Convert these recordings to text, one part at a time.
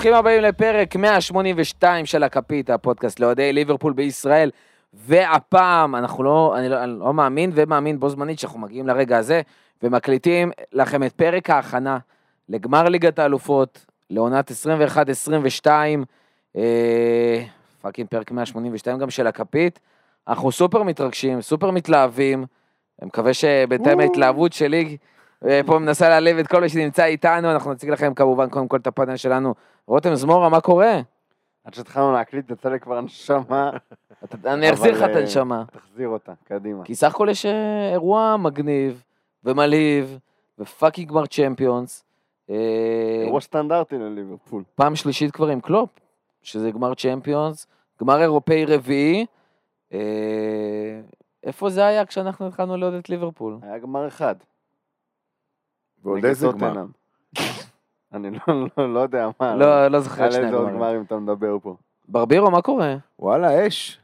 ברוכים הבאים לפרק 182 של הכפית, הפודקאסט לאוהדי ליברפול בישראל. והפעם, אנחנו לא, אני לא, אני לא מאמין ומאמין בו זמנית שאנחנו מגיעים לרגע הזה, ומקליטים לכם את פרק ההכנה לגמר ליגת האלופות, לעונת 21-22, אה, fucking פרק 182 גם של הכפית. אנחנו סופר מתרגשים, סופר מתלהבים, אני מקווה שבינתיים ההתלהבות שלי אה, פה מנסה להעליב את כל מי שנמצא איתנו, אנחנו נציג לכם כמובן קודם כל את הפאנל שלנו. רותם זמורה, מה קורה? עד שהתחלנו להקליט, יצא לי כבר הנשמה. אני אחזיר לך את אה, הנשמה. תחזיר אותה, קדימה. כי סך הכל יש אה, אירוע מגניב ומלהיב ו fucking גמר צ'מפיונס. אה, אירוע סטנדרטי לליברפול. פעם שלישית כבר עם קלופ, שזה גמר צ'מפיונס, גמר אירופאי רביעי. איפה זה היה כשאנחנו התחלנו לעודד את ליברפול? היה גמר אחד. ועוד איזה גמר? אני לא- לא- לא יודע מה. לא, לא זוכר את על שני איזה עוד הגמרים. גמרים אתה מדבר פה. ברבירו, מה קורה? וואלה, אש.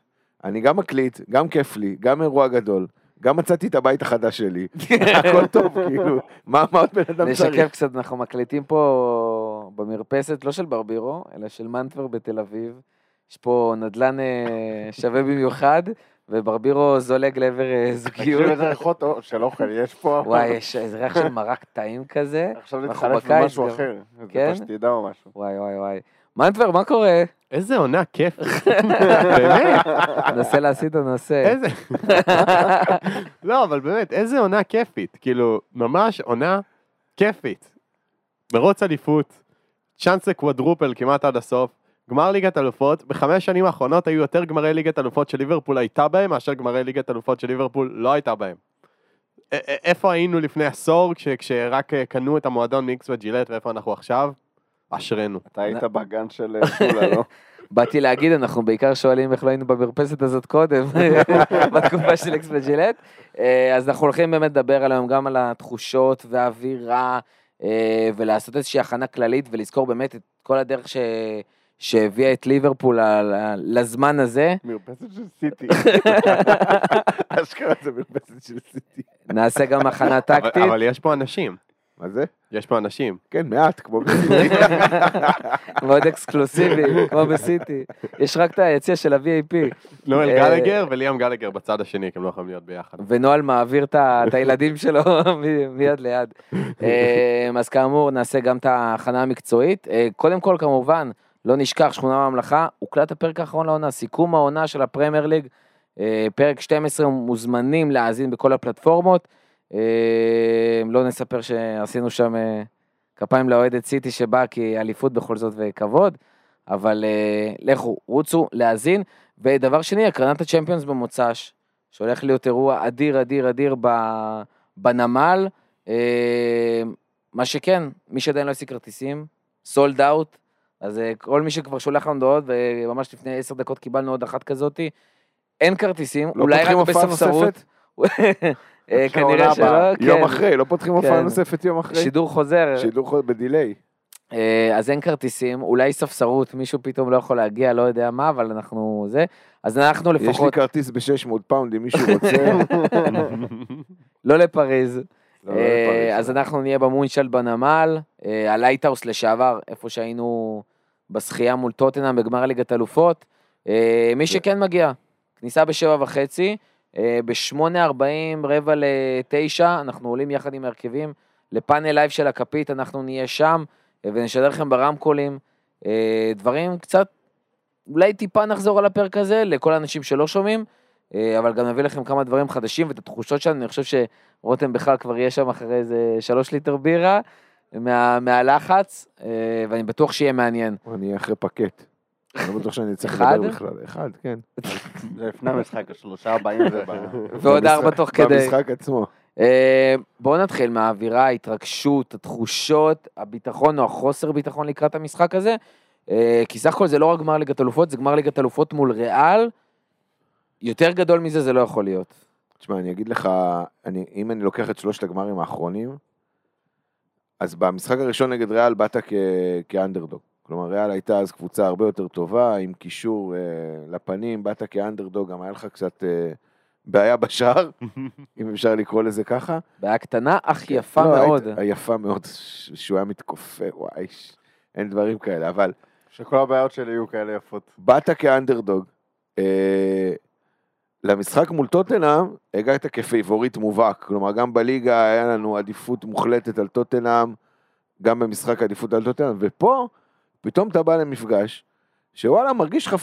אני גם מקליט, גם כיף לי, גם אירוע גדול, גם מצאתי את הבית החדש שלי. הכל טוב, כאילו, מה מה עוד בן אדם נשקף צריך? קצת, אנחנו מקליטים פה במרפסת, לא של ברבירו, אלא של מנטבר בתל אביב. יש פה נדל"ן אה, שווה במיוחד, וברבירו זולג לעבר אה, זוגיות. תקשיב איזה ריחות או- של אוכל יש פה. וואי, יש איזה ריח של מרק טעים כזה. עכשיו במשהו גם. אחר. כן? זה שתדע או משהו. וואי, וואי, וואי. מנטבר, מה קורה? איזה עונה כיף. באמת, נסה להסיט את הנושא. איזה... לא, אבל באמת, איזה עונה כיפית. כאילו, ממש עונה כיפית. מרוץ אליפות, צ'אנס לקוואדרופל כמעט עד הסוף, גמר ליגת אלופות, בחמש שנים האחרונות היו יותר גמרי ליגת אלופות שליברפול הייתה בהם, מאשר גמרי ליגת אלופות שליברפול לא הייתה בהם. א- א- איפה היינו לפני עשור, כש- כשרק אה, קנו את המועדון מיקס וג'ילט, ואיפה אנחנו עכשיו? אשרינו. אתה היית בגן של אה, שולה, לא? באתי להגיד, אנחנו בעיקר שואלים איך לא היינו במרפסת הזאת קודם, בתקופה של אקס וג'ילט. אה, אז אנחנו הולכים באמת לדבר על היום גם על התחושות והאווירה, אה, ולעשות איזושהי הכנה כללית, ולזכור באמת את כל הדרך ש... שהביאה את ליברפול לזמן הזה. מרפסת של סיטי. אשכרה זה מרפסת של סיטי. נעשה גם הכנה טקטית. אבל יש פה אנשים, מה זה? יש פה אנשים. כן, מעט, כמו בסיטי. מאוד אקסקלוסיבי, כמו בסיטי. יש רק את היציע של ה-VAP. נואל אה, גלגר וליאם גלגר בצד השני, כי הם לא יכולים להיות ביחד. ונוהל מעביר את הילדים שלו מיד ליד. אה, אז כאמור, נעשה גם את ההכנה המקצועית. אה, קודם כל, כמובן, לא נשכח, שכונה בממלכה, הוקלט הפרק האחרון לעונה, סיכום העונה של הפרמייר ליג, אה, פרק 12, מוזמנים להאזין בכל הפלטפורמות. אה, לא נספר שעשינו שם אה, כפיים לאוהדת סיטי שבאה, כי אליפות בכל זאת וכבוד, אבל לכו, רוצו להאזין. ודבר שני, הקרנת הצ'מפיונס במוצ"ש, שהולך להיות אירוע אדיר, אדיר, אדיר בנמל. מה שכן, מי שעדיין לא השיג כרטיסים, סולד אאוט, אז אה, כל מי שכבר שולח לנו הודעות, וממש לפני עשר דקות קיבלנו עוד אחת כזאתי, אין כרטיסים, לא אולי רק בספסרות. אה, כנראה שלא, הבאה. יום כן. אחרי, לא פותחים הופעה כן. נוספת יום אחרי? שידור חוזר, שידור חוזר בדיליי. אה, אז אין כרטיסים, אולי ספסרות, מישהו פתאום לא יכול להגיע, לא יודע מה, אבל אנחנו זה. אז אנחנו יש לי לפחות, כרטיס ב-600 פאונד, אם מישהו רוצה. לא לפריז, לא, לא אה. אז אנחנו נהיה במונשל בנמל, אה, ה Lighthouse לשעבר, איפה שהיינו בשחייה מול טוטנאם בגמר ליגת אלופות. אה, מי שכן מגיע, כניסה בשבע וחצי, בשמונה ארבעים, רבע לתשע, אנחנו עולים יחד עם הרכבים לפאנל לייב של הכפית, אנחנו נהיה שם ונשדר לכם ברמקולים. דברים קצת, אולי טיפה נחזור על הפרק הזה לכל האנשים שלא שומעים, אבל גם נביא לכם כמה דברים חדשים ואת התחושות שלנו, אני חושב שרותם בכלל כבר יהיה שם אחרי איזה שלוש ליטר בירה מה, מהלחץ, אה, ואני בטוח שיהיה מעניין. אני אהיה אחרי פקט. אני לא בטוח שאני צריך אחד? לדבר בכלל. אחד, כן. זה לפני המשחק, השלושה הבאים זה ב... ועוד ארבע תוך כדי. במשחק עצמו. אה, בואו נתחיל מהאווירה, ההתרגשות, התחושות, הביטחון או החוסר ביטחון לקראת המשחק הזה. אה, כי סך הכל זה לא רק גמר ליגת אלופות, זה גמר ליגת אלופות מול ריאל. יותר גדול מזה זה לא יכול להיות. תשמע, אני אגיד לך, אני, אם אני לוקח את שלושת הגמרים האחרונים, אז במשחק הראשון נגד ריאל באת כ, כאנדרדוג. כלומר, ריאל הייתה אז קבוצה הרבה יותר טובה, עם קישור אה, לפנים, באת כאנדרדוג, גם היה לך קצת אה, בעיה בשער, אם אפשר לקרוא לזה ככה. בעיה קטנה, אך יפה לא, מאוד. היית, יפה מאוד, שהוא היה מתכופף, וואי. ש- אין דברים כאלה, אבל שכל הבעיות שלי יהיו כאלה יפות. באת כאנדרדוג, אה, למשחק מול טוטנאם הגעת כפייבוריט מובהק, כלומר גם בליגה היה לנו עדיפות מוחלטת על טוטנאם, גם במשחק עדיפות על טוטנאם, ופה פתאום אתה בא למפגש, שוואלה מרגיש לך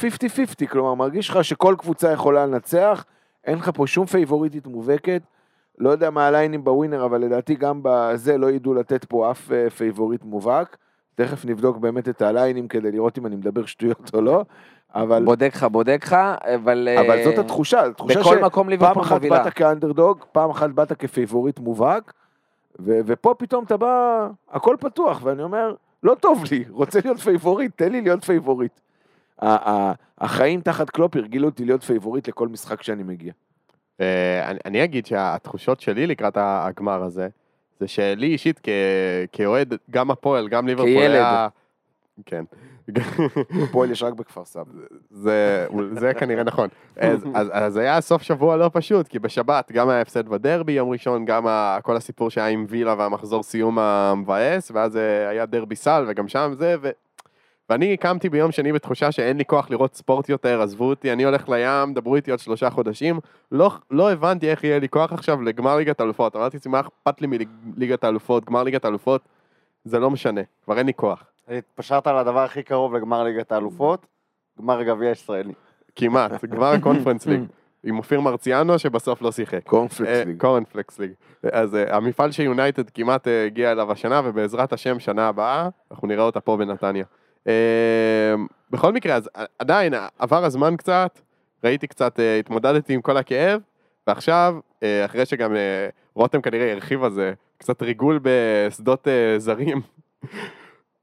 50-50, כלומר מרגיש לך שכל קבוצה יכולה לנצח, אין לך פה שום פייבוריטית מובהקת, לא יודע מה הליינים בווינר, אבל לדעתי גם בזה לא ידעו לתת פה אף אה, פייבוריט מובהק. תכף נבדוק באמת את הליינים כדי לראות אם אני מדבר שטויות או לא, אבל, בודק לך, בודק לך, אבל... אבל אה, זאת התחושה, התחושה בכל מקום ליברפול פעם אחת מובילה. באת כאנדרדוג, פעם אחת באת כפייבוריט מובהק, ו- ופה פתאום אתה בא, הכל פתוח, ואני אומר, לא טוב לי, רוצה להיות פייבוריט, תן לי להיות פייבוריט. החיים תחת קלופ הרגילו אותי להיות פייבוריט לכל משחק שאני מגיע. אה, אני, אני אגיד שהתחושות שלי לקראת הגמר הזה, זה שלי אישית כאוהד, גם הפועל, גם ליברפול כילד. היה... כן. הפועל יש רק בכפר סבא. זה, זה כנראה נכון. אז, אז, אז היה סוף שבוע לא פשוט, כי בשבת גם היה הפסד בדרבי יום ראשון, גם ה, כל הסיפור שהיה עם וילה והמחזור סיום המבאס, ואז אה, היה דרבי סל, וגם שם זה, ו... ואני קמתי ביום שני בתחושה שאין לי כוח לראות ספורט יותר, עזבו אותי, אני הולך לים, דברו איתי עוד שלושה חודשים. לא, לא הבנתי איך יהיה לי כוח עכשיו לגמר ליגת האלופות. אמרתי לעצמי, מה אכפת לי מליגת האלופות, גמר ליגת האלופות, זה לא משנה, כבר אין לי כוח. התפשרת על הדבר הכי קרוב לגמר ליגת האלופות, גמר גביע ישראלי. כמעט, גמר הקונפרנס ליג. עם אופיר מרציאנו שבסוף לא שיחק. קורנפלקס אה, ליג. קורנפלקס ליג. אז אה, המפעל של יונייטד כמעט אה, הגיע אליו השנה, ובעזרת השם, שנה הבאה, אנחנו נראה אותה פה בנתניה. בכל מקרה, אז עדיין, עבר הזמן קצת, ראיתי קצת, התמודדתי עם כל הכאב, ועכשיו, אחרי שגם רותם כנראה הרחיב על זה, קצת ריגול בשדות זרים,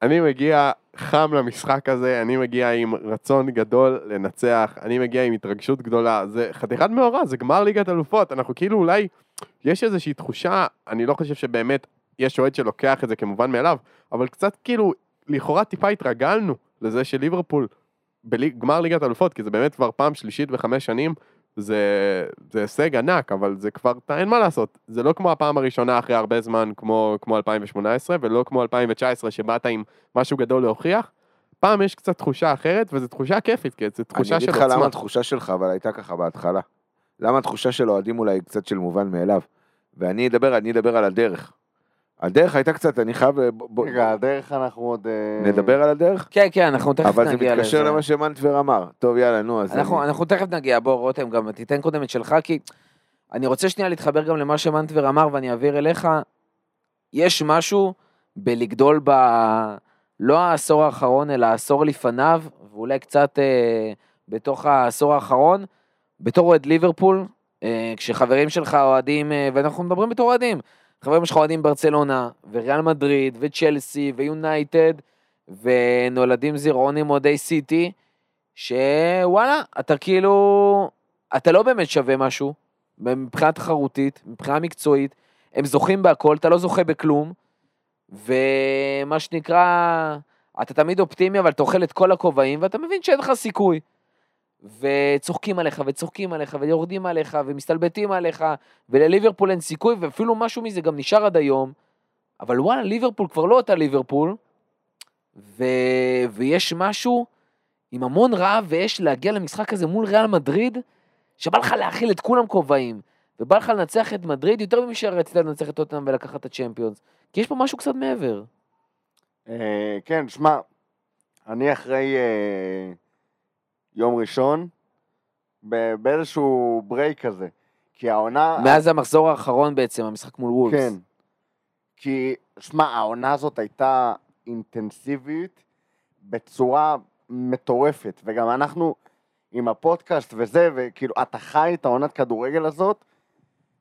אני מגיע חם למשחק הזה, אני מגיע עם רצון גדול לנצח, אני מגיע עם התרגשות גדולה, זה חתיכת מאורע, זה גמר ליגת אלופות, אנחנו כאילו אולי, יש איזושהי תחושה, אני לא חושב שבאמת יש אוהד שלוקח את זה כמובן מאליו, אבל קצת כאילו, לכאורה טיפה התרגלנו לזה שליברפול בגמר ליגת אלופות, כי זה באמת כבר פעם שלישית בחמש שנים, זה, זה הישג ענק, אבל זה כבר, אין מה לעשות, זה לא כמו הפעם הראשונה אחרי הרבה זמן, כמו, כמו 2018, ולא כמו 2019, שבאת עם משהו גדול להוכיח. פעם יש קצת תחושה אחרת, וזו תחושה כיפית, כי זו אני תחושה אגיד של לך למה עוצמה. התחושה שלך, אבל הייתה ככה בהתחלה. למה התחושה של אוהדים אולי קצת של מובן מאליו. ואני אדבר, אני אדבר על הדרך. הדרך הייתה קצת, אני חייב, בוא- בוא- רגע, הדרך אנחנו עוד... אה, נדבר על הדרך? כן, כן, אנחנו תכף אבל זה נגיע לזה. מתקשר למה שמנטבר אמר. טוב, יאללה, נו, אז... אנחנו, אני- אנחנו תכף נגיע, בוא רותם, גם תיתן קודם את שלך, כי אני רוצה שנייה להתחבר גם למה שמנטבר אמר ואני אעביר אליך. יש משהו בלגדול ב... לא העשור האחרון, אלא העשור לפניו, ואולי קצת אה, בתוך העשור האחרון, בתור אוהד ליברפול, אה, כשחברים שלך אוהדים, אה, ואנחנו מדברים בתור אוהדים, חברים שלך אוהדים ברצלונה, וריאל מדריד, וצ'לסי, ויונייטד, ונולדים זירעונים אוהדי סיטי, שוואלה, אתה כאילו, אתה לא באמת שווה משהו, מבחינה תחרותית, מבחינה מקצועית, הם זוכים בהכל, אתה לא זוכה בכלום, ומה שנקרא, אתה תמיד אופטימי, אבל אתה אוכל את כל הכובעים, ואתה מבין שאין לך סיכוי. וצוחקים עליך, וצוחקים עליך, ויורדים עליך, ומסתלבטים עליך, ולליברפול אין סיכוי, ואפילו משהו מזה גם נשאר עד היום. אבל וואלה, ליברפול כבר לא אותה ליברפול, ו... ויש משהו עם המון רעב ואש להגיע למשחק הזה מול ריאל מדריד, שבא לך להאכיל את כולם כובעים, ובא לך לנצח את מדריד יותר ממי שרצית לנצח את טוטנאם ולקחת את הצ'מפיונס. כי יש פה משהו קצת מעבר. אה, כן, שמע, אני אחרי אה, יום ראשון, באיזשהו ברייק כזה. כי העונה... מאז המחזור האחרון בעצם, המשחק מול וולפס. כן. כי, שמע, העונה הזאת הייתה אינטנסיבית בצורה מטורפת, וגם אנחנו עם הפודקאסט וזה, וכאילו, אתה חי את העונת כדורגל הזאת,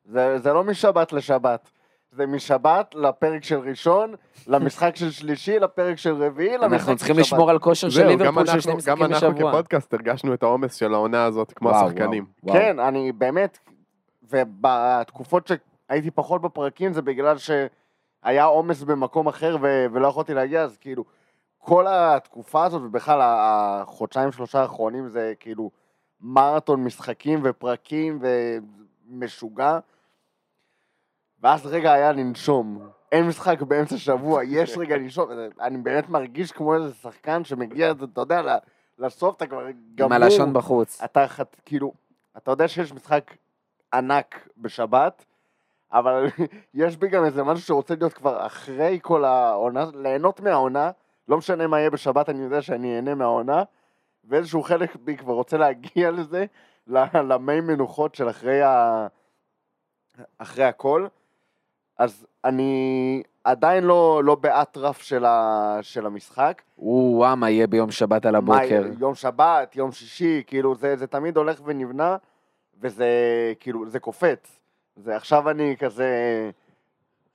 זה, זה לא משבת לשבת. זה משבת לפרק של ראשון, למשחק של שלישי, לפרק של רביעי, למשחק אנחנו של צריכים שבת. לשמור על כושר של גם ליברפול של אנחנו, שני גם משחקים אנחנו בשבוע. כפודקאסט הרגשנו את העומס של העונה הזאת, כמו השחקנים. כן, אני באמת, ובתקופות שהייתי פחות בפרקים זה בגלל שהיה עומס במקום אחר ולא יכולתי להגיע, אז כאילו, כל התקופה הזאת, ובכלל החודשיים שלושה האחרונים זה כאילו מרתון משחקים ופרקים ומשוגע. ואז רגע היה לנשום, אין משחק באמצע שבוע, יש רגע לישון, אני באמת מרגיש כמו איזה שחקן שמגיע, אתה יודע, לסוף אתה כבר גמור. עם הלשון בחוץ. אתה כאילו, אתה יודע שיש משחק ענק בשבת, אבל יש בי גם איזה משהו שרוצה להיות כבר אחרי כל העונה, ליהנות מהעונה, לא משנה מה יהיה בשבת, אני יודע שאני אהנה מהעונה, ואיזשהו חלק בי כבר רוצה להגיע לזה, למי מנוחות של אחרי, ה... אחרי הכל. אז אני עדיין לא, לא באטרף של, ה... של המשחק. או-אה, מה יהיה ביום שבת על הבוקר. מה, יום שבת, יום שישי, כאילו זה, זה תמיד הולך ונבנה, וזה כאילו, זה קופץ. זה עכשיו אני כזה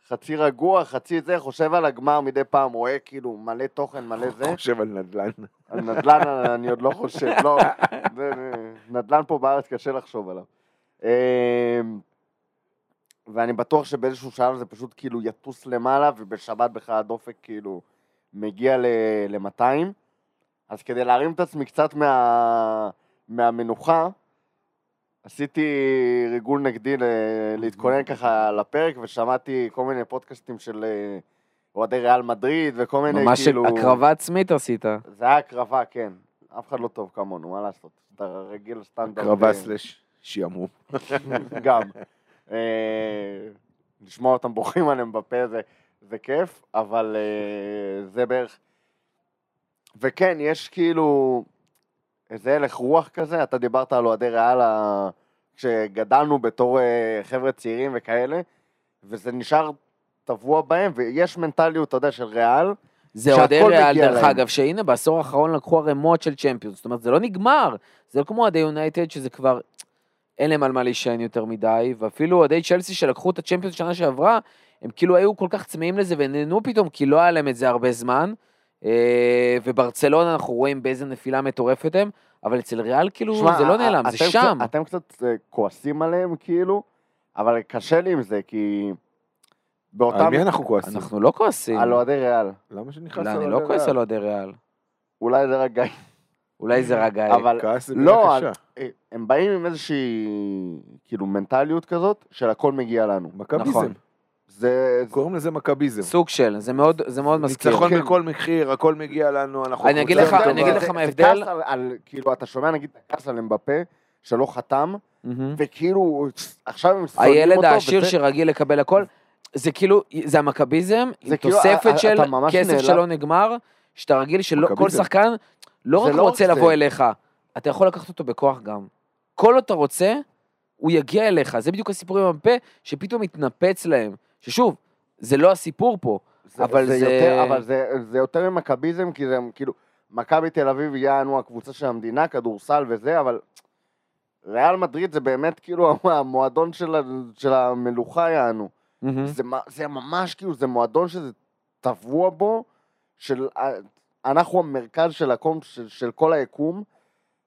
חצי רגוע, חצי זה, חושב על הגמר מדי פעם, רואה כאילו מלא תוכן, מלא זה. חושב על נדל"ן. על נדל"ן אני עוד לא חושב, לא, זה, נדל"ן פה בארץ קשה לחשוב עליו. ואני בטוח שבאיזשהו שלב זה פשוט כאילו יטוס למעלה, ובשבת בכלל הדופק כאילו מגיע ל-200. אז כדי להרים את עצמי קצת מה... מהמנוחה, עשיתי ריגול נגדי ל- להתכונן ככה לפרק, ושמעתי כל מיני פודקאסטים של אה, אוהדי ריאל מדריד, וכל מיני ממש כאילו... הקרבה עצמית עשית. זה היה הקרבה, כן. אף אחד לא טוב כמונו, מה לעשות? אתה רגיל סטנדרט. קרבה אה, סלש שעמום. גם. אה, לשמוע אותם בוכים עליהם בפה זה, זה כיף, אבל אה, זה בערך... וכן, יש כאילו איזה הלך רוח כזה, אתה דיברת על אוהדי ריאל כשגדלנו בתור אה, חבר'ה צעירים וכאלה, וזה נשאר טבוע בהם, ויש מנטליות, אתה יודע, של ריאל, זה אוהדי ריאל, דרך. אגב, שהנה בעשור האחרון לקחו ערימות של צ'מפיונס, זאת אומרת, זה לא נגמר. זה לא כמו אוהדי יונייטד, שזה כבר, אין להם על מה להישען יותר מדי, ואפילו אוהדי צ'לסי שלקחו את הצ'מפיונס שנה שעברה, הם כאילו היו כל כך צמאים לזה ונהנו פתאום, כי לא היה להם את זה הרבה זמן. אה, וברצלונה אנחנו רואים באיזה נפילה מטורפת הם, אבל אצל ריאל כאילו שמע, זה לא נעלם, זה שם. קצת- אתם קצת אה, כועסים עליהם, כאילו, אבל קשה לי עם זה, כי... באותם... על מי אנחנו כועסים? אנחנו לא כועסים. על אוהדי ריאל. למה שנכעס לא, על אני לא כועס ריאל? על אוהדי ריאל. אולי זה רק גיא. אולי זה רגע... אבל כעס זה לא, מילה על- קשה. אה, הם באים עם איזושהי, כאילו, מנטליות כזאת, של הכל מגיע לנו. מכביזם. נכון. זה... זה- קוראים לזה מכביזם. סוג של, זה מאוד, זה מאוד מזכיר. ניצחון כן. בכל מחיר, הכל מגיע לנו, אנחנו אני אגיד לך- טובה. אני אגיד לך זה- מה זה ההבדל. כעס על- על, כאילו, אתה שומע נגיד את הכעס על אמבפה, שלא חתם. וכאילו, עכשיו הם שונאים אותו. הילד העשיר וזה- שרגיל לקבל הכל, זה כאילו, זה המכביזם, עם זה כאילו, תוספת ה- ה- של כסף. שלא נגמר, שאתה רגיל שלא, כל מכביזם. שחקן לא זה רק לא רוצה רק לבוא זה. אליך, אתה יכול לקחת אותו בכוח גם. כל אתה רוצה, הוא יגיע אליך. זה בדיוק הסיפור עם המפה, שפתאום מתנפץ להם. ששוב, זה לא הסיפור פה. זה, אבל זה... זה- יותר, אבל זה, זה יותר ממכביזם, כי זה כאילו, מכבי תל אביב יענו הקבוצה של המדינה, כדורסל וזה, אבל ריאל מדריד זה באמת כאילו המועדון של, של המלוכה יענו. מהמם. זה, זה ממש כאילו, זה מועדון שזה טבוע בו, של אנחנו המרכז של הקום, של, של כל היקום,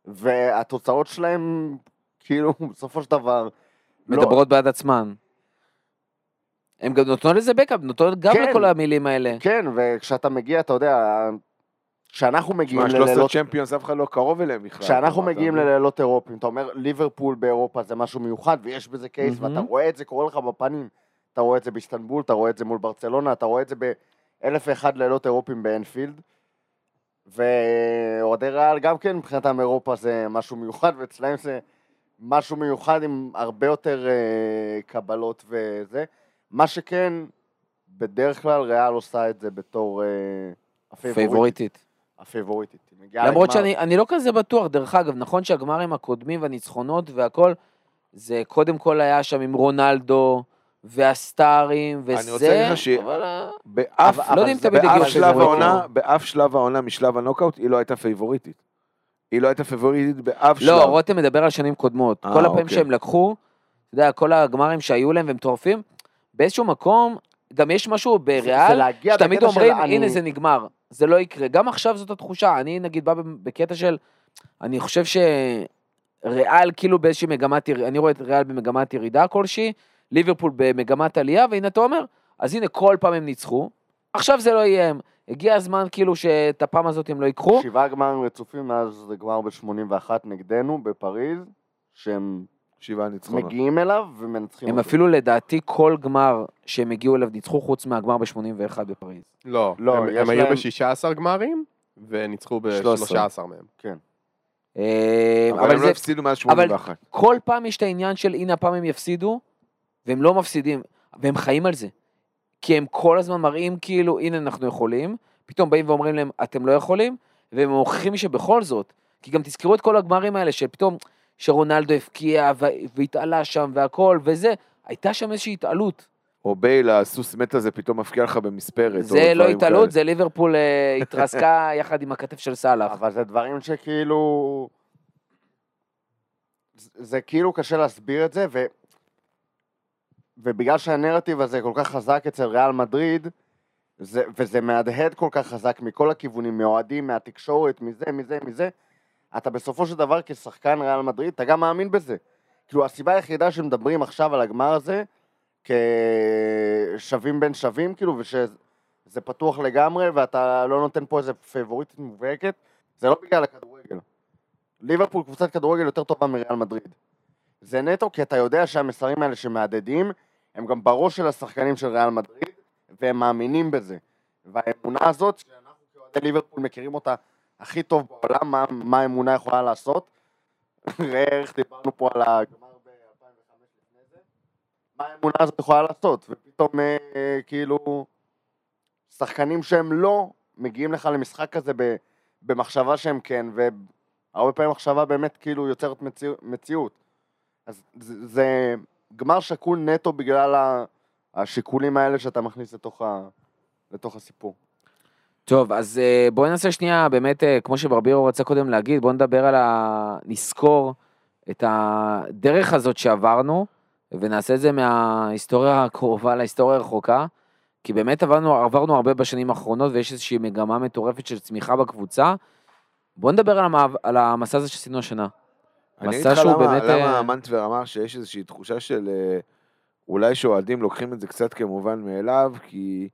והתוצאות שלהם, כאילו, בסופו של דבר, לא- מדברות בעד עצמן. הם גם נותנות לזה בקאפ, נותנות גם כן. לכל המילים האלה. כן, וכשאתה מגיע, אתה יודע, כשאנחנו מגיעים תשמע, 13 ללילות צ'מפיונס, אף אחד לא קרוב אליהם בכלל. כשאנחנו מגיעים? ללילות אירופיים, אתה אומר ליברפול באירופה זה משהו מיוחד ויש בזה קייס מהמם. ואתה רואה את זה קורה לך בפנים. אתה רואה את זה באיסטנבול, אתה רואה את זה מול ברצלונה, אתה רואה את זה באלף ואחד לילות אירופיים באנפילד. ואוהדי ריאל גם כן מבחינתם אירופה זה משהו מיוחד ואצלהם זה משהו מיוחד עם הרבה יותר אה, קבלות וזה. מה שכן, בדרך כלל ריאל עושה את זה בתור אה, הפייבוריטית. פייבוריטית. הפייבוריטית. למרות לגמר. שאני אני לא כזה בטוח, דרך אגב, נכון שהגמרים הקודמים והניצחונות והכל, זה קודם כל היה שם עם רונלדו והסטארים וזה, אני רוצה להגיד לך ש- אבל אה, אבל- לא באף שלב לא- העונה, באף שלב העונה משלב הנוקאוט, היא לא הייתה פייבוריטית. היא לא הייתה פייבוריטית באף שלב. לא, רותם מדבר על שנים קודמות. אה, כל הפעמים אוקיי. שהם לקחו, אתה יודע, כל הגמרים שהיו להם והם מטורפים, באיזשהו מקום, גם יש משהו בריאל, שתמיד אומרים, הנה זה נגמר. זה לא יקרה. גם עכשיו זאת התחושה. אני נגיד בא בקטע של, אני חושב שריאל כאילו באיזושהי מגמת, אני רואה את ריאל במגמת ירידה כלשהי, ליברפול במגמת עלייה, והנה אתה אומר, אז הנה כל פעם הם ניצחו, עכשיו זה לא יהיה הם. הגיע הזמן כאילו שאת הפעם הזאת הם לא ייקחו. שבעה גמרים רצופים מאז זה גמר ב-81 נגדנו בפריז, שהם שבעה ניצחונות. מגיעים אליו ומנצחים הם אותו. אפילו לדעתי כל גמר שהם הגיעו אליו ניצחו חוץ מהגמר ב-81 בפריז. לא, לא, הם, הם היו להם- ב-16 גמרים, וניצחו שלושה ב-13 מהם. אה, אבל הם זה- לא הפסידו מאז 81. כל פעם יש את העניין של הנה הפעם הם יפסידו, והם לא מפסידים, והם חיים על זה. כי הם כל הזמן מראים כאילו, הנה אנחנו יכולים, פתאום באים ואומרים להם, אתם לא יכולים, והם מוכיחים שבכל זאת, כי גם תזכרו את כל הגמרים האלה, שפתאום, שרונלדו הבקיע ו- והתעלה שם והכל, וזה, הייתה שם איזושהי התעלות. או בייל, הסוס מת הזה פתאום מפקיע לך במספרת. זה לא התעלות, כאלה. זה ליברפול אה, התרסקה יחד עם הכתף של סאלח. אבל זה דברים שכאילו... זה- זה כאילו קשה להסביר את זה, ו... ובגלל שהנרטיב הזה כל כך חזק אצל ריאל מדריד, זה, וזה מהדהד כל כך חזק מכל הכיוונים, מאוהדים, מהתקשורת, מזה, מזה, מזה, אתה בסופו של דבר כשחקן ריאל מדריד, אתה גם מאמין בזה. כאילו, הסיבה היחידה שמדברים עכשיו על הגמר הזה, כשווים בין שווים, כאילו, ושזה פתוח לגמרי, ואתה לא נותן פה איזה פייבוריטית מובהקת, זה לא בגלל הכדורגל. ליברפול קבוצת כדורגל יותר טובה מריאל מדריד. זה נטו כי אתה יודע שהמסרים האלה שמהדהדים, הם גם בראש של השחקנים של ריאל מדריד, והם מאמינים בזה. והאמונה הזאת, שאנחנו כאוהדי ליברפול מכירים אותה הכי טוב בעולם, מה, מה האמונה יכולה לעשות. ראה איך דיברנו פה על הגמר ב-2005 לפני זה. מה האמונה הזאת יכולה לעשות, ופתאום אה, כאילו שחקנים שהם לא מגיעים לך למשחק כזה ב, במחשבה שהם כן, והרבה פעמים מחשבה באמת כאילו יוצרת מציא, מציאות. אז זה, זה גמר שקול נטו בגלל השיקולים האלה שאתה מכניס לתוך, ה, לתוך הסיפור. טוב, אז אה, בואי נעשה שנייה, באמת, אה, כמו שברבירו רצה קודם להגיד, בואו נדבר על ה... נזכור את הדרך הזאת שעברנו, ונעשה את זה מההיסטוריה הקרובה להיסטוריה הרחוקה, כי באמת עברנו, עברנו הרבה בשנים האחרונות, ויש איזושהי מגמה מטורפת של צמיחה בקבוצה. בואו נדבר על, המעב... על המסע הזה שעשינו השנה. אני אגיד מסע לך שהוא למה, באמת, למה אה, מנטבר אמר שיש איזושהי תחושה של אה, אולי שאוהדים לוקחים את זה קצת כמובן מאליו, כי,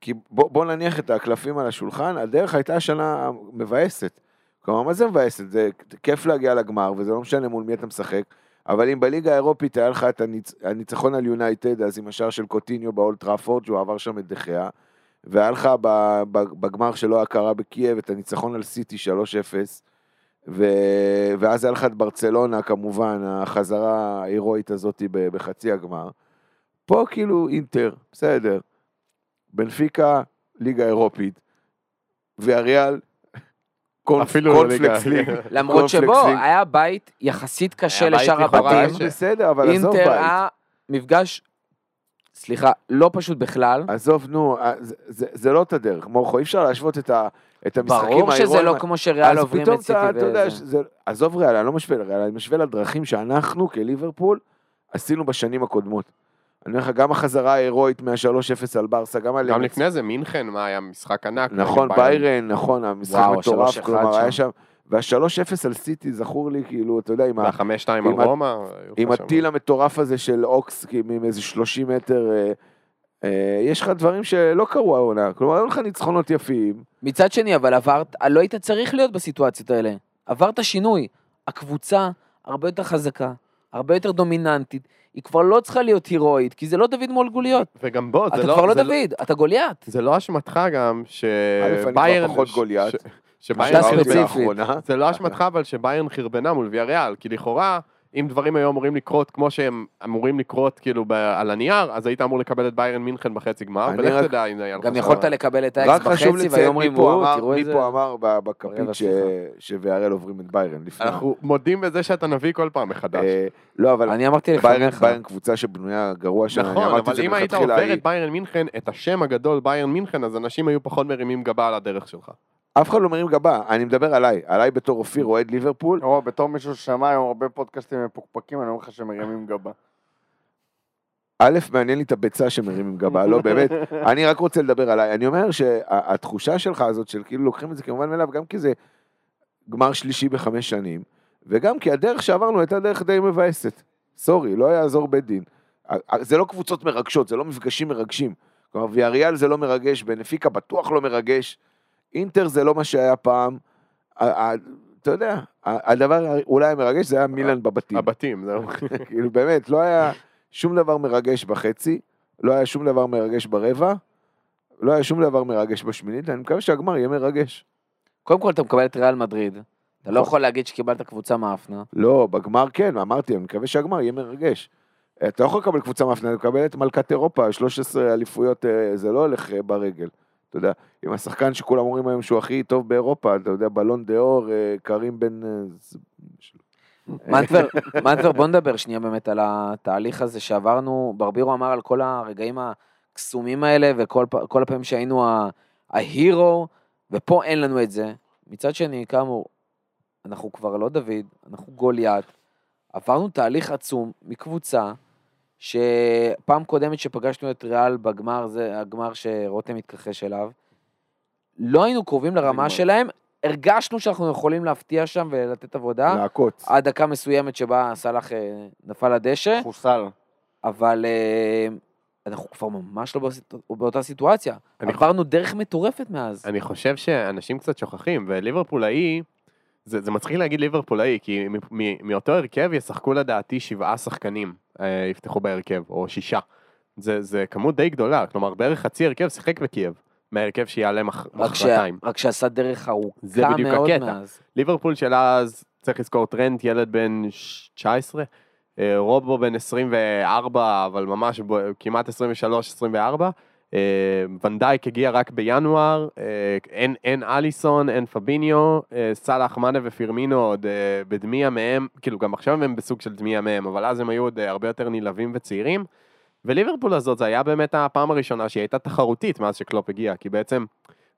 כי בוא, בוא נניח את הקלפים על השולחן, הדרך הייתה שנה מבאסת. כלומר, מה זה מבאסת? זה כיף להגיע לגמר, וזה לא משנה מול מי אתה משחק, אבל אם בליגה האירופית היה לך את הניצ... הניצחון על יונייטד, אז עם השער של קוטיניו באולד טראפורד, שהוא עבר שם את דה חאה, והיה לך בגמר שלא היה קרה בקייב את הניצחון על סיטי 3-0, ו... ואז היה לך את ברצלונה כמובן, החזרה ההירואית הזאת בחצי הגמר. פה כאילו אינטר, בסדר. בנפיקה, ליגה אירופית, ואריאל, קונפלקס. ליג. למרות שבו. היה בית יחסית קשה לשאר הבתים. בסדר, אבל עזוב אינטר בית. היה מפגש, סליחה, לא פשוט בכלל. עזוב, נו, אה, זה, זה, זה לא את הדרך, מורכו, אי אפשר להשוות את, ה, את המשחקים ברור שזה. לא כמו שריאל עוברים אז פתאום את סיטי אתה, אתה יודע, עזוב ריאל, אני לא משווה לריאל, אני משווה לדרכים שאנחנו כליברפול עשינו בשנים הקודמות. אני אומר לך, גם החזרה ההירואית מה-3-0 על ברסה, גם על... גם לפני זה, מינכן, מה היה משחק ענק. נכון, ביירן, נכון, המשחק וואו, מטורף, 3-1 כלומר, היה שם. שם... וה-3-0 על סיטי זכור לי, כאילו, אתה יודע, עם, ה, והחמש שתיים עם על ה- רומא. עם הטיל המטורף הזה של אוקס, כאילו, עם איזה 30 מטר, אה, יש לך דברים שלא קרו העונה, כלומר, היו לך ניצחונות יפים, מצד שני, אבל עברת, לא היית צריך להיות בסיטואציות האלה. עברת שינוי. הקבוצה הרבה יותר חזקה, הרבה יותר דומיננטית. היא כבר לא צריכה להיות הירואית, כי זה לא דוד מול גוליות. וגם בוא, אתה זה לא... כבר לא זה דוד, אתה גוליית. זה לא אשמתך גם שביירן... כבר פחות ש- גוליית. ש- אתה שביירן. לאחרונה. זה לא אשמתך, אבל שביירן חרבנה מול ויאריאל, כי לכאורה, אם דברים היו אמורים לקרות כמו שהם אמורים לקרות כאילו ב- על הנייר, אז היית אמור לקבל את ביירן מינכן בחצי גמר, אני ולך רק- תדע אם זה היה לך גם. יכולת לקבל את רק האקס חשוב בחצי, והיו לציין אומרים, מי פה וואו, אמר, תראו מי איזה... פה אמר ב- בכפית רבע, ש-. שוויארל עוברים את ביירן לפני. אנחנו מודים בזה שאתה נביא כל פעם מחדש. אה, לא, אבל אני אמרתי ביירן לפניך. ביירן קבוצה שבנויה גרוע שם, אני נכון, אמרתי את אבל זה אם היית מלכתחילה, עובר היא- את ביירן מינכן, את השם הגדול ביירן מינכן, אז אנשים היו פחות מרימים גבה על הדרך שלך. אף אחד לא מרים גבה, אני מדבר עליי, עליי בתור אופיר אוהד ליברפול, או, בתור מישהו ששמע היום הרבה פודקאסטים מפוקפקים, אני אומר לך שמרימים גבה. א', מעניין לי את הביצה שמרימים גבה, לא באמת, אני רק רוצה לדבר עליי, אני אומר שהתחושה שלך הזאת של כאילו לוקחים את זה כמובן מאליו, גם כי זה גמר שלישי בחמש שנים, וגם כי הדרך שעברנו הייתה דרך די מבאסת, סורי, לא יעזור בית דין. זה לא קבוצות מרגשות, זה לא מפגשים מרגשים. כלומר, ויאריאל זה לא מרגש, בנפיקה בטוח לא מרגש, אינטר זה לא מה שהיה פעם. אתה יודע, הדבר אולי המרגש זה היה מילאן בבתים. הבתים, זהו. כאילו באמת, לא היה שום דבר מרגש בחצי, לא היה שום דבר מרגש ברבע, לא היה שום דבר מרגש בשמינית, אני מקווה שהגמר יהיה מרגש. קודם כל אתה מקבל את ריאל מדריד. אתה לא נכון. יכול להגיד שקיבלת קבוצה מאפנה. לא, בגמר כן, אמרתי, אני מקווה שהגמר יהיה מרגש. אתה לא יכול לקבל קבוצה מאפנה, אתה מקבל את מלכת אירופה, 13 אליפויות, אה, זה לא הולך אה, ברגל. אתה יודע, עם השחקן שכולם אומרים היום שהוא הכי טוב באירופה, אתה יודע, בלון דה אור, אה, קרים בן... אה, מנטבר, מנטבר, בוא נדבר שנייה באמת על התהליך הזה שעברנו. ברבירו אמר על כל הרגעים הקסומים האלה וכל הפעמים שהיינו ההירו, ופה אין לנו את זה. מצד שני, כאמור, אנחנו כבר לא דוד, אנחנו גוליית. עברנו תהליך עצום מקבוצה שפעם קודמת שפגשנו את ריאל בגמר, זה הגמר שרותם התכחש אליו, לא היינו קרובים לרמה. שלהם, הרגשנו שאנחנו יכולים להפתיע שם ולתת עבודה. לעקוץ. עד דקה מסוימת שבה סאלח אה, נפל לדשא, חוסל. אבל אה, אנחנו כבר ממש לא בסיט- באותה סיטואציה. עברנו דרך מטורפת מאז. אני חושב שאנשים קצת שוכחים, וליברפולאי, זה, זה מצחיק להגיד ליברפולאי, כי מ- מ- מאותו הרכב ישחקו לדעתי שבעה שחקנים, אה, יפתחו בהרכב, או שישה. זה, זה כמות די גדולה, כלומר בערך חצי הרכב שיחק בקייב, מההרכב שיעלה. מחרתיים. רק שעשה דרך ארוכה זה בדיוק מאוד הקטע. מאז. ליברפול של אז, צריך לזכור טרנט, ילד בן ש- 19, אה, רובו בן 24, אבל ממש ב- כמעט 23-24. אה, ואן דייק הגיע רק בינואר, אה, אין, אין אליסון, אין פביניו, אה, סאלח, מאנה ופירמינו עוד בדמיה מהם, כאילו גם עכשיו הם בסוג של דמיה מהם, אבל אז הם היו עוד הרבה יותר נלהבים וצעירים. וליברפול הזאת זה היה באמת הפעם הראשונה שהיא הייתה תחרותית מאז שקלופ הגיע, כי בעצם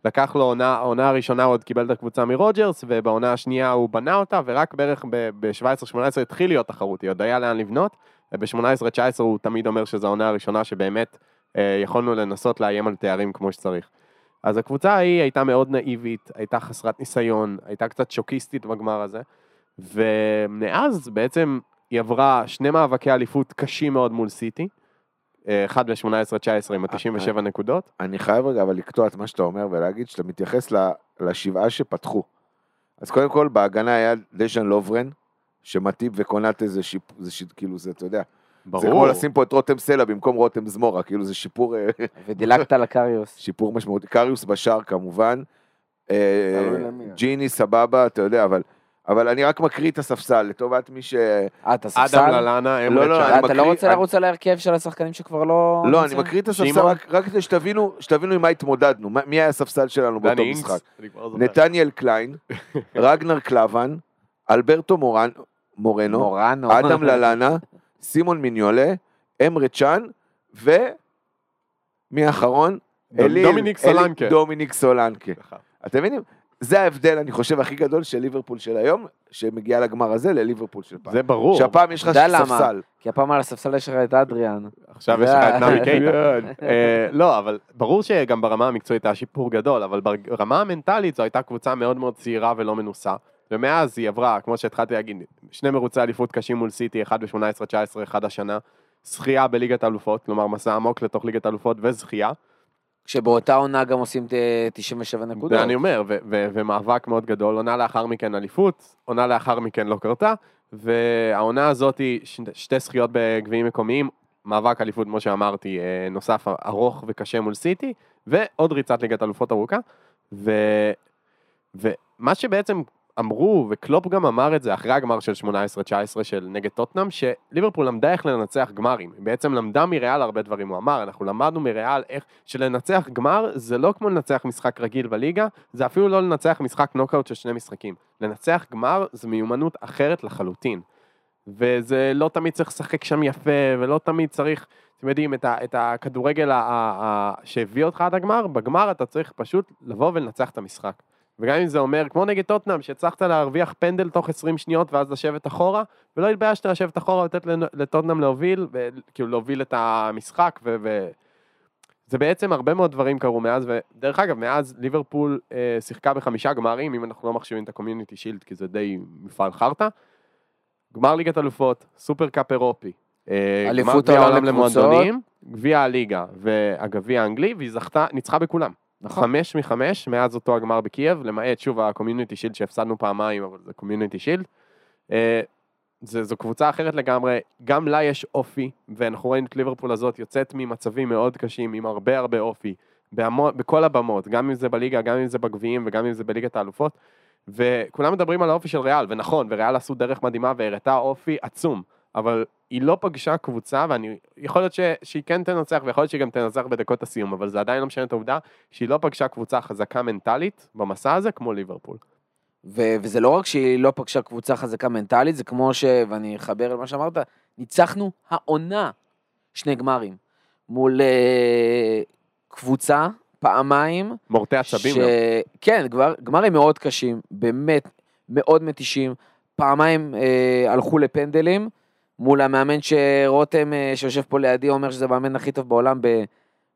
לקח לו עונה, העונה הראשונה הוא עוד קיבל את הקבוצה מרוג'רס, ובעונה השנייה הוא בנה אותה, ורק בערך ב-17-18 התחיל להיות תחרותי, עוד היה לאן לבנות, וב-18-19 הוא תמיד אומר שזו העונה הראשונה שבאמת יכולנו לנסות לאיים על תארים כמו שצריך. אז הקבוצה ההיא הייתה מאוד נאיבית, הייתה חסרת ניסיון, הייתה קצת שוקיסטית בגמר הזה, ומאז בעצם היא עברה שני מאבקי אליפות קשים מאוד מול סיטי, אה, אחד ב-18-19 עם ה-97 נקודות, אני חייב רגע אבל לקטוע את מה שאתה אומר ולהגיד שאתה מתייחס לשבעה שפתחו. אז קודם כל בהגנה היה דשן לוברן, שמטיב וקונט איזה שיפור, זה שיט, כאילו זה, אתה יודע, ברור. זה כמו לשים פה את רותם סלע במקום רותם זמורה, כאילו זה שיפור, אה, ודילגת על הקריוס. שיפור משמעותי. קריוס בשער כמובן, אה, למי. ג'יני סבבה, אתה יודע, אבל, אבל אני רק מקריא את הספסל לטובת מי ש... אה, אתה אדם ספסל? ללאנה, לא, אמרט לא. אני אתה לא מקריא- רוצה אני- לרוץ על ההרכב של השחקנים שכבר לא... לא, אני? מקריא את הספסל? רק, כדי שתבינו, שתבינו עם מה התמודדנו, מי היה הספסל שלנו באותו משחק. זוכר. נתניאל קליין, רגנר קלבן, אלברטו מורן, מורנו. אדם ללאנה, סימון מיניולה, אמרה צ'אן, ומי האחרון? אליל- דומיניק אליל- סולנקה. דומיניק סולנקה. סליחה. אתם מבינים? זה ההבדל, אני חושב, הכי גדול של ליברפול של היום, שמגיעה לגמר הזה לליברפול של פעם. זה ברור. שהפעם יש לך יודע למה? ספסל. כי הפעם על הספסל יש לך את אדריאן. עכשיו יש לך את נאמי קייטה. אה, לא, אבל ברור שגם ברמה המקצועית היה שיפור גדול, אבל ברמה המנטלית זו הייתה קבוצה מאוד מאוד צעירה ולא מנוסה. ומאז היא עברה, כמו שהתחלתי להגיד, שני מרוצי אליפות קשים מול סיטי, אחד ב-18-19, אחד השנה. זכייה בליגת האלופות, כלומר מסע עמוק לתוך ליגת האלופות וזכייה. כשבאותה עונה גם עושים ת- 97 נקודות. ואני אומר, ו- ו- ומאבק מאוד גדול, עונה לאחר מכן אליפות, עונה לאחר מכן לא קרתה, והעונה הזאת היא ש- שתי זכיות בגביעים מקומיים, מאבק אליפות, כמו שאמרתי, אה, נוסף ארוך וקשה מול סיטי, ועוד ריצת ליגת אלופות ארוכה, ו... ומה שבעצם אמרו, וקלופ גם אמר את זה אחרי הגמר של 18-19 של נגד טוטנאם, שליברפול למדה איך לנצח גמרים. היא בעצם למדה מריאל הרבה דברים, הוא אמר, אנחנו למדנו מריאל איך שלנצח גמר זה לא כמו לנצח משחק רגיל בליגה, זה אפילו לא לנצח משחק נוקאוט של שני משחקים. לנצח גמר זה מיומנות אחרת לחלוטין. וזה לא תמיד צריך לשחק שם יפה, ולא תמיד צריך, אתם יודעים, את, ה, את הכדורגל ה, ה, ה, שהביא אותך עד הגמר, בגמר אתה צריך פשוט לבוא ולנצח את המשחק. וגם אם זה אומר, כמו נגד טוטנאם, שהצלחת להרוויח פנדל תוך 20 שניות ואז לשבת אחורה, ולא התביישת לשבת אחורה ולתת לטוטנאם להוביל, וכאילו להוביל את המשחק, ו... ו... זה בעצם הרבה מאוד דברים קרו מאז, ודרך אגב, מאז ליברפול אה, שיחקה בחמישה גמרים, אם אנחנו לא מחשיבים את ה Community Shield, כי זה די מפעל חרטא. גמר ליגת אלופות, Super Cup אירופי, אה, גמר גביע העולם. למועדונים, גביע הליגה והגביע האנגלי, והיא זכתה, ניצחה בכולם. נכון. חמש מחמש מאז אותו הגמר בקייב, למעט שוב ה Community Shield שהפסדנו פעמיים, אבל זה Community Shield. אה, זו קבוצה אחרת לגמרי, גם לה יש אופי, ואנחנו רואים את ליברפול הזאת יוצאת ממצבים מאוד קשים, עם הרבה הרבה אופי, בהמו, בכל הבמות, גם אם זה בליגה, גם אם זה בגביעים וגם אם זה בליגת האלופות, וכולם מדברים על האופי של ריאל, ונכון, וריאל עשו דרך מדהימה והראתה אופי עצום, אבל היא לא פגשה קבוצה, ואני, יכול להיות ש, שהיא כן תנצח, ויכול להיות שהיא גם תנצח בדקות הסיום, אבל זה עדיין לא משנה את העובדה שהיא לא פגשה קבוצה חזקה מנטלית במסע הזה, כמו ליברפול. ו- וזה לא רק שהיא לא פגשה קבוצה חזקה מנטלית, זה כמו ש... ואני אחבר למה שאמרת, ניצחנו העונה שני גמרים מול אה, קבוצה פעמיים. מורטי עצבים ש... גם. כן, גמר, גמרים מאוד קשים, באמת מאוד מתישים. פעמיים אה, הלכו לפנדלים מול המאמן שרותם, אה, שיושב פה לידי, אומר שזה המאמן הכי טוב בעולם ב...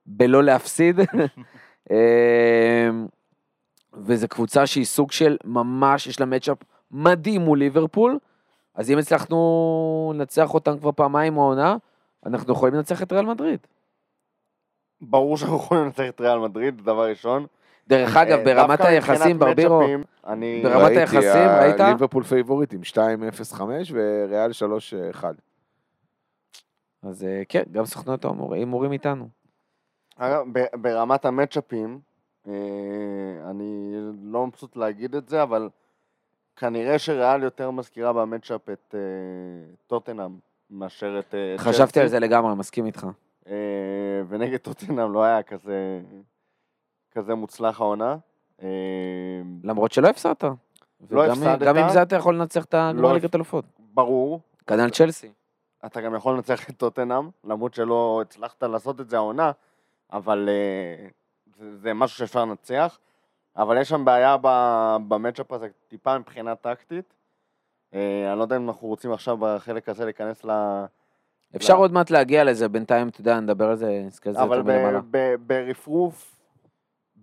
בלא להפסיד. אה, וזו קבוצה שהיא סוג של ממש, יש לה מצ'אפ מדהים מול ליברפול, אז אם הצלחנו לנצח אותם כבר פעמיים העונה, אנחנו יכולים לנצח את ריאל מדריד. ברור שאנחנו יכולים לנצח את ריאל מדריד, דבר ראשון. דרך אגב, אה, ברמת היחסים, ברבירו. ברמת ראיתי, היחסים, ה- ראית? ליברפול פייבוריטים, 2-0-5 וריאל 3-1. אז אה, כן, גם סוכנות ההימור- הימורים איתנו. אגב, ברמת המצ'אפים, אה, אני לא מבסוט להגיד את זה, אבל כנראה שריאל יותר מזכירה במצ'אפ את אה, טוטנאם מאשר את אה, חשבתי. על זה לגמרי, מסכים איתך. אה, ונגד טוטנאם לא היה כזה, כזה מוצלח העונה. אה, למרות שלא הפסדת. לא הפסדת. גם עם זה אתה יכול לנצח את הגמר לא ליגת אלופות. ברור, כנ"ל צ'לסי. אתה גם יכול לנצח את טוטנאם, למרות שלא הצלחת לעשות את זה העונה, אבל אה, זה, משהו שאפשר לנצח. אבל יש שם בעיה במצ'אפ הזה, טיפה מבחינה טקטית. אה, אני לא יודע אם אנחנו רוצים עכשיו בחלק הזה להיכנס ל... אפשר. עוד מעט להגיע לזה, בינתיים, אתה יודע, נדבר על זה, נסתכל על זה אבל יותר מלמעלה. ב- ברפרוף,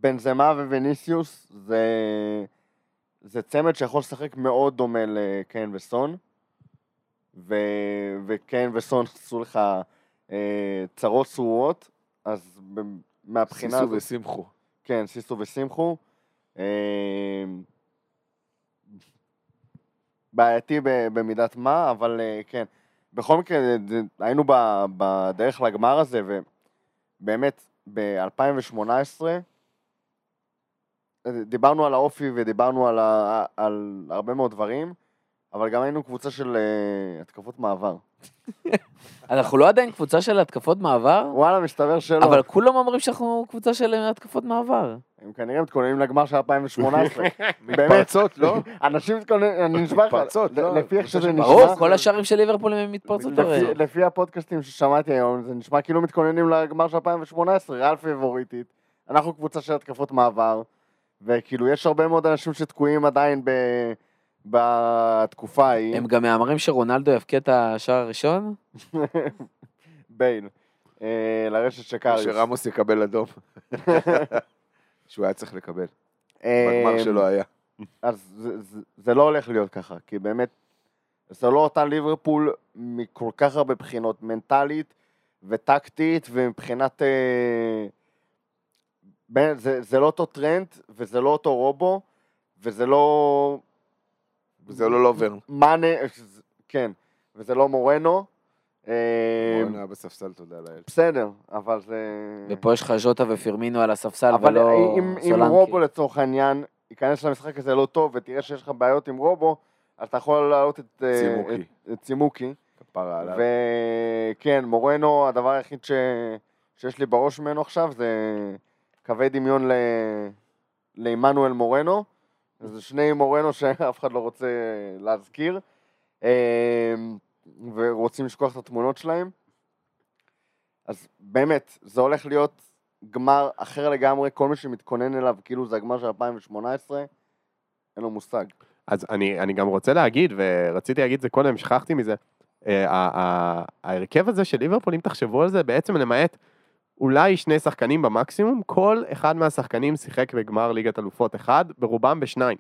בנזמה ווניסיוס זה, זה צמד שיכול לשחק מאוד דומה לקיין וסון. ו, וקיין וסון עשו לך אה, צרות צרורות, אז ב- מהבחינה סיסו הזאת, ושמחו. כן, סיסו ושמחו. אה, בעייתי במידת מה, אבל אה, כן. בכל מקרה, היינו בדרך לגמר הזה, ובאמת, ב-2018, דיברנו על האופי ודיברנו על, ה- על הרבה מאוד דברים, אבל גם היינו קבוצה של אה, התקפות מעבר. אנחנו לא עדיין קבוצה של התקפות מעבר, וואלה, מסתבר שלא. אבל כולם אומרים שאנחנו קבוצה של התקפות מעבר. הם כנראה מתכוננים לגמר של 2018. באמת. מתפרצות, לא? אנשים מתכוננים, אני נשבע לך, מתפרצות, לא? לפי איך שזה נשמע, ברור, כל השערים של ליברפול הם מתפרצות לפי- הרי. לפי הפודקאסטים ששמעתי היום, זה נשמע כאילו מתכוננים לגמר של 2018, ריאל פיבוריטית, אנחנו קבוצה של התקפות מעבר, וכאילו יש הרבה מאוד אנשים שתקועים עדיין ב... בתקופה ההיא, הם גם מהמרים שרונלדו יבקיע את השער הראשון? בייל, אה, לרשת שקריוס. שרמוס יקבל אדום. שהוא היה צריך לקבל. בגמר שלו היה. אז זה, זה, זה לא הולך להיות ככה, כי באמת, זה לא אותה ליברפול מכל כך הרבה בחינות, מנטלית וטקטית, ומבחינת... אה, זה, זה לא אותו טרנד, וזה לא אותו רובו, וזה לא... וזה לא לוברן. מאנה, כן, וזה לא מורנו. אה, רון היה בספסל, תודה לאל. בסדר, אבל זה... ופה יש לך ז'וטה ופירמינו על הספסל אבל ולא אם, אם סולנקי. רובו לצורך העניין ייכנס למשחק הזה לא טוב ותראה שיש לך בעיות עם רובו, אז אתה יכול להעלות את אה, צימוקי. את- את צימוקי. כפרה עליו. וכן, מורנו, הדבר היחיד ש... שיש לי בראש ממנו עכשיו זה קווי דמיון. לעמנואל מורנו. זה שני מורנו שאף אחד לא רוצה להזכיר, אה, ורוצים לשכוח את התמונות שלהם. אז באמת, זה הולך להיות גמר אחר לגמרי, כל מי שמתכונן אליו כאילו זה הגמר של 2018, אין לו מושג. אז אני, אני גם רוצה להגיד, ורציתי להגיד את זה קודם, שכחתי מזה, אה, ההרכב הזה של ליברפול, אם תחשבו על זה, בעצם למעט אולי שני שחקנים במקסימום, כל אחד מהשחקנים שיחק בגמר ליגת אלופות אחד, ברובם בשניים.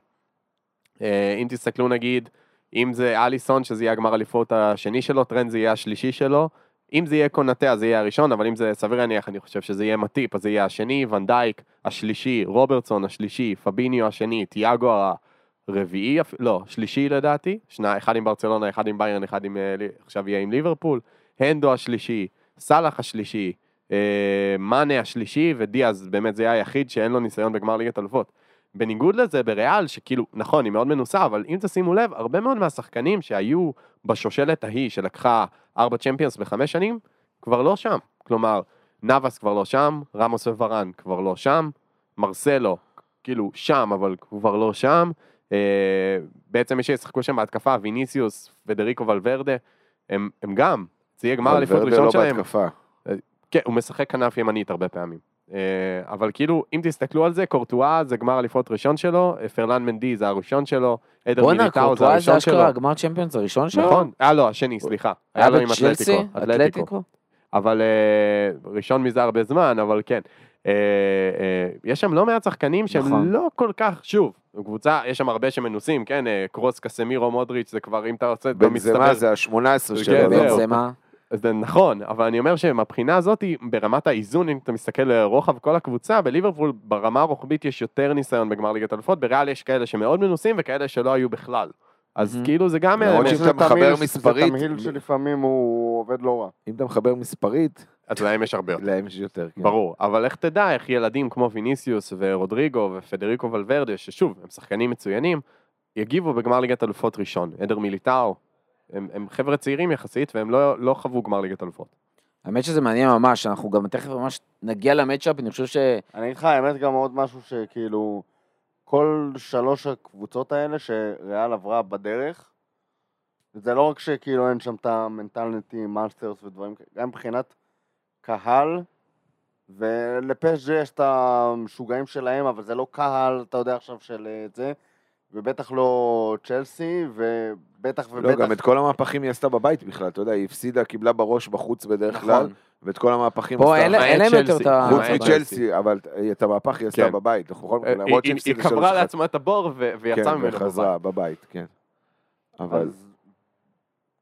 אה, אם תסתכלו נגיד, אם זה אליסון, שזה יהיה הגמר אליפות השני שלו, טרנד זה יהיה השלישי שלו, אם זה יהיה קונאטה אז זה יהיה הראשון, אבל אם זה סביר להניח, אני חושב שזה יהיה מטיפ, אז זה יהיה השני, ואן דייק השלישי, רוברטסון השלישי, פביניו השני, תיאגו הרביעי, לא, שלישי לדעתי, שני, אחד עם ברצלונה, אחד עם ביירן, אחד עם, אה, עכשיו יהיה עם ליברפול, הנדו השלישי, סאלח השלישי, מאנה השלישי, ודיאז באמת זה היה היחיד שאין לו ניסיון בגמר ליגת אלופות. בניגוד לזה בריאל, שכאילו, נכון, היא מאוד מנוסה, אבל אם תשימו לב, הרבה מאוד מהשחקנים שהיו בשושלת ההיא שלקחה ארבע צ'מפיונס בחמש שנים, כבר לא שם. כלומר, נאבס כבר לא שם, רמוס וורן כבר לא שם, מרסלו, כאילו, שם, אבל כבר לא שם. אה, בעצם מי שישחקו שם בהתקפה, ויניסיוס, פדריקו ולוורדה, הם, הם גם, זה יהיה גמר אליפות ראשון לא שלהם. בהתקפה. כן, הוא משחק כנף ימנית הרבה פעמים. אה, אבל כאילו, אם תסתכלו על זה, קורטואה זה גמר אליפות ראשון שלו, אה, פרלן מנדי זה הראשון שלו, עדר בואנה, מיליטאו זה קורטואה זה הראשון שלו. אשכרה גמר צ'מפיונס הראשון שלו? נכון, אה לא, השני, סליחה. היה לו עם? אתלטיקו. אתלטיקו? אבל אה, ראשון מזה הרבה זמן, אבל כן. יש שם לא מעט שחקנים שהם נכון. לא כל כך, שוב, קבוצה, יש שם הרבה שמנוסים, כן, קרוס, קסמירו, מודריץ', זה כבר, אם אתה רוצה, אתה בנזמה מצטבר. זה ה-18 כן, שלו. זהו. לא? בנזמה. זה נכון, אבל אני אומר שמבחינה הזאת, ברמת האיזון, אם אתה מסתכל לרוחב כל הקבוצה, בליברפול ברמה הרוחבית יש יותר ניסיון בגמר ליגת אלופות, בריאל יש כאלה שמאוד מנוסים וכאלה שלא היו בכלל. אז. כאילו זה גם... למרות אה, שאתה מחבר מספרית- זה תמהיל שלפעמים הוא עובד לא רע. אם אתה מחבר מספרית, אז להם יש הרבה יותר. להם יש יותר. כן. ברור, אבל איך תדע איך ילדים כמו ויניסיוס ורודריגו ופדריקו ולוורדה, ששוב, הם שחקנים מצוינים, יגיבו בגמר ליגת אלופות ראשון. עדר מיליטאו, הם, הם חבר'ה צעירים יחסית והם לא, לא חוו גמר ליגת אלופות. האמת שזה מעניין ממש, אנחנו גם תכף ממש נגיע למצ'אפ, אני חושב ש... אני אגיד לך, האמת גם עוד משהו שכאילו, כל שלוש הקבוצות האלה שריאל עברה בדרך, זה לא רק שכאילו אין שם את המנטלניטי, מאסטרס ודברים כאלה, גם מבחינת קהל, ולפסג'י יש את המשוגעים שלהם, אבל זה לא קהל, אתה יודע עכשיו, של אה, זה, ובטח לא צ'לסי, ובטח לא, ובטח... גם את כל המהפכים היא עשתה בבית בכלל, אתה יודע, היא הפסידה, קיבלה בראש בחוץ בדרך כלל, נכון. ואת כל המהפכים פה עשתה. אין לה- אין להם. יותר את ה... חוץ מצ'לסי, אבל את המהפך היא עשתה כן. בבית, מקרה, היא, למרות היא, קברה. לעצמה את הבור ויצאה כן, ממנו וחזרה בבית. בבית, כן. אבל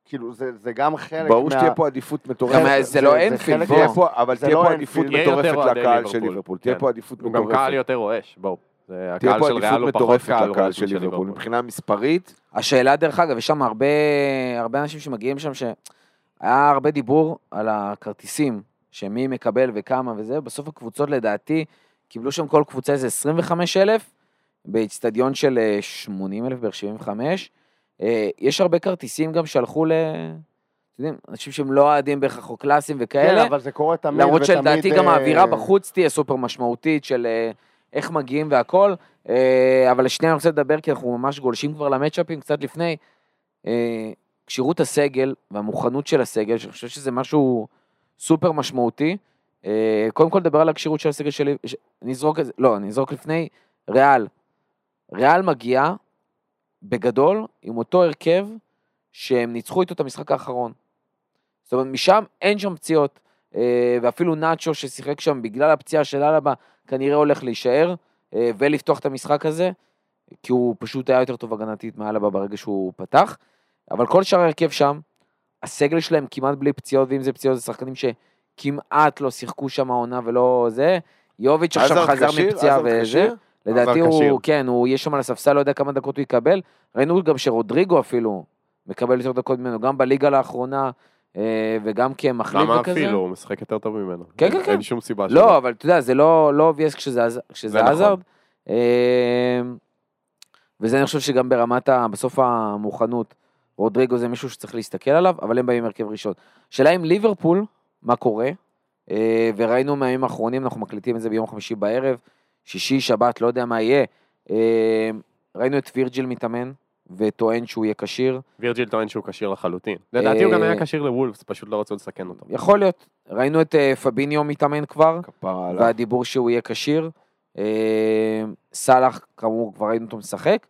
כאילו, זה, זה גם חלק ברור מה... שתהיה פה עדיפות מטורפת. זה לא זה. תהיה פה, אבל זה תהיה לא פה אנפילד. עדיפות מטורפת לקהל של ליברפול. תהיה כן. פה עדיפות הוא גם מטורפת. קהל יותר רועש, בואו. תהיה פה עדיפות מטורפת קהל לקהל של ליברפול. מבחינה מספרית, השאלה דרך אגב, יש שם הרבה, הרבה אנשים שמגיעים שם, שהיה הרבה דיבור על הכרטיסים, שמי מקבל וכמה וזה, בסוף הקבוצות לדעתי קיבלו שם כל קבוצה איזה 25 אלף, באיצטדיון של אה, 80 אלף, בערך 75. אה, יש הרבה כרטיסים גם שהלכו ל... יודעים, אנשים שהם לא אוהדים בהכרח או קלאסים וכאלה. כן, אבל זה קורה תמיד, למרות שלדעתי גם אה, האווירה בחוץ תהיה סופר משמעותית של אה, איך מגיעים והכל, אה, אבל לשנייה אני רוצה לדבר כי אנחנו ממש גולשים כבר למצ'אפים קצת לפני. אה, כשירות הסגל והמוכנות של הסגל, שאני חושב שזה משהו סופר משמעותי. אה, קודם כל לדבר על הכשירות של הסגל שלי, נזרוק את זה, לא, נזרוק לפני, ריאל. ריאל מגיעה בגדול עם אותו הרכב שהם ניצחו איתו את המשחק האחרון. זאת אומרת, משם אין שם פציעות. אה, ואפילו נאצ'ו ששיחק שם בגלל הפציעה של אלבה, כנראה הולך להישאר אה, ולפתוח את המשחק הזה, כי הוא פשוט היה יותר טוב הגנתית מאלבה ברגע שהוא פתח. אבל כל שאר ההרכב שם, הסגל שלהם כמעט בלי פציעות, ואם זה פציעות זה שחקנים שכמעט לא שיחקו שם העונה ולא זה. יוביץ' עכשיו חזר כשיר? מפציעה וזה. לדעתי. הוא, כן, הוא יהיה שם על הספסל, לא יודע כמה דקות הוא יקבל. ראינו גם שרודריגו אפילו מקבל יותר דקות ממנו, גם בליגה לאחרונה, וגם כמחליף למה וכזה. אפילו? הוא משחק יותר טוב ממנו. כן, כן, כן. אין שום סיבה לא, אבל אתה יודע, זה לא לא obvious כשזה עז- כשזה זה נכון. עזרד. אה, וזה אני חושב שגם ברמת, בסוף המוכנות, רודריגו זה מישהו שצריך להסתכל עליו, אבל הם באים עם הרכב ראשון. שאלה עם ליברפול, מה קורה? אה, וראינו מהימים האחרונים, אנחנו מקליטים את זה ביום חמישי בערב, שישי, שבת, לא יודע מה יהיה. אה, ראינו את וירג'יל מתאמן, וטוען שהוא יהיה כשיר. וירג'יל טוען שהוא כשיר לחלוטין. לדעתי הוא גם אה, היה כשיר לוולפס, פשוט לא רצו לסכן אותו. יכול להיות. ראינו את אה, פביניו מתאמן כבר. והדיבור שהוא יהיה כשיר. אה, סאלח, כאמור, כבר ראינו אותו משחק.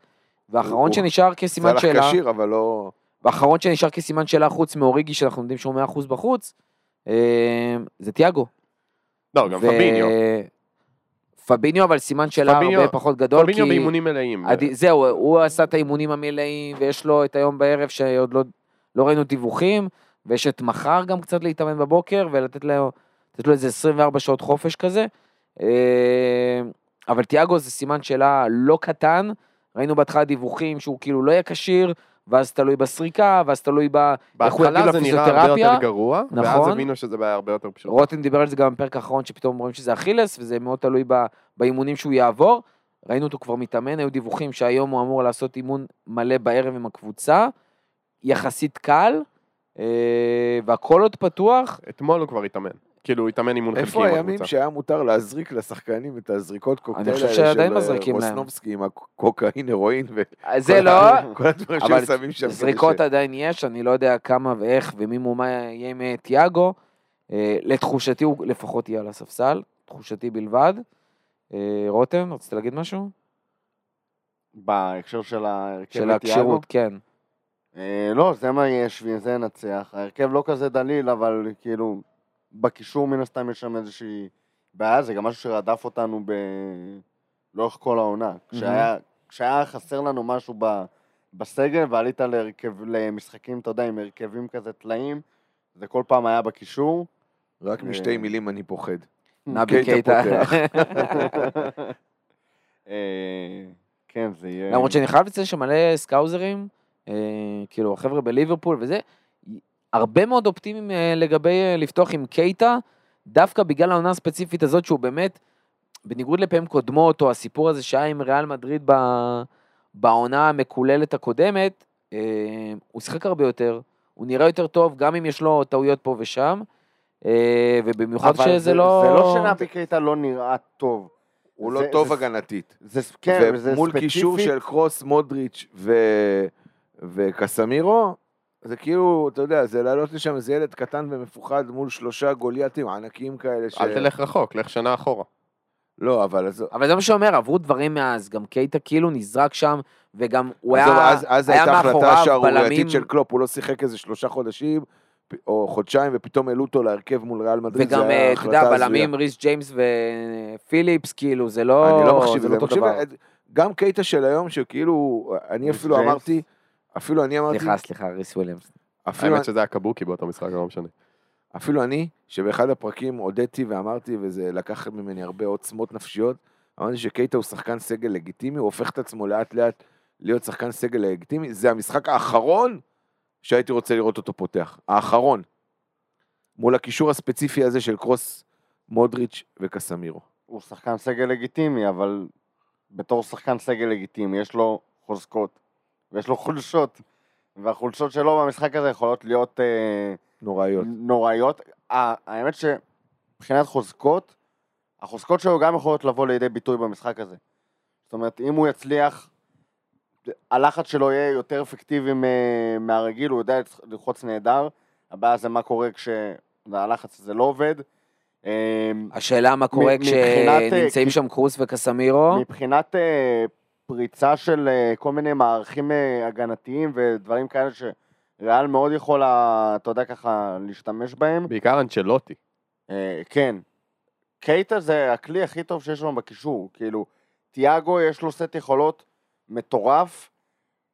והאחרון הוא- שנשאר כסימן סאלח שאלה, כשיר, אבל לא... והאחרון שנשאר כסימן שאלה חוץ מאוריגי, שאנחנו יודעים שהוא 100% בחוץ, זה תיאגו. לא, גם פביניו. פביניו, אבל סימן שאלה פביניו- הרבה פחות גדול, כי... פביניו באימונים מלאים. עדי- זהו, הוא עשה את האימונים המלאים, ויש לו את היום בערב שעוד לא, לא ראינו דיווחים, ויש את מחר גם קצת להתאמן בבוקר, ולתת לו, לו איזה 24 שעות חופש כזה. אה, אבל תיאגו זה סימן שאלה לא קטן, ראינו בהתחלה דיווחים שהוא כאילו לא יהיה כשיר, ואז תלוי בסריקה, ואז תלוי ב... בהתחלה זה נראה הרבה. יותר גרוע, ואז נכון. הבינו שזה בעיה הרבה יותר פשוטה. רותם דיבר על זה גם בפרק האחרון, שפתאום רואים שזה אכילס, וזה מאוד תלוי ב- באימונים שהוא יעבור. ראינו אותו כבר מתאמן, היו דיווחים שהיום הוא אמור לעשות אימון מלא בערב עם הקבוצה, יחסית קל, אה, והכל עוד פתוח. אתמול הוא כבר התאמן. כאילו, הוא התאמן אימון חלקי איפה עם הימים הקבוצה. שהיה מותר להזריק לשחקנים את הזריקות קוקטייל חושב האלה של להם. רוסנובסקי עם הקוקאין, הרואין זה לא, וכל הדברים אבל זריקות עדיין יש, אני לא יודע כמה ואיך ומי מומה יהיה עם אה, תיאגו. אה, לתחושתי הוא לפחות יהיה על הספסל, תחושתי בלבד. אה, רותם, רצית להגיד משהו? בהקשר של ההרכב של? הכשירות, כן. אה, לא, זה מה יש ועם זה ננצח. ההרכב לא כזה דליל, אבל כאילו, בקישור מן הסתם יש שם איזושהי בעיה, זה גם משהו שרדף אותנו ב... לאורך כל העונה. כשהיה, כשהיה חסר לנו משהו ב... בסגל ועלית להרכב, למשחקים, אתה יודע, עם הרכבים כזה טלאים, זה כל פעם היה בקישור. רק משתי מילים אני פוחד. נבי קייטה קייטה. פותח. אה, כן, זה יהיה... למרות שאני חייב לציין שמלא סקאוזרים, אה, כאילו החבר'ה בליברפול וזה, הרבה מאוד אופטימיים אה, לגבי אה, לפתוח עם קייטה, דווקא בגלל העונה הספציפית הזאת שהוא באמת, בניגוד לפעמים קודמות, או הסיפור הזה שהיה עם ריאל מדריד ב, בעונה המקוללת הקודמת, אה, הוא שיחק הרבה יותר, הוא נראה יותר טוב, גם אם יש לו טעויות פה ושם, אה, ובמיוחד שזה זה, לא... זה לא שנבי קייטה לא נראה טוב. הוא זה- לא טוב זה- הגנתית. זה, כן, וזה ומול ספציפית. קישור של קרוס, מודריץ' ו... וקסמירו, זה כאילו, אתה יודע, זה לעלות לשם איזה ילד קטן ומפוחד מול שלושה גוליאטים ענקיים כאלה ש... אל תלך רחוק, לך שנה אחורה. לא, אבל אז... אבל זה מה שאומר, עברו דברים מאז, גם קייטה כאילו נזרק שם, וגם הוא היה, אז, אז היה הייתה החלטה מאחוריו שערורייתית בלמים, של קלופ, הוא לא שיחק איזה שלושה חודשים, או חודשיים, ופתאום העלו אותו להרכב מול ריאל מדריד, וגם, זה היה אה, אתה יודע. בלמים, ריס ג'יימס ופיליפס, כאילו, זה לא, אני לא מחשיב זה את זה, לא אותו מחשיב, דבר. את- גם קייטה של היום, שכאילו, אני אפילו ג'יימס? אפילו אני אמרתי, סליחה, סליחה, ריס וויליאמס. אפילו, האמת שזה היה קבוקי באותו משחק, לא משנה. אפילו אני, שבאחד הפרקים הודיתי ואמרתי, וזה לקח ממני הרבה עוצמות נפשיות, אמרתי שקייטה הוא שחקן סגל לגיטימי, הוא הופך את עצמו לאט לאט להיות שחקן סגל לגיטימי, זה המשחק האחרון שהייתי רוצה לראות אותו פותח, האחרון, מול הקישור הספציפי הזה של קרוס, מודריץ' וקסמירו. הוא שחקן סגל לגיטימי, אבל בתור שחקן סגל לגיטימי יש לו חוזקות ויש לו חולשות, והחולשות שלו במשחק הזה יכולות להיות אה, נוראיות. נוראיות. האמת שמבחינת חוזקות, החוזקות שלו גם יכולות לבוא לידי ביטוי במשחק הזה. זאת אומרת, אם הוא יצליח, הלחץ שלו יהיה יותר אפקטיבי מהרגיל, הוא יודע ללחוץ נהדר, הבעיה זה מה קורה כשהלחץ הזה לא עובד. אה, השאלה מה קורה אה, כשנמצאים שם קרוס וקסמירו, מבחינת אה, פריצה של אה, כל מיני מערכים אה, הגנתיים ודברים כאלה שריאל מאוד יכולה, אתה יודע, ככה, להשתמש בהם. בעיקר אנצ'לוטי. אה, כן. קייטה זה הכלי הכי טוב שיש לנו בקישור. כאילו, תיאגו יש לו סט יכולות מטורף.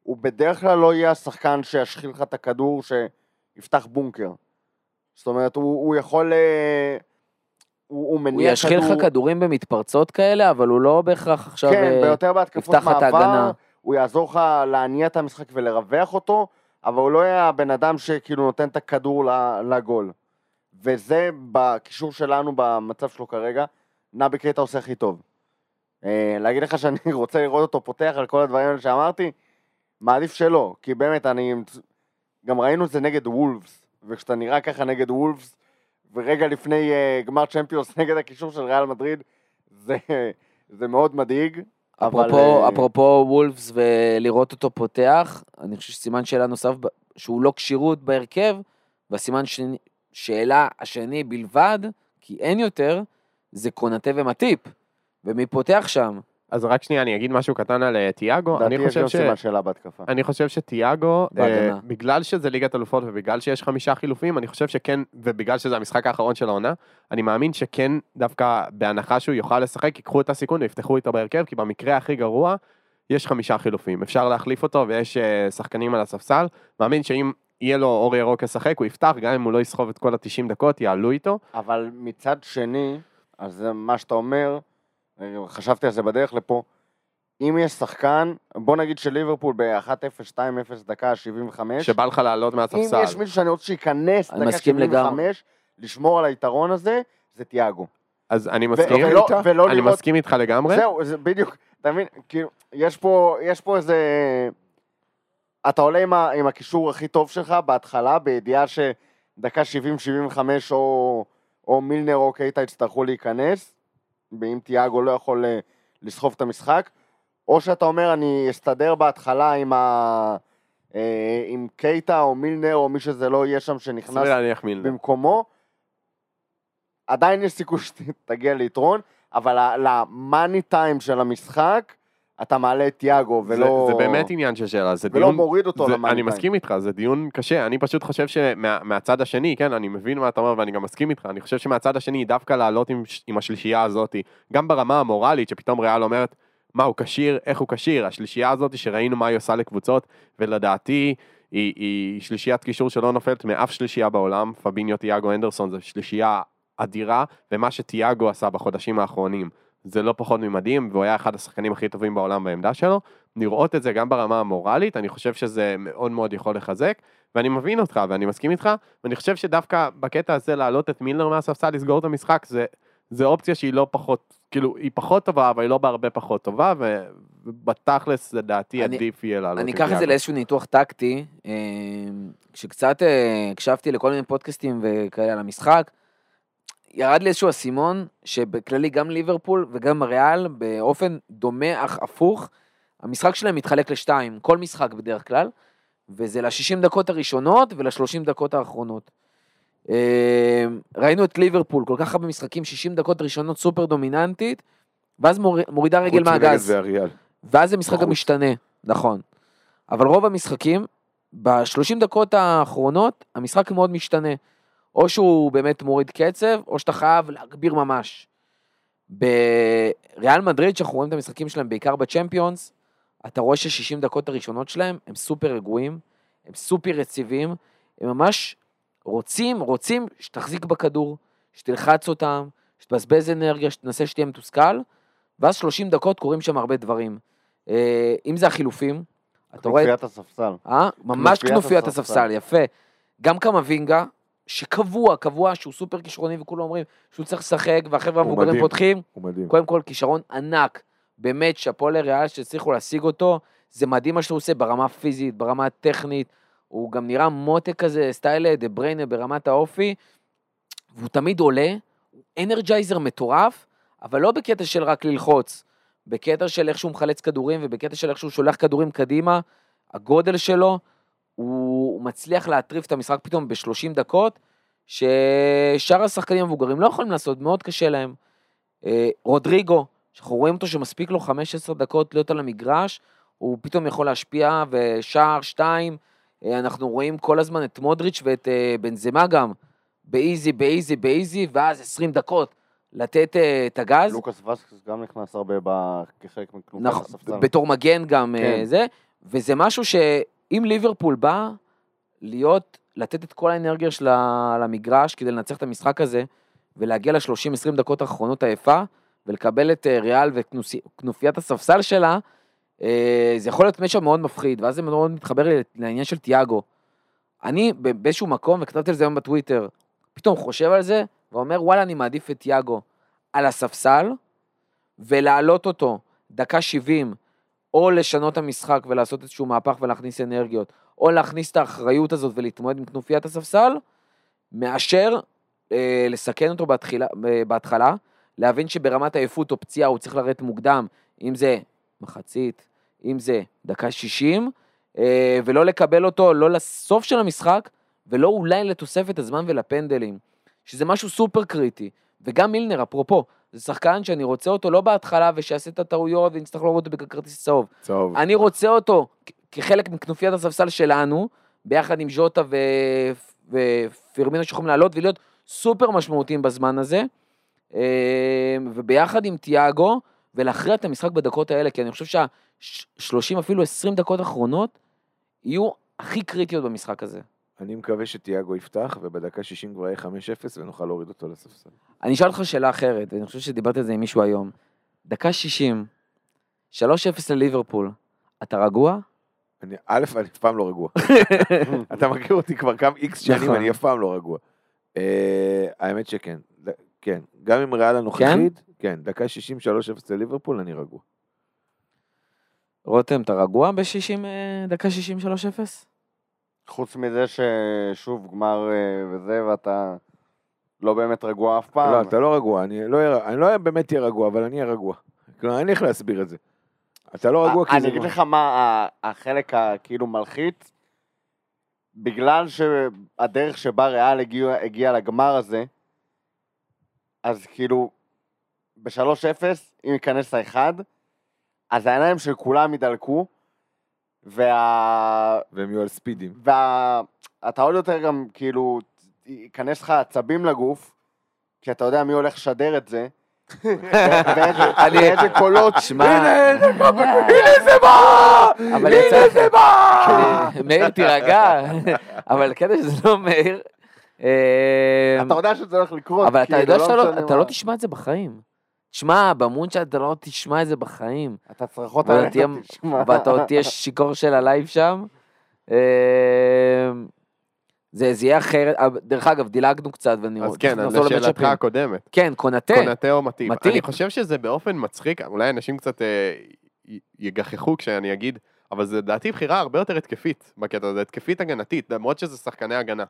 הוא בדרך כלל לא יהיה השחקן שישחיל לך את הכדור שיפתח בונקר. זאת אומרת, הוא, הוא יכול... הוא, הוא הוא מניע ישחיל לך כדורים במתפרצות כאלה, אבל הוא לא בהכרח עכשיו... כן, אה, ביותר בהתקפות מעבר, ההגנה. הוא יעזור לך להניע את המשחק ולרווח אותו, אבל הוא לא יהיה הבן אדם שכאילו נותן את הכדור לגול. וזה בקישור שלנו, במצב שלו כרגע, נבי קייטה עושה הכי טוב. אה, להגיד לך שאני רוצה לראות אותו פותח על כל הדברים האלה שאמרתי, מעדיף שלא, כי באמת, אני... גם ראינו את זה נגד וולפס, וכשאתה נראה ככה נגד וולפס, ורגע לפני uh, גמר צ'מפיונס נגד הקישור של ריאל מדריד, זה, זה מאוד מדאיג. אבל, אפרופו, אה, אפרופו וולפס ולראות אותו פותח, אני חושב שסימן שאלה נוסף שהוא לא כשירות בהרכב, והסימן שני, שאלה השני בלבד, כי אין יותר, זה קונטה ומטיפ. ומי פותח שם? אז רק שנייה, אני אגיד משהו קטן על אה, תיאגו. אני חושב ש... סימן שאלה בהתקפה. אני חושב שתיאגו. אה, בגלל שזה ליגת אלופות ובגלל שיש חמישה חילופים, אני חושב שכן, ובגלל שזה המשחק האחרון של העונה, אני מאמין שכן, דווקא בהנחה שהוא יוכל לשחק, ייקחו את הסיכון ויפתחו איתו בהרכב, כי במקרה הכי גרוע, יש חמישה חילופים. אפשר להחליף אותו ויש אה, שחקנים על הספסל. מאמין שאם יהיה לו אור ירוק לשחק, הוא יפתח, גם אם הוא לא יסחוב את כל ה-90 דקות, יעלו איתו. אבל מצד שני, אז זה מה שאתה אומר, חשבתי על זה בדרך לפה, אם יש שחקן, בוא נגיד שליברפול ב-1-0, 2-0 דקה 75, שבא לך לעלות אם מהספסל. יש מישהו שאני רוצה שייכנס דקה מסכים 75, לגמרי. לשמור על היתרון הזה, זה תיאגו. אז אני מסכים, ולא- ולא אני לראות- מסכים איתך לגמרי. זהו, זה בדיוק, אתה מבין, כאילו, יש פה, יש פה איזה... אתה עולה עם, ה, עם הקישור הכי טוב שלך בהתחלה, בידיעה שדקה 70-75 או, או מילנר או קייטה יצטרכו להיכנס, ואם תיאגו לא יכול אה, לסחוב את המשחק, או שאתה אומר, אני אסתדר בהתחלה עם, ה, אה, עם קייטה או מילנר או מי שזה לא יהיה שם שנכנס. במקומו, עדיין יש סיכוי שתגיע ליתרון, אבל למאני טיים של המשחק, אתה מעלה את תיאגו זה- ולא... זה באמת עניין של שאלה, זה ולא דיון... מוריד אותו זה- למאני אני. מסכים איתך, זה דיון קשה, אני פשוט חושב שמהצד השני, כן, אני מבין מה אתה אומר ואני גם מסכים איתך, אני חושב שמהצד השני דווקא לעלות עם, עם השלישייה הזאת, גם ברמה המורלית, שפתאום ריאל אומרת, מה הוא כשיר, איך הוא כשיר, השלישייה הזאת שראינו מה היא עושה לקבוצות, ולדעתי היא, היא שלישיית קישור שלא נופלת מאף שלישייה בעולם, פביניו, תיאגו, אנדרסון, זו שלישייה אדירה, ומה שתיאגו עשה בחודשים האחרונים, זה לא פחות ממדהים, והוא היה אחד השחקנים הכי טובים בעולם בעמדה שלו. לראות את זה גם ברמה המורלית, אני חושב שזה מאוד מאוד יכול לחזק, ואני מבין אותך ואני מסכים איתך, ואני חושב שדווקא בקטע הזה להעלות את מילנר מהספסל, לסגור את המשחק, זה, זה אופציה שהיא לא פחות, כאילו, היא פחות טובה, אבל היא לא בהרבה פחות טובה, ובתכלס לדעתי אני- עדיף יהיה לעלות אני אקח את זה. לאיזשהו ניתוח טקטי, אה, כשקצת אה, הקשבתי לכל מיני פודקאסטים וכאלה על המשחק, ירד לי איזשהו אסימון, שבכללי גם ליברפול וגם ריאל, באופן דומה אך הפוך, המשחק שלהם מתחלק לשתיים, כל משחק בדרך כלל, וזה ל-60 דקות הראשונות ול-30 דקות האחרונות. אה, ראינו את ליברפול, כל כך הרבה משחקים, 60 דקות ראשונות סופר דומיננטית, ואז מור... מורידה רגל מהגז. ואז המשחק בחוץ. גם משתנה, נכון. אבל רוב המשחקים, ב-30 דקות האחרונות, המשחק מאוד משתנה. או שהוא באמת מוריד קצב, או שאתה חייב להגביר ממש. בריאל מדריד, שאנחנו רואים את המשחקים שלהם בעיקר בצ'מפיונס, אתה רואה ש-60 דקות הראשונות שלהם הם סופר רגועים, הם סופר יציבים, הם ממש רוצים, רוצים שתחזיק בכדור, שתלחץ אותם, שתבזבז אנרגיה, שתנסה שתהיה מתוסכל, ואז 30 דקות קורים שם הרבה דברים. אה, אם זה החילופים, אתה רואה... כנופיית הספסל. אה? ממש כנופיית. הספסל, יפה. גם קמבינגה, שקבוע, קבוע, שהוא סופר כישרוני, וכולם אומרים שהוא צריך לשחק, והחבר'ה המבוגרים. פותחים. הוא מדהים. קודם כל, כישרון ענק. באמת, שאפו לריאל שהצליחו להשיג אותו. זה מדהים מה שהוא עושה ברמה הפיזית, ברמה הטכנית. הוא גם נראה מותק כזה, סטייל דה בריינה ברמת האופי. והוא תמיד עולה, הוא אנרג'ייזר מטורף, אבל לא בקטע של רק ללחוץ. בקטע של איך שהוא מחלץ כדורים, ובקטע של איך שהוא שולח כדורים קדימה. הגודל שלו, הוא, מצליח להטריף את המשחק פתאום ב-30 דקות, ששאר השחקנים המבוגרים לא יכולים לעשות, מאוד קשה להם. אה, רודריגו, שאנחנו רואים אותו שמספיק לו 15 דקות להיות על המגרש, הוא פתאום יכול להשפיע, ושער, שתיים, אה, אנחנו רואים כל הזמן את מודריץ' ואת אה, בנזמה גם, באיזי, באיזי, באיזי, ואז 20 דקות לתת את הגז. לוקאס וסקס גם נכנס הרבה כחלק מכנופיית נכון, הספסל. בתור מגן גם כן. זה, וזה משהו שאם ליברפול בא להיות, לתת את כל האנרגיה שלה למגרש כדי לנצח את המשחק הזה, ולהגיע ל-30-20 דקות האחרונות היפה, ולקבל את אה, ריאל וכנופיית הספסל שלה, אה, זה יכול להיות משהו מאוד מפחיד, ואז זה מאוד מתחבר לעניין של תיאגו. אני באיזשהו מקום, וכתבתי על זה היום בטוויטר, פתאום חושב על זה, ואומר, וואלה, אני מעדיף את תיאגו על הספסל, ולהעלות אותו דקה 70, או לשנות המשחק ולעשות איזשהו מהפך ולהכניס אנרגיות, או להכניס את האחריות הזאת ולהתמודד עם כנופיית הספסל, מאשר אה, לסכן אותו בהתחילה, אה, בהתחלה, להבין שברמת עייפות או פציעה הוא צריך לרדת מוקדם, אם זה מחצית, אם זה דקה 60, אה, ולא לקבל אותו לא לסוף של המשחק, ולא אולי לתוספת הזמן ולפנדלים, שזה משהו סופר קריטי. וגם מילנר, אפרופו, זה שחקן שאני רוצה אותו לא בהתחלה ושיעשה את הטעויות ונצטרך לראות אותו בכרטיס צהוב. צהוב. אני רוצה אותו כחלק מכנופיית הספסל שלנו, ביחד עם ז'וטה ו... ופירמינו שיכולים לעלות ולהיות סופר משמעותיים בזמן הזה, אה, וביחד עם תיאגו, ולהכריע את המשחק בדקות האלה, כי אני חושב שה-30 אפילו 20 דקות אחרונות יהיו הכי קריטיות במשחק הזה. אני מקווה שתיאגו יפתח, ובדקה 60 כבר יהיה 5-0 ונוכל להוריד אותו לספסל. אני אשאל אותך שאלה אחרת, אני חושב שדיברתי על זה עם מישהו היום. דקה 60, 3-0 לליברפול, אתה רגוע? אני, א', אני אף פעם לא רגוע. אתה מכיר אותי כבר כמה איקס שנים, נכון. אני אף פעם לא רגוע. אה, האמת שכן, כן. גם עם ריאל הנוכחית, כן, דקה 60, 3-0 לליברפול, אני רגוע. רותם, אתה רגוע ב-60, דקה 60, 3-0? חוץ מזה ששוב גמר אה, וזה, ואתה לא באמת רגוע אף פעם. לא, אתה לא רגוע, אני לא אני לא באמת אהיה רגוע, אבל אני אהיה רגוע. כלומר, אין לי איך להסביר את זה. אתה לא רגוע כי אה, אני זה... אגיד לך מה החלק הכאילו מלחיץ, בגלל שהדרך שבה ריאל הגיע, הגיע לגמר הזה, אז כאילו, ב-3-0, אם ייכנס האחד, אז העיניים של כולם ידלקו, וה... והם יהיו על ספידים. וה... אתה עוד יותר גם, כאילו, ייכנס לך עצבים לגוף, כי אתה יודע מי הולך לשדר את זה, ואיזה ואיזה קולות, שמע, הנה זה בא! הנה זה בא! מאיר תירגע, אבל הקטע שזה לא מאיר. אה, אתה יודע שזה הולך לקרות, אבל אתה כאילו, יודע שאתה לא- משנה אתה מה. לא תשמע את זה בחיים. תשמע, במונצ'ה אתה לא תשמע את זה בחיים. את הצרחות האלה אתה תשמע. ואתה עוד תהיה שיכור של הלייב שם. אה, זה זה יהיה אחרת, אה, דרך אגב, דילגנו קצת ואני אז כן, לבית לשאלתך. הקודמת. כן, קונאטה. קונאטה או מטיפ. מטיפ. אני חושב שזה באופן מצחיק, אולי אנשים קצת אה, יגחכו כשאני אגיד, אבל זה לדעתי בחירה הרבה יותר התקפית בקטע הזה, התקפית הגנתית, למרות שזה שחקני הגנה.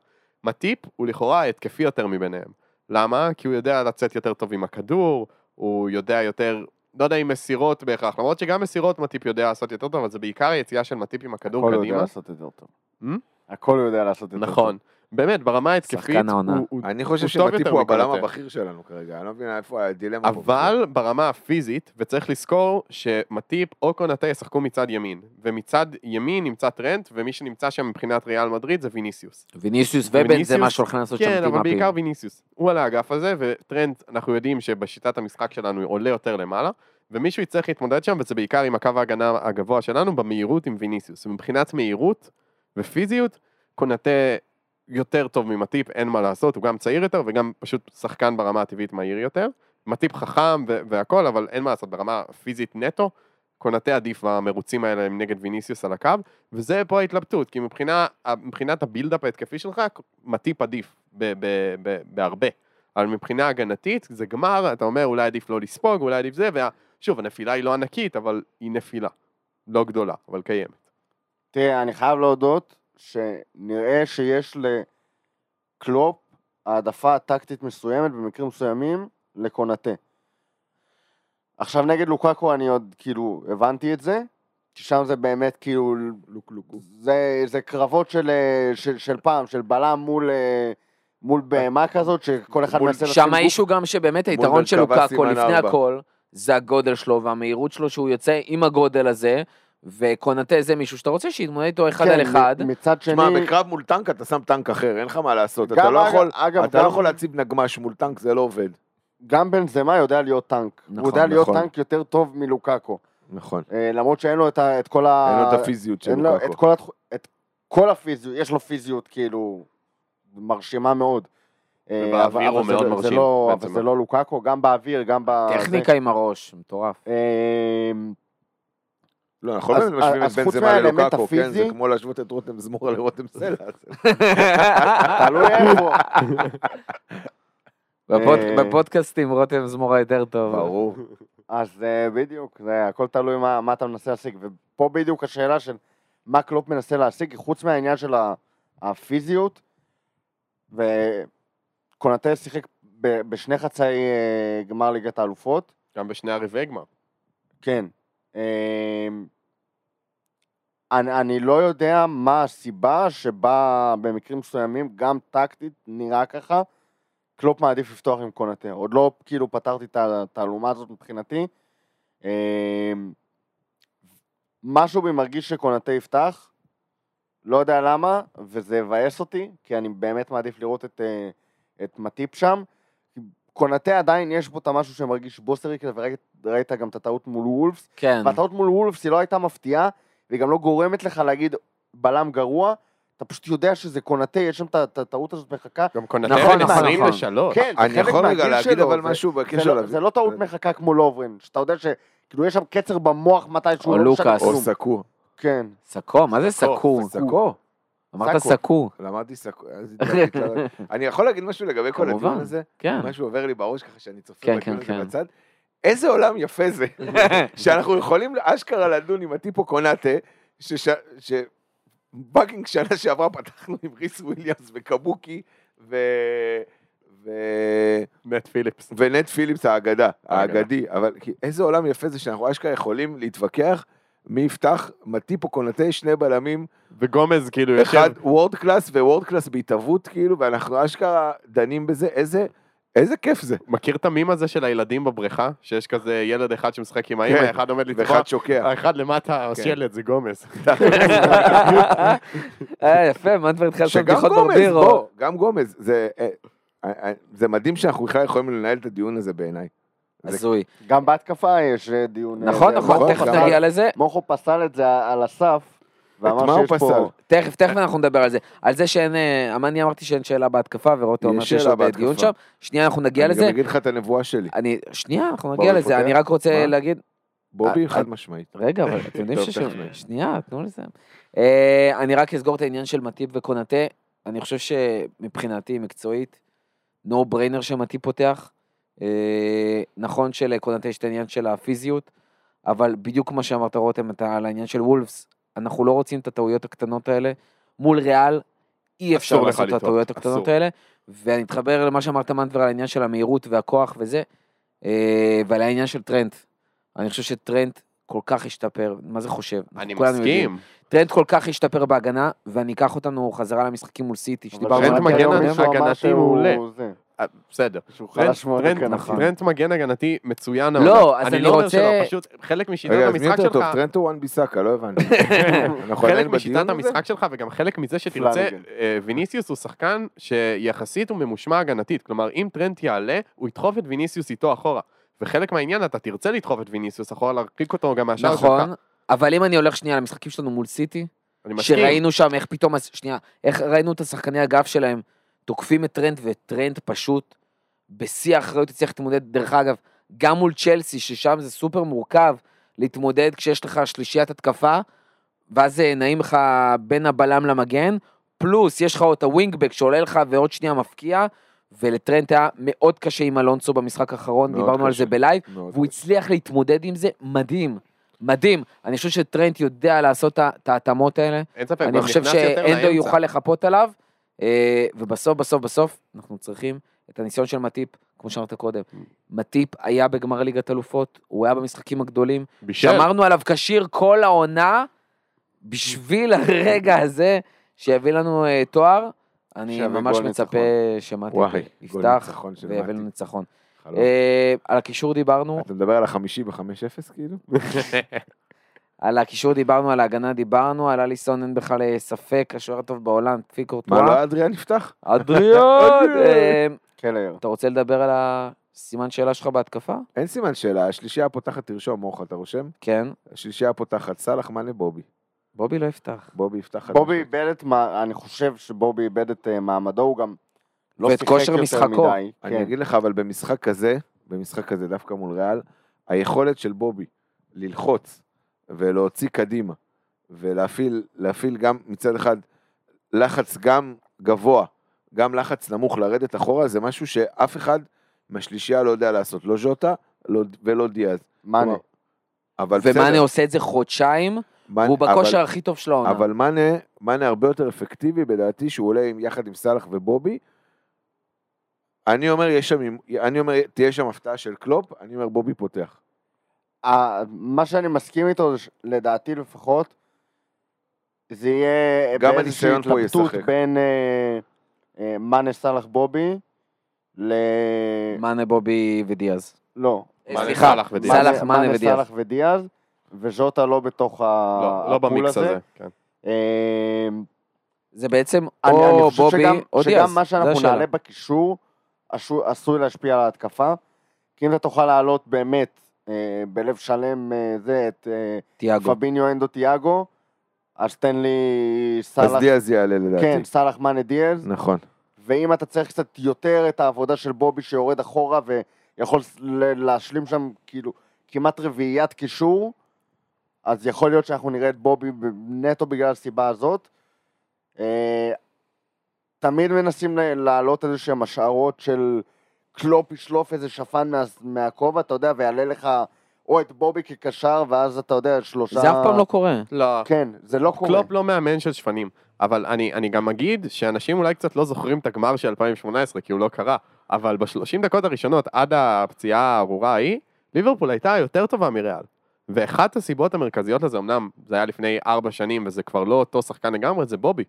מטיפ הוא לכאורה התקפי יותר מביניהם. למה? כי הוא יודע לצאת יותר טוב עם הכדור, הוא יודע יותר, לא יודע אם מסירות בהכרח, למרות שגם מסירות מטיפ יודע לעשות יותר טוב, אבל זה בעיקר היציאה של מטיפ עם הכדור הכל הוא יודע קדימה. לעשות יותר טוב. Hmm? הכל הוא יודע לעשות יותר טוב. נכון. באמת, ברמה ההתקפית, שחקן העונה. הוא- הוא אני חושב הוא טוב שמטיפ הוא הבלם. הבכיר שלנו כרגע, אני לא מבין איפה הדילמה. פה. אבל ברמה הפיזית, וצריך לזכור שמטיפ או קונאטה ישחקו מצד ימין, ומצד ימין נמצא טרנט, ומי שנמצא שם מבחינת ריאל מדריד זה ויניסיוס. ויניסיוס ויניסיוס, ובנזמה שהולכים לעשות שם כן, אבל טימאפים. בעיקר ויניסיוס. הוא על האגף הזה, וטרנט, אנחנו יודעים שבשיטת המשחק שלנו הוא עולה יותר למעלה, ומישהו יצטרך להתמודד שם, וזה בעיקר עם הקו ההגנה הגבוה שלנו, במהירות עם ויניסיוס. ומבחינת מהירות ופיזיות, קונאטה יותר טוב ממטיפ, אין מה לעשות, הוא גם צעיר יותר וגם פשוט שחקן ברמה הטבעית מהיר יותר. מטיפ חכם והכל, אבל אין מה לעשות, ברמה פיזית נטו, קונאטה עדיף במרוצים האלה הם נגד ויניסיוס על הקו, וזה פה ההתלבטות, כי מבחינה, מבחינת ה build-up ההתקפי שלך, מטיפ עדיף ב- ב- ב- בהרבה. אבל מבחינה הגנתית, זה גמר, אתה אומר אולי עדיף לא לספוג, אולי עדיף זה, ושוב, הנפילה היא לא ענקית, אבל היא נפילה. לא גדולה, אבל קיימת. תראה, אני חייב להודות שנראה שיש לקלופ העדפה טקטית מסוימת במקרים מסוימים לקונאטה. עכשיו נגד לוקקו אני עוד כאילו הבנתי את זה, כי שם זה באמת כאילו, לוק לוק. זה, זה קרבות של, אה, של, של פעם, של בלם מול, אה, מול בהמה כזאת, שכל אחד מנסה לשים שם גוף. האיש הוא גם שבאמת היתרון של סימן לפני. הכל, זה הגודל שלו והמהירות שלו שהוא יוצא עם הגודל הזה, וקונאטה זה מישהו שאתה רוצה שיתמודד איתו אחד כן, על אחד. מצד שני, תשמע, בקרב מול טנק אתה שם טנק אחר, אין לך מה לעשות. אתה לא יכול- אגב, אתה לא גם- יכול להציב נגמש מול טנק, זה לא עובד. גם בנזמה יודע להיות טנק. נכון, הוא יודע להיות נכון. טנק יותר טוב מלוקקו. נכון. אה, למרות שאין לו את, ה, את כל ה... אין לו את הפיזיות של אין לו את לוקאקו. כל, התח... את כל הפיזיות, יש לו פיזיות כאילו מרשימה מאוד. אה, ובאוויר הוא מאוד זה מרשים, לא. אבל זה לא לוקקו, גם באוויר, גם ב... טכניקה עם הראש, מטורף. לא, אנחנו לא משווים את בנזמה ללוקאקו, כן? זה כמו להשוות את רותם זמורה לרותם סלע. תלוי איפה. אה, בפודקאסטים רותם זמורה יותר טוב. ברור. אז אה, בדיוק, זה הכל תלוי מה, מה אתה מנסה להשיג. ופה בדיוק השאלה של מה קלופ מנסה להשיג, חוץ מהעניין של הפיזיות, וקונאטה שיחק בשני חצאי אה, גמר ליגת האלופות. גם בשני הרבעי גמר. כן. אמ, אני, אני לא יודע מה הסיבה שבה במקרים מסוימים, גם טקטית, נראה ככה, קלופ מעדיף לפתוח עם קונאטה. עוד לא כאילו פתרתי את התעלומה הזאת מבחינתי. אמ, משהו בי מרגיש שקונאטה יפתח, לא יודע למה, וזה יבאס אותי, כי אני באמת מעדיף לראות את, אה, את מטיפ שם. קונאטה עדיין יש בו את המשהו שמרגיש בוסריק, וראית גם את הטעות מול וולפס, כן. והטעות מול וולפס היא לא הייתה מפתיעה, והיא גם לא גורמת לך להגיד בלם גרוע, אתה פשוט יודע שזה קונאטה, יש שם את הטעות הזאת מחכה. גם קונאטה נכון, בן נכון, 23. כן, זה אני יכול רגע להגיד שלו, אבל משהו בקשר לא- לזה. זה לא טעות מחכה כמו לוברן, שאתה יודע שכאילו יש שם קצר במוח מתי שהוא או לא משנה לוקאס. או. סקו. כן. סקו, מה זה סקו, סקו? אמרת סקו. למדתי סקו. אני יכול להגיד משהו לגבי כל. הדיון הזה? כן. משהו עובר לי בראש ככה שאני צופה כן, בדיון כן, הזה כן. בצד. איזה עולם יפה זה, שאנחנו יכולים אשכרה לדון עם הטיפו קונאטה, שבאקינג שנה שעברה פתחנו עם ריס וויליאמס וקבוקי ו... ו... נט פיליפס. ונט פיליפס האגדה, האגדה. האגדי, אבל איזה עולם יפה זה שאנחנו אשכרה יכולים להתווכח מי יפתח, מטיפ או קונאטה, שני בלמים, וגומז כאילו יושב, אחד world class ו world class בהתהוות כאילו, ואנחנו אשכרה דנים בזה, איזה, איזה כיף זה, מכיר את המים הזה של הילדים בבריכה? שיש כזה ילד אחד שמשחק עם האמא, כן. אחד עומד לטבוע, ואחד שוקע. האחד למטה, כן. השלד זה גומז. אה, יפה, מה כבר התחיל לעשות שגם בדיחות ברבירו? גם גומז, זה, אה, אה, זה מדהים שאנחנו בכלל יכולים לנהל את הדיון הזה בעיניי. הזוי. גם בהתקפה יש אה, דיון. אה, נכון, נכון, תכף נגיע לזה. מוכו פסל את זה על הסף, ואמר מה הוא. פסל? תכף, תכף אנחנו נדבר על זה. על זה שאין, אה, אני אמרתי שאין שאלה בהתקפה, ורוטו אומר שיש עוד אה, דיון. שם. שנייה, אנחנו נגיע אני לזה. גם אגיד לך את הנבואה שלי. אני, שנייה, אנחנו נגיע לזה. אני רק רוצה? להגיד, בובי אה, חד משמעית. רגע, אבל אתם יודעים שיש... שנייה, תנו. אה, אני רק אסגור את העניין של מטיפ וקונאטה. אני חושב שמבחינתי, מקצועית, נו בריינר שמטיפ פותח. אה, נכון שלקונאטה יש את העניין של הפיזיות, אבל בדיוק כמו שאמרת רותם, אתה על העניין של וולפס, אנחנו לא רוצים את הטעויות הקטנות האלה. מול ריאל, אי אפשר לעשות את הטעויות הקטנות אסור. האלה. ואני אתחבר למה שאמרת מנטבר על העניין של המהירות והכוח וזה, אה, ועל העניין של טרנט. אני חושב שטרנט כל כך השתפר, מה זה חושב? אני. מסכים. טרנט כל כך השתפר בהגנה, ואני אקח אותנו חזרה למשחקים מול סיטי, אבל שדיברנו טרנט על שמעתי מגן על- הגנתי שהוא- מעולה. אה, בסדר. שהוא טרנט- חלש מאוד טרנט- הגנתי. נכון. טרנט מגן הגנתי מצוין. לא. אז אני לא אומר רוצה- שלא, פשוט חלק משיטת רגע, המשחק שלך, טרנט או וואן ביסאקה? לא הבנתי. אנחנו חלק משיטת? המשחק שלך וגם חלק מזה שתרצה. אה, ויניסיוס הוא שחקן שיחסית הוא ממושמע הגנתית, כלומר אם טרנט יעלה, הוא ידחוף את ויניסיוס איתו אחורה. וחלק מהעניין אתה תרצה לדחוף את ויניסיוס אחורה, להרחיק אותו גם מהשאר שלך. נכון, אבל אם אני הולך שנייה למשחקים שלנו מול סיטי. שראינו שם איך פתאום, שנייה, איך ראינו את השחקני הגב שלהם תוקפים את טרנט, וטרנט פשוט בשיא האחריות הצליח להתמודד, דרך אגב, גם מול צ'לסי, ששם זה סופר מורכב להתמודד כשיש לך שלישיית התקפה, ואז נעים לך בין הבלם למגן, פלוס יש לך עוד את הווינגבק שעולה לך ועוד שנייה מפקיע, ולטרנט היה מאוד קשה עם אלונסו במשחק האחרון, דיברנו על קשה. זה בלייב, והוא קשה. הצליח להתמודד עם זה מדהים. מדהים, אני חושב שטרנט יודע לעשות את ההתאמות האלה, אין ספק, אני חושב שאנדו. יוכל לחפות עליו, ובסוף, בסוף, בסוף, אנחנו צריכים את הניסיון של מטיפ, כמו שאמרת קודם. מטיפ היה בגמר ליגת אלופות, הוא היה במשחקים הגדולים, בישל. שמרנו עליו כשיר כל העונה, בשביל הרגע הזה שיביא לנו אה, תואר. אני ממש מצפה שמטיפ יפתח ויביא לנו. ניצחון. אה, על הקישור דיברנו, אתה מדבר על החמישי ב-5-0 כאילו? על הקישור דיברנו, על ההגנה דיברנו, על אליסון אין בכלל אה, ספק, השוער הטוב בעולם, כפי מה, קורטואה. לא אדריאן נפתח? אדריאן! אה, קלר. אתה רוצה לדבר על הסימן שאלה שלך בהתקפה? אין סימן שאלה, השלישייה הפותחת תרשום, מורך, אתה רושם? כן. השלישייה הפותחת, סאלח, מאנה, בובי. בובי לא יפתח. בובי יפתח בובי. איבד את, מה- אני חושב שבובי איבד את אה, מעמדו, הוא גם לא ואת שיחק כושר יותר משחקו. מדי. אני כן. אגיד לך, אבל במשחק כזה, במשחק כזה, דווקא מול ריאל, היכולת של בובי ללחוץ ולהוציא קדימה ולהפעיל להפעיל גם מצד אחד לחץ גם גבוה, גם לחץ נמוך, לרדת אחורה, זה משהו שאף אחד מהשלישייה לא יודע לעשות, לא ז'וטה לא, ולא דיאז. מאנה. אבל ומאנה בסדר, עושה את זה חודשיים, מאנה- והוא אבל- בכושר הכי טוב של העונה. אבל מאנה, מאנה הרבה יותר אפקטיבי בדעתי, שהוא עולה עם, יחד עם סאלח ובובי. אני אומר, שם, אני אומר, תהיה שם הפתעה של קלופ, אני אומר, בובי פותח. ה- מה שאני מסכים איתו, לדעתי לפחות, זה יהיה גם באיזושהי התלבטות. בין אה, אה, מאנה סאלח בובי ל... מאנה, בובי ודיאז. לא. אה, מאנה, סליחה, סאלח ודיאז. סאלח, מאנה ודיאז. סאלח ודיאז, וז'וטה לא בתוך ה- לא, לא הפול במיקס הזה. כן. אה, זה בעצם אני, אני או חושב בובי שגם, או שגם דיאז. מה שאנחנו. נעלה בקישור עשו- עשוי להשפיע על ההתקפה. כי אם אתה תוכל לעלות באמת בלב שלם אה, זה את אה, תיאגו. פביניו אנדו תיאגו, אז תן לי אז סאלח, דיאז יעלה לדעתי. כן, סאלח מאנה דיאז, נכון. ואם אתה צריך קצת יותר את העבודה של בובי שיורד אחורה ויכול להשלים שם כאילו כמעט רביעיית קישור, אז יכול להיות שאנחנו נראה את בובי נטו בגלל הסיבה הזאת. אה, תמיד מנסים להעלות איזה שהם השערות של קלופ ישלוף איזה שפן מה- מהכובע, אתה יודע, ויעלה לך או את בובי כקשר, ואז אתה יודע, שלושה... זה אף פעם לא קורה. לא, כן, זה לא קורה. קלופ לא מאמן של שפנים. אבל אני, אני גם אגיד שאנשים אולי קצת לא זוכרים את הגמר של 2018, כי הוא לא קרה. אבל בשלושים דקות הראשונות, עד הפציעה הארורה ההיא, ליברפול הייתה יותר טובה מריאל. ואחת הסיבות המרכזיות לזה, אמנם זה היה לפני ארבע שנים וזה כבר לא אותו שחקן לגמרי, זה בובי.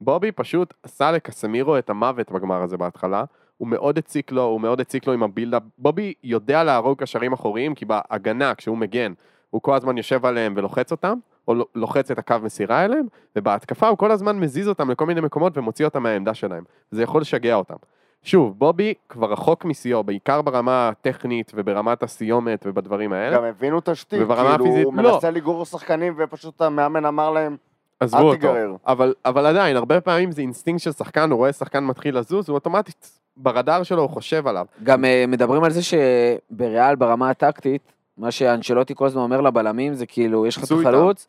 בובי פשוט עשה לקסמירו את המוות בגמר הזה בהתחלה. הוא מאוד הציק לו, הוא מאוד הציק לו עם הבילדאפ. בובי יודע להרוג קשרים אחוריים, כי בהגנה, כשהוא מגן, הוא כל הזמן יושב עליהם ולוחץ אותם, או ל- לוחץ את הקו מסירה אליהם, ובהתקפה הוא כל הזמן מזיז אותם לכל מיני מקומות ומוציא אותם מהעמדה שלהם. זה יכול לשגע אותם. שוב, בובי כבר רחוק משיאו, בעיקר ברמה הטכנית וברמת הסיומת ובדברים האלה. גם הבינו וברמה כאילו, הפיזית, הוא לא. מנסה לגרור שחקנים, ופשוט המאמן אמר להם, אל. תיגרר. אבל, אבל עדיין, הרבה פעמים זה אינסטינקט של שחקן, הוא רואה שחקן מתחיל לזוז, הוא אוטומטית, ברדאר שלו הוא חושב עליו. גם אה, מדברים על זה שבריאל ברמה הטקטית, מה שאנשלוטי כל הזמן אומר לבלמים זה כאילו, יש לך את. החלוץ.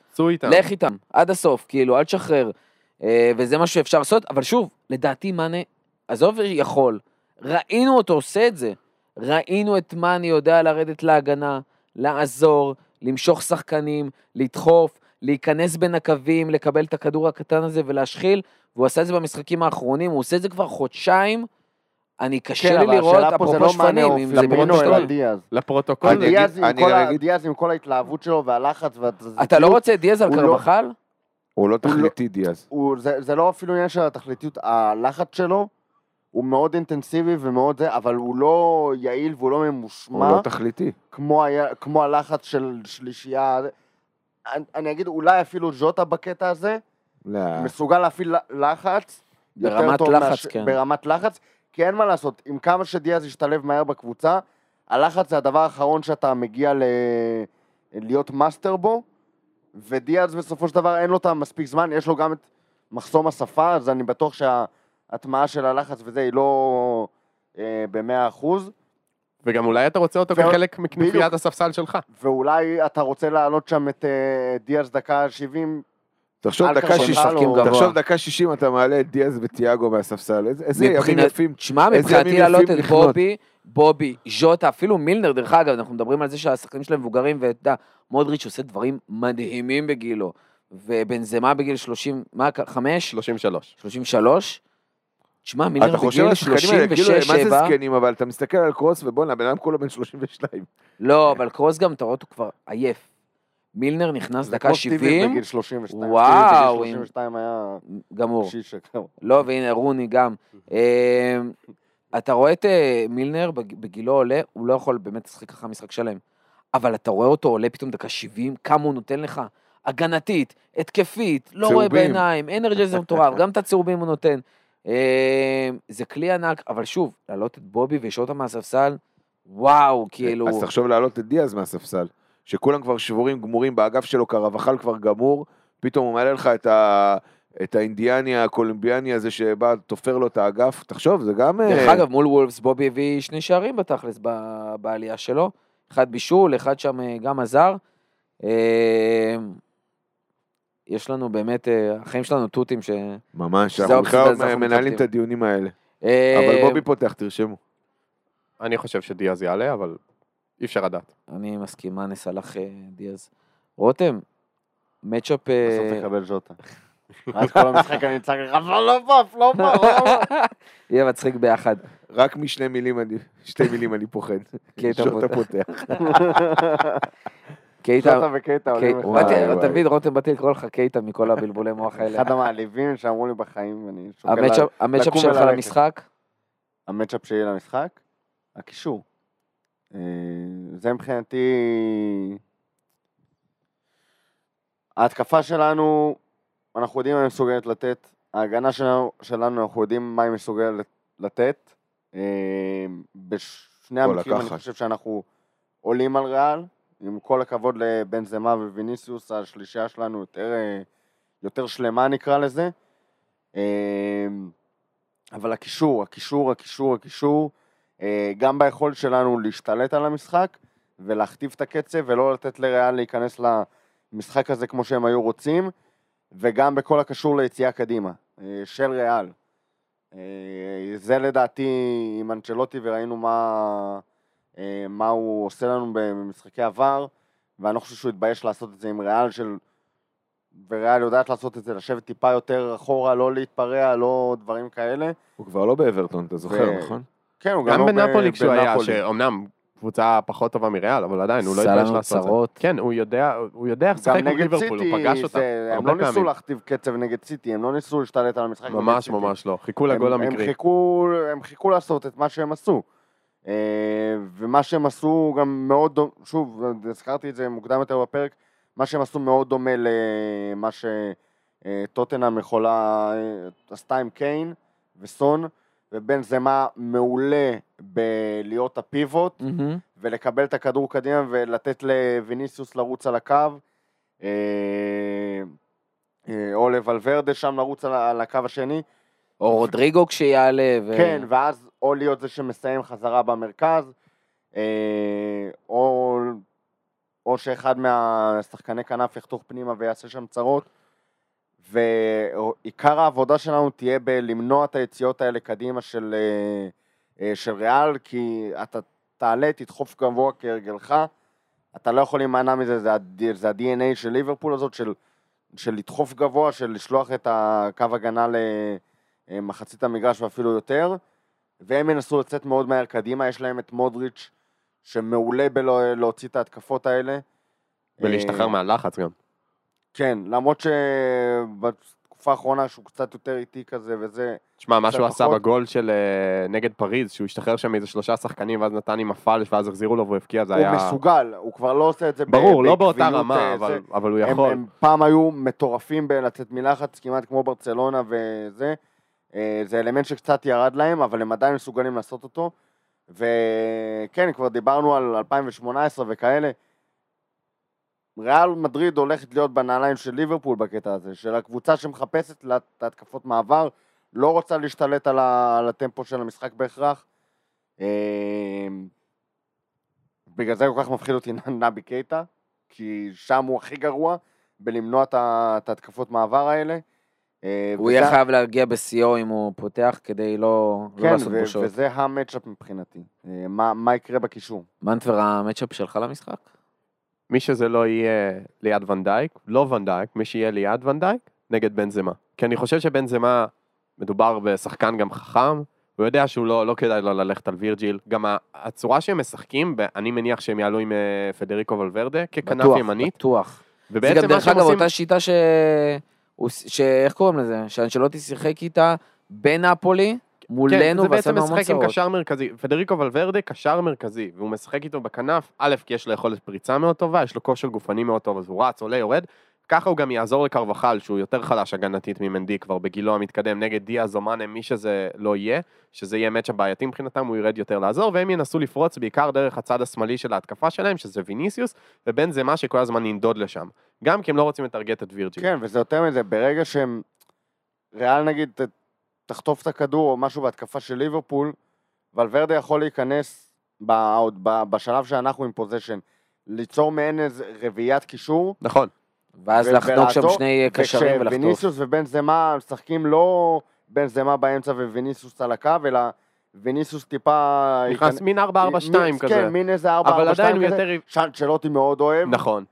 לך איתם, עד הסוף, כאילו, אל תשחרר. אה, וזה מה שאפשר לעשות, אבל שוב, לדעתי מאנה, עזוב יכול, ראינו אותו עושה את זה. ראינו את מאנה יודע לרדת להגנה, לעזור, למשוך שחקנים, לדחוף, להיכנס בין הקווים, לקבל את הכדור הקטן הזה ולהשחיל, והוא עשה את זה במשחקים האחרונים, הוא עושה את זה כבר חודשיים. אני, קשה כן, לי לראות, אפרופו לא שפנים, אם זה פמינו, אלא. דיאז. לפרוטוקול, אני דיאז אגיד- עם אני כל ה- אגיד- דיאז עם כל ההתלהבות שלו והלחץ אתה לא רוצה את דיאז על הוא לא- קרבחל? הוא לא לא- תכליתי דיאז. הוא- זה זה לא אפילו עניין של התכליתיות, הלחץ שלו הוא מאוד אינטנסיבי ומאוד זה, אבל הוא לא יעיל והוא לא הוא ממושמע, לא תכליתי. כמו הלחץ של שלישייה. אני- אני אגיד, אולי אפילו ז'וטה בקטע הזה, לא. מסוגל להפעיל לחץ. ברמת לחץ, כן. ברמת לחץ, כי אין מה לעשות, עם כמה שדיאז ישתלב מהר בקבוצה, הלחץ זה הדבר האחרון שאתה מגיע ל... להיות מאסטר בו, ודיאז בסופו של דבר אין לו את המספיק זמן, יש לו גם את מחסום השפה, אז אני בטוח שההטמעה של הלחץ וזה היא לא אה, במאה אחוז, וגם אולי אתה רוצה אותו ועוד- כחלק מכנופיית. הספסל שלך. ואולי אתה רוצה להעלות שם את אה, דיאז דקה 70, תחשוב דקה שישים. תחשוב דקה שישים אתה מעלה את דיאז וטיאגו מהספסל. איזה- ימים יפים. תשמע, מבחינתי להעלות יפים את. בובי, בובי, ז'וטה, אפילו מילנר, דרך אגב, אנחנו מדברים על זה שהשחקנים שלהם מבוגרים, ואתה יודע, מודריץ' עושה דברים מדהימים בגילו, ובנזמה בגיל 30, מה, 5? 33. 33? תשמע, מילנר אתה חושב על בגיל השחקנים האלה, כאילו, מה זה 36-7, זקנים, אבל אתה מסתכל על קרוס ובואנה, הבן אדם כולו בן 32. לא, אבל קרוס גם, אתה רואה אותו כבר עייף. מילנר נכנס זה דקה כמו סטיבי 70, בגיל 32, וואו, בגיל 32 היה גמור. לא, והנה רוני גם. אה, אתה רואה את אה, מילנר בג- בגילו עולה, הוא לא יכול באמת לשחק ככה משחק שלם. אבל אתה רואה אותו עולה פתאום דקה 70, כמה הוא נותן לך. הגנתית, התקפית, לא רואה. בעיניים, אנרג'יזר מטורף, גם את הצהובים הוא נותן. אה, זה כלי ענק, אבל שוב, להעלות את בובי ולשאול אותם מהספסל, וואו, כאילו... אז תחשוב להעלות את דיאז מהספסל. שכולם כבר שבורים גמורים באגף שלו, קרבחל כבר גמור, פתאום הוא מעלה לך את, ה... את האינדיאני הקולומביאני הזה שבא, תופר לו את האגף. תחשוב, זה גם... דרך אה, אגב, מול וולפס בובי הביא שני שערים בתכלס ב- בעלייה שלו. אחד בישול, אחד שם אה, גם עזר. אה, יש לנו באמת, החיים שלנו תותים ש... ממש, אנחנו בכלל מנהלים את. הדיונים האלה. אה, אבל בובי פותח, תרשמו. אני חושב שדיאז יעלה, אבל אי אפשר לדעת. אני מסכים, מאנה סלאח אה, דיאז. רותם, מצ'אפ... אה, בסוף תקבל ז'וטה. אז כל המשחק אני צעק לך, פלופה, פלופה, פלופה. יהיה מצחיק ביחד. רק משני מילים אני, שתי מילים אני פוחד. קייטה שוטה פותח. קייטה, ז'וטה וקייטה עולים וואי. תמיד רותם, באתי לקרוא לך קייטה מכל הבלבולי מוח האלה. אחד המעליבים שאמרו לי בחיים, אני שוקל... המצ'אפ- לה- המצ'אפ לקום שלך וללכת. למשחק? המצ'אפ שלי למשחק? הקישור. אה, זה מבחינתי... ההתקפה שלנו, אנחנו יודעים מה היא מסוגלת לתת. ההגנה שלנו, שלנו אנחנו יודעים מה היא מסוגלת לתת. אה, בשני המקרים אני. חושב שאנחנו עולים על ריאל. עם כל הכבוד לבנזמה וויניסיוס, השלישייה שלנו יותר אה, יותר שלמה נקרא לזה. אבל הקישור, הקישור, הקישור, הקישור, גם ביכולת שלנו להשתלט על המשחק ולהכתיב את הקצב ולא לתת לריאל להיכנס למשחק הזה כמו שהם היו רוצים, וגם בכל הקשור ליציאה קדימה אה, של ריאל. אה, זה לדעתי עם אנצ'לוטי וראינו מה, אה, מה הוא עושה לנו במשחקי עבר, ואני לא חושב שהוא התבייש לעשות את זה עם ריאל של... וריאל יודעת לעשות את זה, לשבת טיפה יותר אחורה, לא להתפרע, לא דברים כאלה. הוא כבר לא באברטון, אתה זוכר, ו- נכון? כן, הוא גם לא בנפולי כשהוא היה. שאומנם קבוצה פחות טובה מריאל, אבל עדיין, הוא לא התבייש לעשות את זה. צרות. כן, הוא יודע, הוא יודע איך לשחק מול נגד ליברפול, הוא פגש אותה זה- הם הרבה לא ניסו פעמים. להכתיב קצב נגד סיטי, הם לא ניסו להשתלט על המשחק ממש. ממש לא, חיכו הם- לגול הם המקרי. חיכו, הם חיכו לעשות את מה שהם עשו. אה, ומה שהם עשו גם מאוד שוב, הזכרתי את זה מוקדם יותר בפרק, מה שהם עשו מאוד דומה למה שטוטנאם יכולה, אה, עשתה עם קיין וסון, ובן זמה מעולה בלהיות הפיבוט, מהמם. ולקבל את הכדור קדימה ולתת לוויניסיוס לרוץ על הקו, אה, אה, או לוולברדה שם לרוץ על על הקו השני, או רודריגו כשיעלה. ו- כן, ואז או להיות זה שמסיים חזרה במרכז, אה, או, או שאחד מהשחקני כנף יחתוך פנימה ויעשה שם צרות. ועיקר העבודה שלנו תהיה בלמנוע את היציאות האלה קדימה של, אה, אה, של ריאל, כי אתה תעלה, תדחוף גבוה כהרגלך, אתה לא יכול להימנע מזה, זה, זה ה-DNA של ליברפול הזאת, של, של לדחוף גבוה, של לשלוח את הקו הגנה למחצית המגרש ואפילו יותר, והם ינסו לצאת מאוד מהר קדימה, יש להם את מודריץ' שמעולה בלהוציא את ההתקפות האלה. ולהשתחרר אה, מהלחץ גם. כן, למרות שבתקופה האחרונה שהוא קצת יותר איטי כזה וזה, תשמע, מה שהוא עשה. בגול של אה, נגד פריז, שהוא השתחרר שם מאיזה שלושה שחקנים, ואז נתן עם הפלש, ואז החזירו לו והוא הבקיע, זה הוא היה... מסוגל, הוא כבר לא עושה את זה ברור, לא באותה בעקביות, רמה, אה, אבל- הוא יכול. הם פעם היו מטורפים בלצאת מלחץ, כמעט כמו ברצלונה וזה. אה, זה אלמנט שקצת ירד להם, אבל הם עדיין מסוגלים לעשות אותו. וכן, כבר דיברנו על 2018 וכאלה. ריאל מדריד הולכת להיות בנעליים של ליברפול בקטע הזה, של הקבוצה שמחפשת לה- את ההתקפות מעבר, לא רוצה להשתלט על, ה, על הטמפו של המשחק בהכרח. אה, בגלל זה כל כך מפחיד אותי נבי קייטה, כי שם הוא הכי גרוע בלמנוע את ההתקפות מעבר האלה. אה, הוא יהיה חייב להגיע בשיאו אם הוא פותח כדי לא לא כן, לעשות בושות. וזה המצ'אפ מבחינתי. אה, מה, מה יקרה בקישור? מנטבר המצ'אפ שלך למשחק? מי שזה לא יהיה ליד ונדייק, לא ונדייק, מי שיהיה ליד ונדייק, נגד בנזמה. כי אני חושב שבנזמה, מדובר בשחקן גם חכם, הוא יודע שהוא לא, לא כדאי לו ללכת על וירג'יל. גם הצורה שהם משחקים, אני מניח שהם יעלו עם אה, פדריקו ולברדה, ככנף בטוח, ימנית. בטוח. זה ובעצם גם דרך אגב עושים... אותה שיטה ש... ש... איך קוראים לזה? שאנשלוטי שיחק איתה בנפולי מולנו כן, זה ועשה בעצם לנו המון משחק עם צרות. קשר מרכזי. פדריקו ולברדה קשר מרכזי, והוא משחק איתו בכנף, א', כי יש לו יכולת פריצה מאוד טובה, יש לו כושר גופני מאוד טוב, אז הוא רץ, עולה, יורד. ככה הוא גם יעזור לקרבחל, שהוא יותר חלש הגנתית ממנדי כבר בגילו המתקדם, נגד דיאז או מאנה, מי שזה לא יהיה, שזה יהיה מצ'אפ בעייתי מבחינתם, הוא ירד יותר לעזור, והם ינסו לפרוץ בעיקר דרך הצד השמאלי של ההתקפה שלהם, שזה ויניסיוס, ובין זה מה שכל הזמן ינדוד לשם. גם כי הם לא רוצים לטרגט את וירג'יל. כן, וזה יותר מזה, ברגע שהם... ריאל נגיד ת- תחטוף את הכדור או משהו בהתקפה של ליברפול, ולוורדה יכול להיכנס ב- עוד ב- בשלב שאנחנו עם פוזיישן, ליצור מעין איזה רביעיית קישור, נכון. ואז ו- לחנוק שם שני קשרים ולחטוף. וכשוויניסיוס ובן זמה משחקים לא בן זמה באמצע וויניסיוס על הקו, אלא ויניסיוס טיפה... נכנס מין 4-4-2 מין- כזה. כן, מין איזה 4-4-2 אבל עדיין הוא כזה, יותר... שאנצ'לוטי מאוד אוהב. נכון.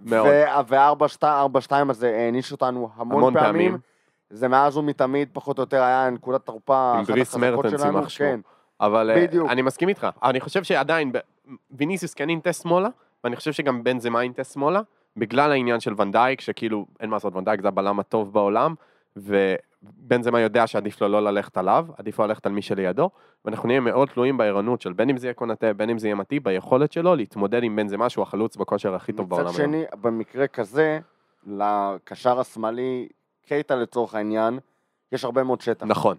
מאוד. ו-4-2 הזה העניש אותנו המון, המון פעמים. פעמים. זה מאז ומתמיד פחות או יותר היה נקודת תורפה, עם דריס החזקות מרטנס, יימח שמו. כן. אבל אה, בדיוק. אני מסכים איתך. אני חושב שעדיין, ויניסיוס כן ינטה שמאלה, ואני חושב שגם בן זמה ינטה שמאלה, בגלל העניין של ונדייק, שכאילו, אין מה לעשות, ונדייק זה הבלם הטוב בעולם, ובן זמה יודע שעדיף לו לא ללכת עליו, עדיף לו ללכת על מי שלידו, ואנחנו נהיה מאוד תלויים בערנות של בין אם זה יהיה קונטה, בין אם זה יהיה מתי, ביכולת שלו להתמודד עם בן זמה שהוא החלוץ בכושר הכי טוב בעולם מצד היום. שני, במקרה כזה, לקשר השמאלי, קייטה לצורך העניין, יש הרבה מאוד שטח. נכון.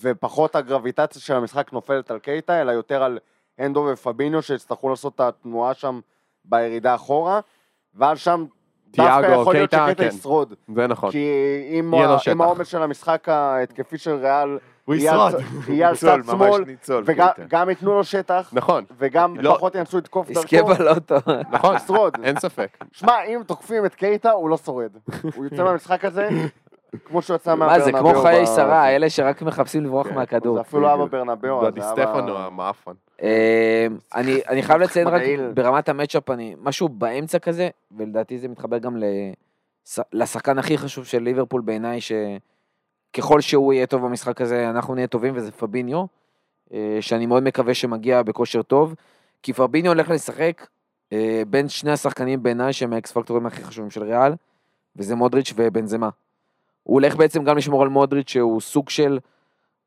ופחות הגרביטציה של המשחק נופלת על קייטה, אלא יותר על הנדו ופביניו שיצטרכו לעשות את התנועה שם בירידה אחורה, ואז שם דווקא יכול להיות קייטה, שקייטה כן. ישרוד. זה נכון. כי ה-. אם העומס של המשחק ההתקפי של ריאל הוא ישרוד. יהיה על צד שמאל. וגם ייתנו לו שטח, נכון, וגם לא. פחות ינסו לתקוף יזכה דרכו, בלוטו. נכון, ישרוד. אין ספק. שמע, אם תוקפים את קייטה, הוא לא שורד. הוא יוצא מהמשחק הזה כמו שהוא יצא מה מהברנבאו. זה, כמו חיי שרה, אלה שרק מחפשים לברוח כן, מהכדור. זה אפילו היה בדיוק. בברנבאו. אז דודי היה סטפנו המאפן. אה, אני אני חייב לציין רק. ברמת המצ'אפ, משהו באמצע כזה, ולדעתי זה מתחבר גם לשחקן הכי חשוב של ליברפול בעיניי, שככל שהוא יהיה טוב במשחק הזה, אנחנו נהיה טובים, וזה פביניו, אה, שאני מאוד מקווה שמגיע בכושר טוב, כי פביניו הולך לשחק אה, בין שני השחקנים בעיניי שהם האקס פקטורים הכי חשובים של ריאל, וזה מודריץ' ובנזמה. הוא הולך בעצם גם לשמור על מודריץ' שהוא סוג של,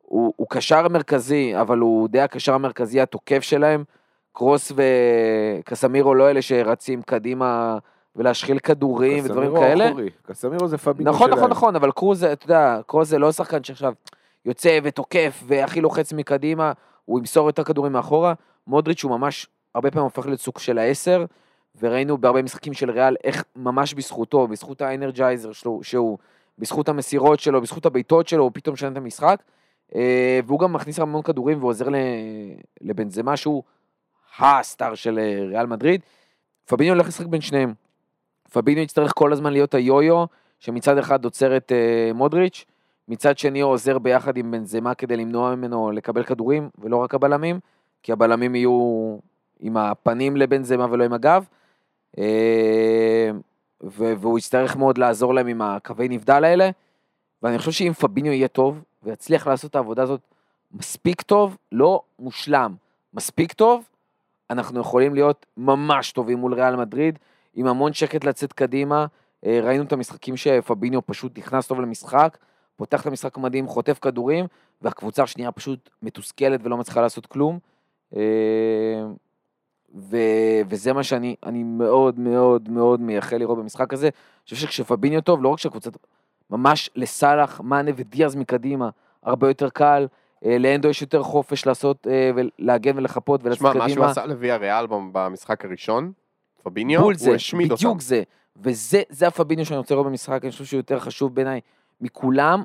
הוא, הוא קשר מרכזי, אבל הוא די הקשר המרכזי התוקף שלהם. קרוס וקסמירו לא אלה שרצים קדימה ולהשחיל כדורים ודברים כאלה. אחורי. קסמירו זה פבינו נכון, שלהם. נכון, נכון, אבל קרוז, אתה יודע, קרוז זה לא שחקן שעכשיו יוצא ותוקף והכי לוחץ מקדימה, הוא ימסור יותר כדורים מאחורה. מודריץ' הוא ממש, הרבה פעמים הופך להיות סוג של העשר, וראינו בהרבה משחקים של ריאל איך ממש בזכותו, בזכות האנרג'ייזר שלו, שהוא, בזכות המסירות שלו, בזכות הבעיטות שלו, הוא פתאום משנה את המשחק. אה, והוא גם מכניס המון כדורים ועוזר לבנזמה שהוא הסטאר של אה, ריאל מדריד. פביניו הולך לשחק בין שניהם. פביניו יצטרך כל הזמן להיות היו-יו, שמצד אחד עוצר את אה, מודריץ', מצד שני הוא עוזר ביחד עם בנזמה כדי למנוע ממנו לקבל כדורים, ולא רק הבלמים, כי הבלמים יהיו עם הפנים לבנזמה ולא עם הגב. אה, והוא יצטרך מאוד לעזור להם עם הקווי נבדל האלה. ואני חושב שאם פביניו יהיה טוב, ויצליח לעשות את העבודה הזאת מספיק טוב, לא מושלם, מספיק טוב, אנחנו יכולים להיות ממש טובים מול ריאל מדריד, עם המון שקט לצאת קדימה. אה, ראינו את המשחקים שפביניו פשוט נכנס טוב למשחק, פותח את המשחק מדהים, חוטף כדורים, והקבוצה השנייה פשוט מתוסכלת ולא מצליחה לעשות כלום. אה, ו, וזה מה שאני אני מאוד מאוד מאוד מייחל לראות במשחק הזה. אני חושב שכשפביניו טוב, לא רק שהקבוצה ממש לסאלח, מאנה ודיאז מקדימה, הרבה יותר קל. אה, לאנדו יש יותר חופש לעשות ולהגן ולחפות ולצאת שמע, קדימה. מה שהוא עשה לוויה ריאל במשחק הראשון, פביניו, בול זה, הוא השמיד אותם. בדיוק זה. וזה זה הפביניו שאני רוצה לראות במשחק, אני חושב שהוא יותר חשוב בעיניי מכולם.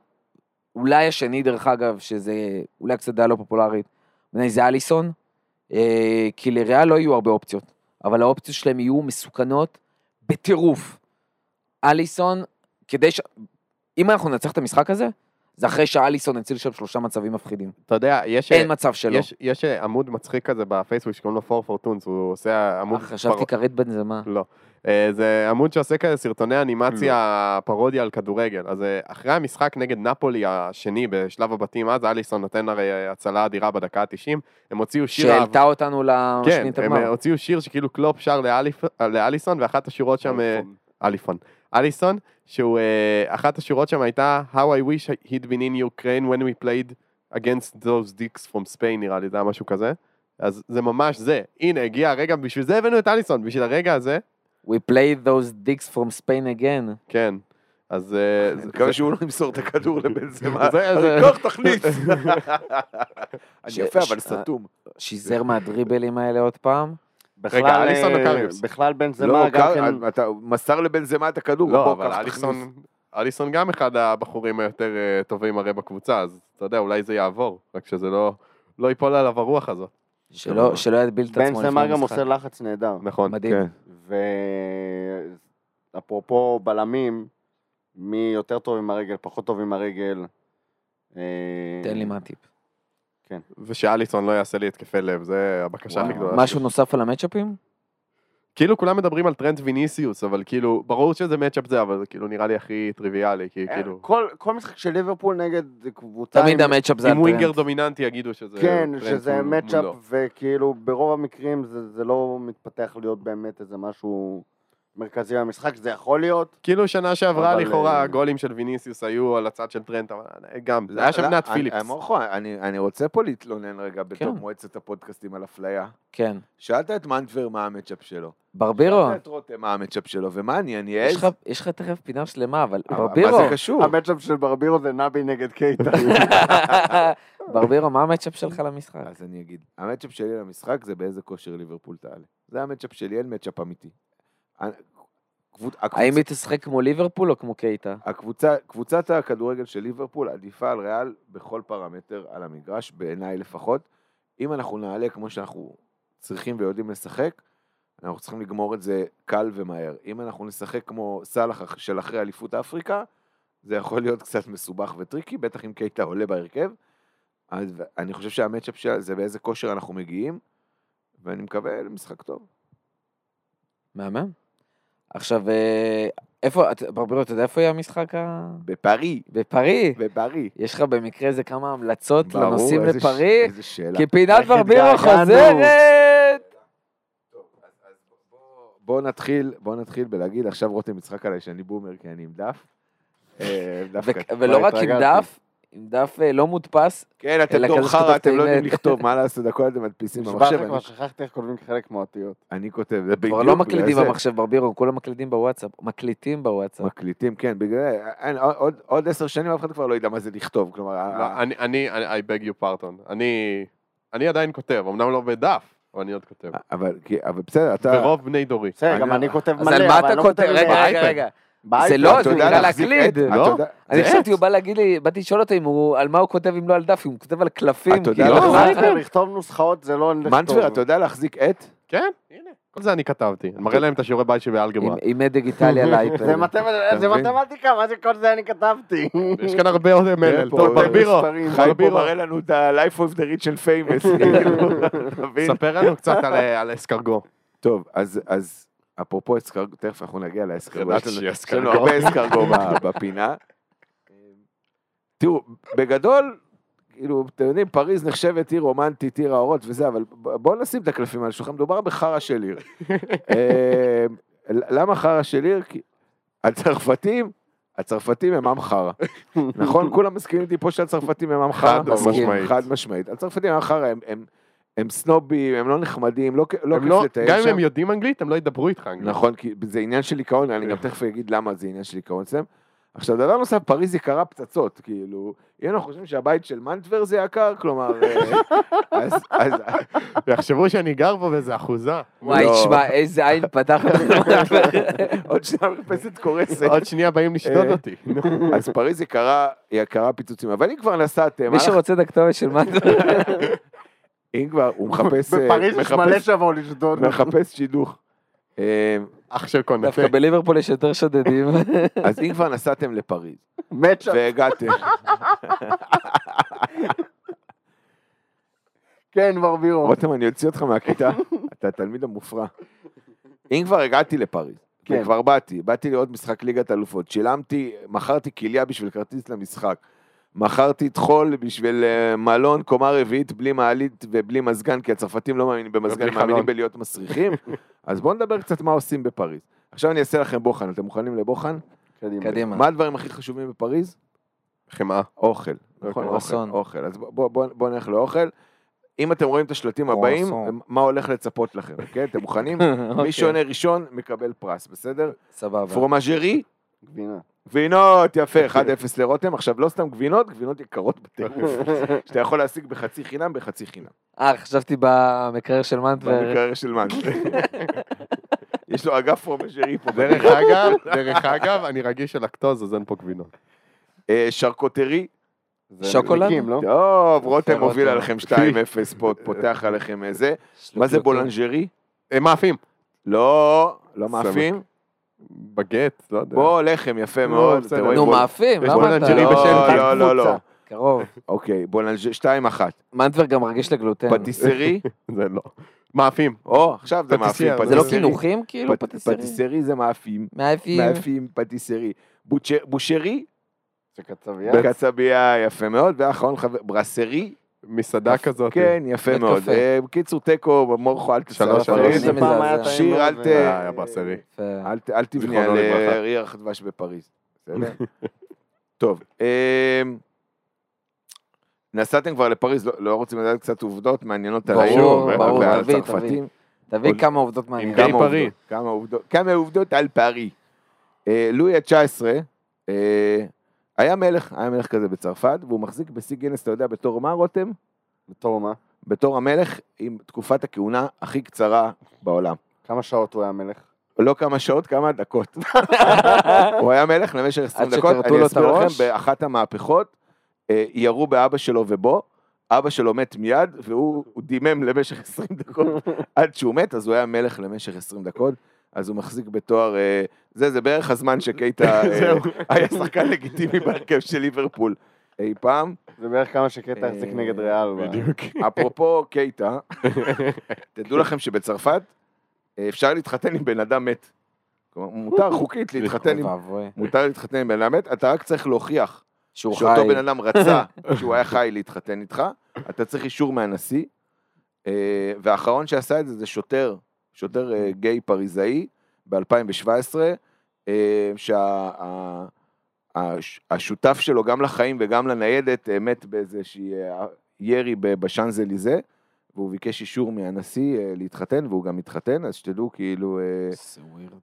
אולי השני, דרך אגב, שזה אולי קצת דעה לא פופולרית, בעיניי זה אליסון, אה, כי לריאל לא יהיו הרבה אופציות, אבל האופציות שלהם יהיו מסוכנות בטירוף. אליסון, כדי ש... אם אנחנו ננצח את המשחק הזה, זה אחרי שאליסון הציל שם שלושה מצבים מפחידים. אתה יודע, יש... אין מצב שלא. יש, יש עמוד מצחיק כזה בפייסבוק שקוראים לו 4 פורטונס, הוא עושה עמוד... אה, חשבתי כרית בנזמה. לא. אה, זה עמוד שעושה כזה סרטוני אנימציה פרודיה על כדורגל. אז אה, אחרי המשחק נגד נפולי השני בשלב הבתים, אז אליסון נותן הרי אה, הצלה אדירה בדקה ה-90, הם הוציאו שיר... שהעלתה אותנו כן, לשנית הם הגמר. אה, הוציאו שיר שכאילו קלופ שר לאליפ- לאליסון, ואחת השורות שם... אליפון. אליסון, שהוא, אה, אחת השורות שם הייתה How I wish he'd been in Ukraine when we played against those dicks from Spain, נראה לי, זה היה משהו כזה. אז זה ממש זה. הנה, הגיע הרגע, בשביל זה הבאנו את אליסון, בשביל הרגע הזה. We played those dicks from Spain again. כן. אז... אה, אני מקווה שהוא לא ימסור את הכדור לבנזמה. זה- זה- קח, תכניס. אני יפה, אבל סתום. שיזר מהדריבלים האלה עוד פעם. בכלל, אליסון אה, וקריוס. בכלל בנזמה לא, גם קר- כן... אתה מסר לבנזמה את הכדור. לא, אבל אליסון. אליסון גם אחד הבחורים היותר אה, טובים הרי בקבוצה, אז אתה יודע, אולי זה יעבור, רק שזה לא לא ייפול עליו הרוח הזאת. שלא, שלא ידביל את עצמו לפני בנזמה גם המשחק. עושה לחץ נהדר. נכון. מדהים. כן. ואפרופו בלמים, מי יותר טוב עם הרגל, פחות טוב עם הרגל. אה, תן לי מה הטיפ. ושאליסון לא יעשה לי התקפי לב, זה הבקשה הכי גדולה. משהו נוסף על המצ'אפים? כאילו כולם מדברים על טרנט ויניסיוס, אבל כאילו, ברור שזה matchup זה, אבל זה כאילו נראה לי הכי טריוויאלי, כי אה, כאילו, כל- כל משחק של ליברפול נגד קבוצה... תמיד עם- ה matchup זה עם winger הטרנט. דומיננטי יגידו שזה כן, שזה matchup. וכאילו ברוב המקרים זה זה לא מתפתח להיות באמת איזה משהו מרכזי במשחק, זה יכול להיות. כאילו שנה שעברה לכאורה אה, הגולים של ויניסיוס היו על הצד של טרנט, אבל גם, זה היה שם לא, אני- פיליפס. מורכו, אני רוצה פה להתלונן רגע בתור כן. מועצת הפודקאסטים על אפליה. כן. שאלת את מנטבר מה ה matchup שלו. ברבירו, שאלת את רותם מה ה matchup שלו, ומה אני, אני אעז? יש לך תכף פינה שלמה, אבל מה ברבירו, זה קשור? המצ'אפ של ברבירו זה נבי נגד קייטה. ברבירו, מה המצ'אפ שלך למשחק? אז אני אגיד, המצ'אפ שלי למשחק זה באיזה כושר ליברפול תעלה. זה המצ'אפ שלי, אין מצ'אפ אמיתי. הקבוצ- האם היא תשחק כמו ליברפול או כמו קייטה? הקבוצה, קבוצת הכדורגל של ליברפול עדיפה על ריאל בכל פרמטר על המגרש, בעיניי לפחות. אם אנחנו נעלה כמו שאנחנו צריכים ויודעים לשחק, אנחנו צריכים לגמור את זה קל ומהר. אם אנחנו נשחק כמו סאלח של אחרי אליפות אפריקה, זה יכול להיות קצת מסובך וטריקי, בטח אם קייטה עולה בהרכב. אז אני חושב שהמצ'אפ שלה זה באיזה כושר אנחנו מגיעים, ואני מקווה למשחק טוב. מהמם. עכשיו, אה, איפה, ברבירו, אתה יודע איפה יהיה המשחק ה... בפארי, בפארי? בפארי. יש לך במקרה איזה כמה המלצות ברור, לנוסעים איזה ש- לפארי? איזה שאלה. כי פינת ברבירו. חוזרת! בואו נתחיל, בואו נתחיל בלהגיד, עכשיו רותם יצחק עליי שאני בומר כי אני עם דף. אה, ולא רק עם. דף, עם דף אה, לא מודפס, כן, אתם דור כזה חרא, אתם לא יודעים. לכתוב, מה לעשות, הכל אתם מדפיסים במחשב. כבר שכחתי איך כותבים חלק מהאותיות. אני כותב, זה בדיוק. כבר לא מקלידים זה. במחשב ברבירו, כולם מקלידים בוואטסאפ, מקליטים בוואטסאפ. מקליטים, כן, בגלל, עוד- עשר שנים אף אחד כבר לא ידע מה זה לכתוב, כלומר, לא, אני, אני, אני- I beg you pardon. אני, אני עדיין כותב, אמנם לא בדף, אבל אני עוד כותב. אבל בסדר, אתה, ורוב בני דורי. בסדר, גם אני- כותב מלא, אבל אני לא כותב? רגע, רגע. רגע. באייפד. זה לא, זה יודע להחזיק להקליד. לא? יודע- אני חשבתי. הוא בא להגיד לי, באתי לשאול אותו אם הוא, על מה הוא כותב אם לא על דף, אם הוא כותב על קלפים. אתה יודע כאילו, לא, מה? בסדר, לכתוב נוסחאות זה לא לכתוב. מנטבר, אתה יודע להחזיק עט? כן, הנה. כל זה אני כתבתי. אני מראה להם את השיעורי בית שלי עם- עד דיגיטלי על האייפד. זה? מתמטיקה, מה זה כל זה אני כתבתי? יש כאן הרבה עוד מלל. פה, טוב, אה, ברבירו, ברבירו, מראה לנו את ה-life of the rich and famous, כאילו? ספר לנו קצת על- על אסקרגו. טוב, אז, אז אפרופו אסקרגו, תכף אנחנו נגיע לאסקרגו, יש לנו-. הרבה אסקרגו בפינה. תראו, בגדול, כאילו, אתם יודעים, פריז נחשבת עיר רומנטית, עיר האורות וזה, אבל בואו נשים את הקלפים על השולחן, מדובר בחרא של עיר. אה, למה חרא של עיר? כי הצרפתים, הצרפתים הם עם חרא. נכון? כולם מסכימים איתי פה שהצרפתים הם עם חרא? חד משמעית. חד משמעית. הצרפתים הם עם חרא, הם- הם- סנובים, הם לא נחמדים, לא לא כיף לא- לטייל גם אם שם. הם יודעים אנגלית, הם לא ידברו איתך אנגלית. נכון, כי זה עניין של עיקרון, אני גם תכף אגיד למה זה עניין של עיקרון אצלם. עכשיו, דבר נוסף, פריז יקרה פצצות, כאילו, אם אנחנו חושבים שהבית של מנטבר זה יקר, כלומר, אה, אז, אז, יחשבו שאני גר פה באיזה אחוזה. וואי, לא. תשמע, איזה עין פתח. עוד שנייה מרפסת קורסת. עוד שנייה באים לשדוד אה, אותי. אז פריז יקרה, יקרה פיצוצים, אבל אם כבר נסעתם, מי שרוצה את הכתובת של מנדבר. אם כבר, הוא מחפש, אה, בפריז יש מלא שיבואו לשדוד. מחפש שידוך. אה, אח של קונפה. דווקא בליברפול יש יותר שודדים. אז אם כבר נסעתם לפריז, והגעתם, כן, ברבירו. רותם, אני אוציא אותך מהכיתה, אתה התלמיד המופרע. אם כבר הגעתי לפריז, כן. וכבר באתי, באתי לראות משחק ליגת אלופות, שילמתי, מכרתי כליה בשביל כרטיס למשחק, מכרתי טחול בשביל אה, מלון קומה רביעית בלי מעלית ובלי מזגן, כי הצרפתים לא מאמינים במזגן, הם מאמינים. בלהיות מסריחים, אז בואו נדבר קצת מה עושים בפריז. עכשיו אני אעשה לכם בוחן, אתם מוכנים לבוחן? קדימה. מה הדברים הכי חשובים בפריז? חמאה. אוכל. נכון, אוכל. אוכל. אז בואו בוא, בוא נלך לאוכל. אם אתם רואים את השלטים הבאים. מה הולך לצפות לכם, אוקיי? אתם מוכנים? אוקיי. מי שעונה ראשון מקבל פרס, בסדר? סבבה. פרומז'רי, גבינה. גבינות, יפה, 1-0 לרותם. עכשיו, לא סתם גבינות, גבינות יקרות בטירוף, שאתה יכול להשיג בחצי חינם, בחצי חינם. אה, חשבתי במקרר של מנדבר. במקרר של מן. יש לו אגף פרומז'רי פה. דרך אגב, דרך אגב, אני רגיש ללקטוז, אז אין פה גבינות. אה, charcuterie, שוקולד? לא? טוב, רותם. מוביל עליכם 2-0 פה, פותח עליכם איזה. מה זה boulangerie? מאפים. לא, לא מאפים. בגט, לא יודע. בוא, לחם, יפה נו, מאוד. נו, מאפים, יש למה אתה... boulangerie בשם לא, לא, לא, לא. קרוב. אוקיי, boulangerie, 2-1. מנטבר גם רגיש לגלוטן. פטיסרי, זה לא. מאפים. או, עכשיו זה מאפים. זה לא. קינוחים כאילו פט- pâtisserie? pâtisserie זה מאפים. מאפים. מאפים, פטיסרי. בושרי, זה קצבייה. בקצבייה, יפה מאוד. ואחרון, חבר, ברסרי, מסעדה כזאת. כן, יפה מאוד. אה, בקיצור, תקו, מורכו, אל תצטרף. איזה פעם היה שיר, אל ת- אה, היה. אל ת- אל תבנה זיכרונו על. אה, ירח דבש בפריז. טוב, אמ, נסעתם כבר לפריז, לא- לא רוצים לדעת קצת עובדות מעניינות על ברור, העיר, ברור, ועל תביא? תביא עוד- כמה עובדות עם מעניינות. גיא כמה פרי. עובדות, כמה על פארי. לואי ה-19 אה, היה מלך, היה מלך כזה בצרפת, והוא מחזיק בשיא גינס, אתה יודע, בתור מה, רותם? בתור מה? בתור המלך עם תקופת הכהונה הכי קצרה בעולם. כמה שעות הוא היה מלך? לא כמה שעות, כמה דקות. הוא היה מלך למשך 20 עד דקות. אני אסביר לכם? באחת המהפכות, אה, ירו באבא שלו ובו, אבא שלו מת מיד, והוא הוא דימם למשך 20 דקות עד שהוא מת, אז הוא היה מלך למשך 20 דקות. אז הוא מחזיק בתואר, אה, זה, זה בערך הזמן שקייטה אה. היה שחקן לגיטימי בהרכב של ליברפול אי פעם. זה בערך כמה שקטע החזיק אה, נגד ריאל. בדיוק. אפרופו קייטה, תדעו לכם שבצרפת אפשר להתחתן עם בן אדם מת. כלומר, מותר חוקית להתחתן עם... מותר להתחתן עם בן אדם מת, אתה רק צריך להוכיח שהוא שאותו. בן אדם רצה שהוא היה חי להתחתן איתך, אתה צריך אישור מהנשיא, והאחרון שעשה את זה זה שוטר, שוטר אה, גיי פריזאי ב-2017, שהשותף שלו גם לחיים וגם לניידת אה, מת באיזושהי אה, ירי בשאנזליזה, והוא ביקש אישור מהנשיא אה, להתחתן, והוא גם התחתן, אז שתדעו כאילו... אה,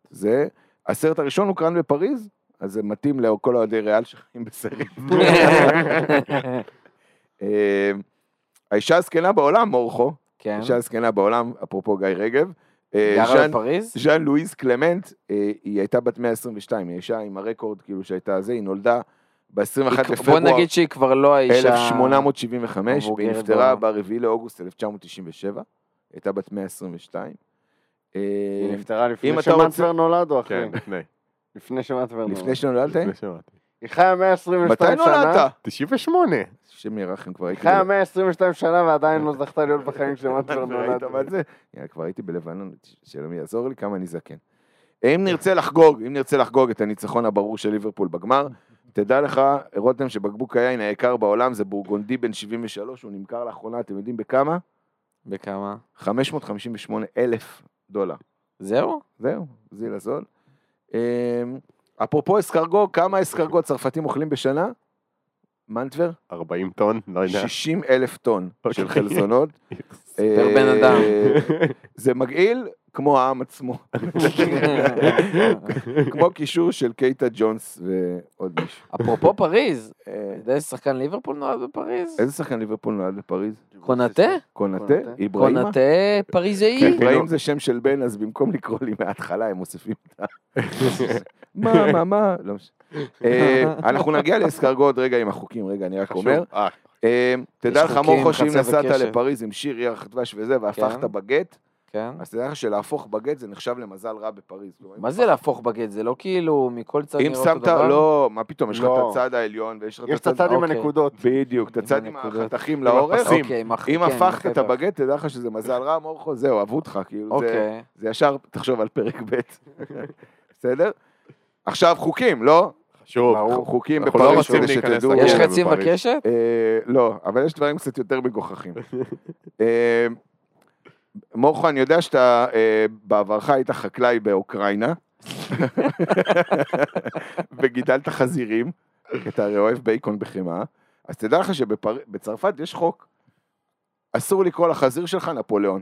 זה הסרט הראשון הוקרן בפריז, אז זה מתאים לכל אוהדי ריאל שחיים בסרט. אה, האישה הזקנה בעולם, מורכו, כן. האישה הזקנה בעולם, אפרופו גיא רגב, אה, גרה ז'אן- בפריז? ז'אן לואיז קלמנט, אה, היא הייתה בת 122, היא האישה עם הרקורד כאילו שהייתה זה, היא נולדה ב-21 היא- בוא לפברואר נגיד שהיא כבר לא האישה... 1875, והיא נפטרה בעולם. ב-4 לאוגוסט 1997, היא הייתה בת 122. אה, היא נפטרה אם לפני אתה שמטבר נולד או אחרי? כן, לפני. לפני שמטבר נולד. לפני שנולדת? לפני שמעתי. היא חיה 122 מתי שנה. נולדת? 98. השם ירחם, כבר היא הייתי... חיה ב- 122 שנה ועדיין לא זכתה להיות בחיים כשמטבר וראית נולד. מה זה? יאללה, כבר הייתי בלבנון, שאלוהים יעזור לי כמה אני זקן. אם נרצה לחגוג, אם נרצה לחגוג את הניצחון הברור של ליברפול בגמר, תדע לך, רותם, שבקבוק היין היקר בעולם זה בורגונדי בן 73, הוא נמכר לאחרונה, אתם יודעים בכמה? בכמה? 558 אלף דולר. זהו? זהו, זיל הזול. אפרופו escargot, כמה escargot צרפתים אוכלים בשנה? מנטבר? 40 טון, לא יודע. 60 אלף טון של אוקיי. חלזונות. פר בן אה, אדם. זה מגעיל כמו העם עצמו. כמו קישור של קייטה ג'ונס ועוד מישהו. אפרופו פריז, אה, אתה יודע איזה שחקן ליברפול נולד בפריז? איזה שחקן ליברפול נולד בפריז? קונאטה? קונאטה? קונאטה. איבראימה? קונאטה פריזאי? איבראהים זה שם של בן, אז במקום לקרוא לי מההתחלה, הם מוסיפים את ה... מה, מה, מה? לא משנה. אה, אנחנו נגיע לאסקרגו רגע עם החוקים, רגע, אני רק. אומר. אה, אה, תדע לך, מורכו, שאם נסעת. לפריז עם שיר ירח דבש וזה, והפכת כן. בגט, כן. אז תדע לך שלהפוך בגט זה נחשב למזל רע בפריז. אם מה זה להפוך בגט? זה לא כאילו מכל צד אם נראה אותו שמת, דבר? לא, מה פתאום, יש לך לא. את הצד העליון ויש לך יש את את הצד עם אוקיי. הנקודות. בדיוק, את הצד עם. החתכים לאורך. אוקיי, אם כן, הפכת את. הבגט, תדע לך שזה מזל רע, מורכו, זהו, אהבו אותך, כאילו, זה- אוקיי. זה ישר, תחשוב על פרק ב', בסדר? עכשיו, חוקים, לא? חשוב. ברור. חוקים אנחנו לא בפריז, רוצים כדי להיכנס שתדעו. יש כן, חצים בפריז. בקשת? אה, לא, אבל יש דברים קצת יותר מגוחכים. אה, מורכו, אני יודע שאתה אה, בעברך היית חקלאי באוקראינה, וגידלת חזירים, כי אתה הרי אוהב בייקון בחמאה, אז תדע לך שבצרפת יש חוק. אסור לקרוא לחזיר שלך נפוליאון.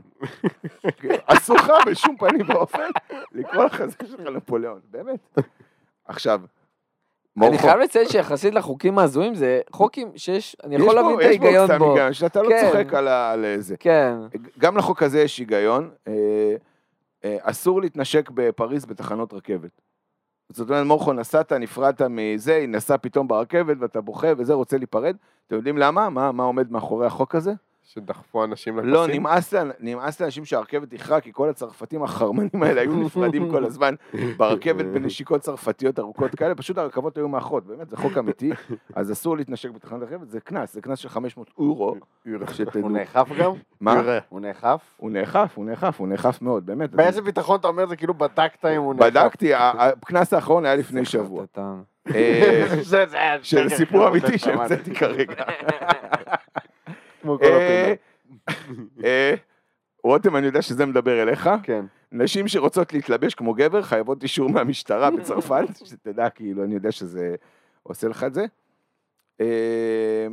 אסור לך בשום פנים ואופן לקרוא לחזיר שלך נפוליאון, באמת. עכשיו, אני חייב לציין שיחסית לחוקים ההזויים זה חוקים שיש, אני יכול יש להבין בו- את יש בו ההיגיון קצת בו. היגיון, שאתה לא כן. צוחק על זה. כן. גם לחוק הזה יש היגיון. אה, אה, אסור להתנשק בפריז בתחנות רכבת. זאת אומרת, מורכו, נסעת, נפרדת מזה, נסע פתאום ברכבת ואתה בוכה וזה, רוצה להיפרד. אתם יודעים למה? מה, מה עומד מאחורי החוק הזה? שדחפו אנשים לפסים. לא, נמאס, נמאס לאנשים שהרכבת תכרע, כי כל הצרפתים החרמנים האלה היו נפרדים כל הזמן ברכבת בנשיקות צרפתיות ארוכות כאלה, פשוט הרכבות היו מאחרות, באמת, זה חוק אמיתי, אז אסור להתנשק בתחנת רכבת, זה קנס, זה קנס של 500 אורו, שתדעו. הוא נאכף גם? מה? הוא נאכף? הוא נאכף, הוא נאכף, הוא נאכף מאוד, באמת. באיזה ביטחון אתה אומר זה כאילו בדקת אם הוא נאכף? בדקתי, הקנס האחרון היה לפני שבוע. אה, של סיפור אמיתי. שהמצאתי כרגע. כמו כל אה, הפינה. אה, רותם, אני יודע שזה מדבר אליך. כן. נשים שרוצות להתלבש כמו גבר חייבות אישור מהמשטרה בצרפת, שתדע, כאילו, אני יודע שזה עושה לך את זה. אה,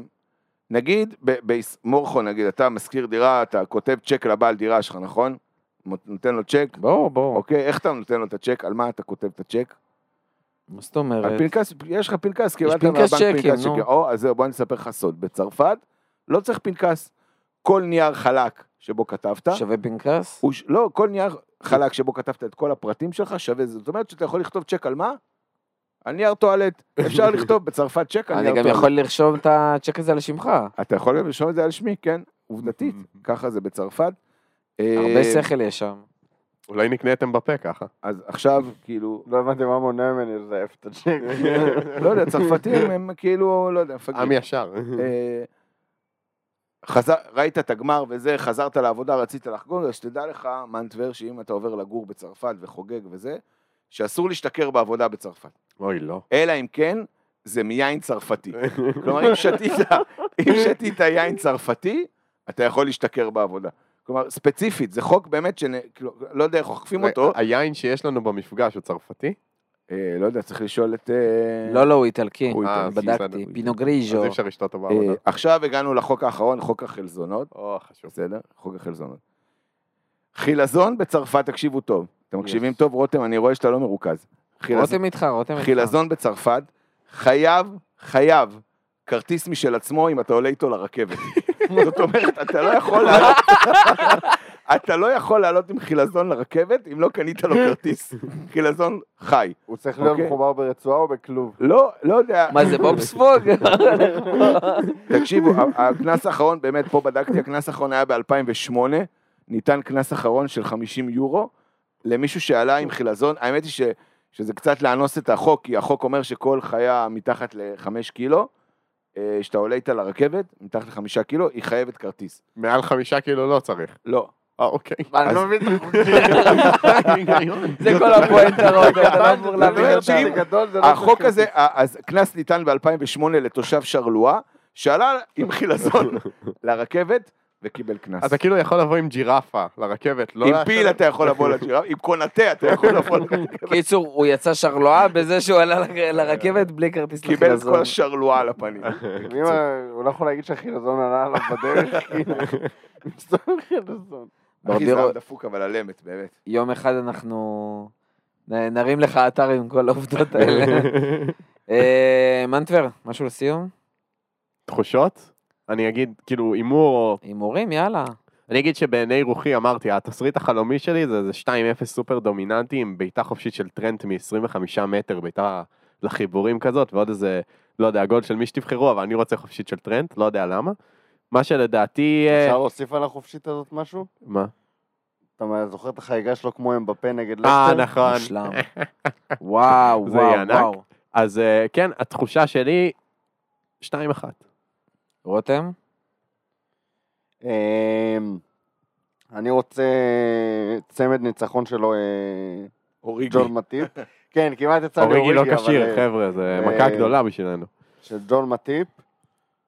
נגיד, ב- ב- מורכו, נגיד, אתה משכיר דירה, אתה כותב צ'ק לבעל דירה שלך, נכון? נותן לו צ'ק, ברור, ברור. אוקיי, איך אתה נותן לו את הצ'ק? על מה אתה כותב את הצ'ק? מה זאת אומרת? על פנקס, יש לך פנקס, קיבלת פנקס מהבנק צ'קים, פנקס נו. צ'קים. או, אז זהו, בוא אני אספר לך סוד. בצרפת לא צריך פנקס. כל נייר חלק שבו כתבת, שווה פנקס? הוא, לא, כל נייר, חלק שבו כתבת את כל הפרטים שלך, שווה זה. זאת אומרת שאתה יכול לכתוב צ'ק על מה? על נייר טואלט. אפשר לכתוב בצרפת צ'ק על אני נייר גם טואלט. יכול לרשום את הצ'ק הזה על שמך. אתה יכול גם לרשום את זה על שמי, כן, עובדתית, ככה זה בצרפת. הרבה אה, שכל יש שם. אולי נקניתם בפה ככה. אז עכשיו, כאילו, לא הבנתי מה מונע ממני לזייף את הצ'ק. לא יודע, צרפתים הם כאילו, לא יודע, מפגרים. עם ישר. חזר, ראית את הגמר וזה, חזרת לעבודה, רצית לחגוג, אז שתדע לך, מנטבר, שאם אתה עובר לגור בצרפת וחוגג וזה, שאסור להשתכר בעבודה בצרפת. אוי, לא. אלא אם כן, זה מיין צרפתי. כלומר, אם שתית, אם שתית יין צרפתי, אתה יכול להשתכר בעבודה. כלומר, ספציפית, זה חוק באמת, שנ... כאילו, לא יודע איך אוכפים אותו, היין שיש לנו במפגש הוא צרפתי? אה, לא יודע, צריך לשאול את... אה, לא, לא, הוא איטלקי. הוא אה. בדקתי. פינו אז אפשר לשתות אותו אה, בעבודה. עכשיו הגענו לחוק האחרון, חוק החלזונות. או, חשוב. בסדר? חוק החלזונות. חילזון בצרפת, תקשיבו טוב. אתם מקשיבים טוב, רותם, אני רואה שאתה לא מרוכז. חילז- רותם איתך, רותם איתך. חילזון בצרפת, חייב, חייב, כרטיס משל עצמו אם אתה עולה איתו לרכבת. זאת אומרת, אתה לא יכול לעלות, אתה לא יכול לעלות עם חילזון לרכבת אם לא קנית לו כרטיס. חילזון חי. הוא צריך להיות אוקיי. מחובר ברצועה או בכלוב? לא, לא יודע. מה זה בובספוג? תקשיבו, הקנס האחרון, באמת, פה בדקתי, הקנס האחרון היה ב-2008, ניתן קנס אחרון של 50 יורו למישהו שעלה עם חילזון, האמת היא ש, שזה קצת לאנוס את החוק, כי החוק אומר שכל חיה מתחת ל-5 קילו, אה, שאתה עולה איתה לרכבת, מתחת ל-5 קילו, היא חייבת כרטיס. מעל חמישה קילו לא צריך. לא. אה, אוקיי. אני לא מבין את החוקים. זה כל הפואנטה, אתה לא אמור להבין אותה. לא החוק הזה, אז קנס ניתן ב-2008 לתושב שרלואה, שעלה עם חילזון לרכבת וקיבל קנס. אתה כאילו יכול לבוא עם ג'ירפה לרכבת, לא... עם פיל אתה יכול לבוא לג'ירף, עם קונטה אתה יכול לבוא לרכבת. קיצור, הוא יצא שרלואה בזה שהוא עלה לרכבת בלי כרטיס קיבל את לחילזון. כל השרלואה על הפנים. הוא לא יכול להגיד שהחילזון עלה עליו בדרך, כאילו. מסתובב חילזון. אחי ברבירו- זה היה דפוק אבל על אמת, באמת. יום אחד אנחנו נרים לך אתר עם כל העובדות האלה. אה, מנטבר, משהו לסיום? תחושות? אני אגיד, כאילו, הימור או... הימורים, יאללה. אני אגיד שבעיני רוחי אמרתי, התסריט החלומי שלי זה, זה 2-0 סופר דומיננטי עם בעיטה חופשית של טרנט מ-25 מטר, בעיטה לחיבורים כזאת, ועוד איזה, לא יודע, גול של מי שתבחרו, אבל אני רוצה חופשית של טרנט, לא יודע למה. מה שלדעתי... אה, אפשר להוסיף על החופשית הזאת משהו? מה? אתה זוכר את החגיגה שלו כמו אמבפה נגד אה, לסטר? נכון. מושלם. וואו, וואו. וואו. אז אה, כן, התחושה שלי, 2-1. רותם? אמ, אני רוצה צמד ניצחון שלו, אה, אוריגי. ג'ון מטיפ. כן, כמעט יצא לי אוריגי לא אבל, כשיר, אה, חבר'ה, זה אה, מכה גדולה בשבילנו. של ג'ון מטיפ,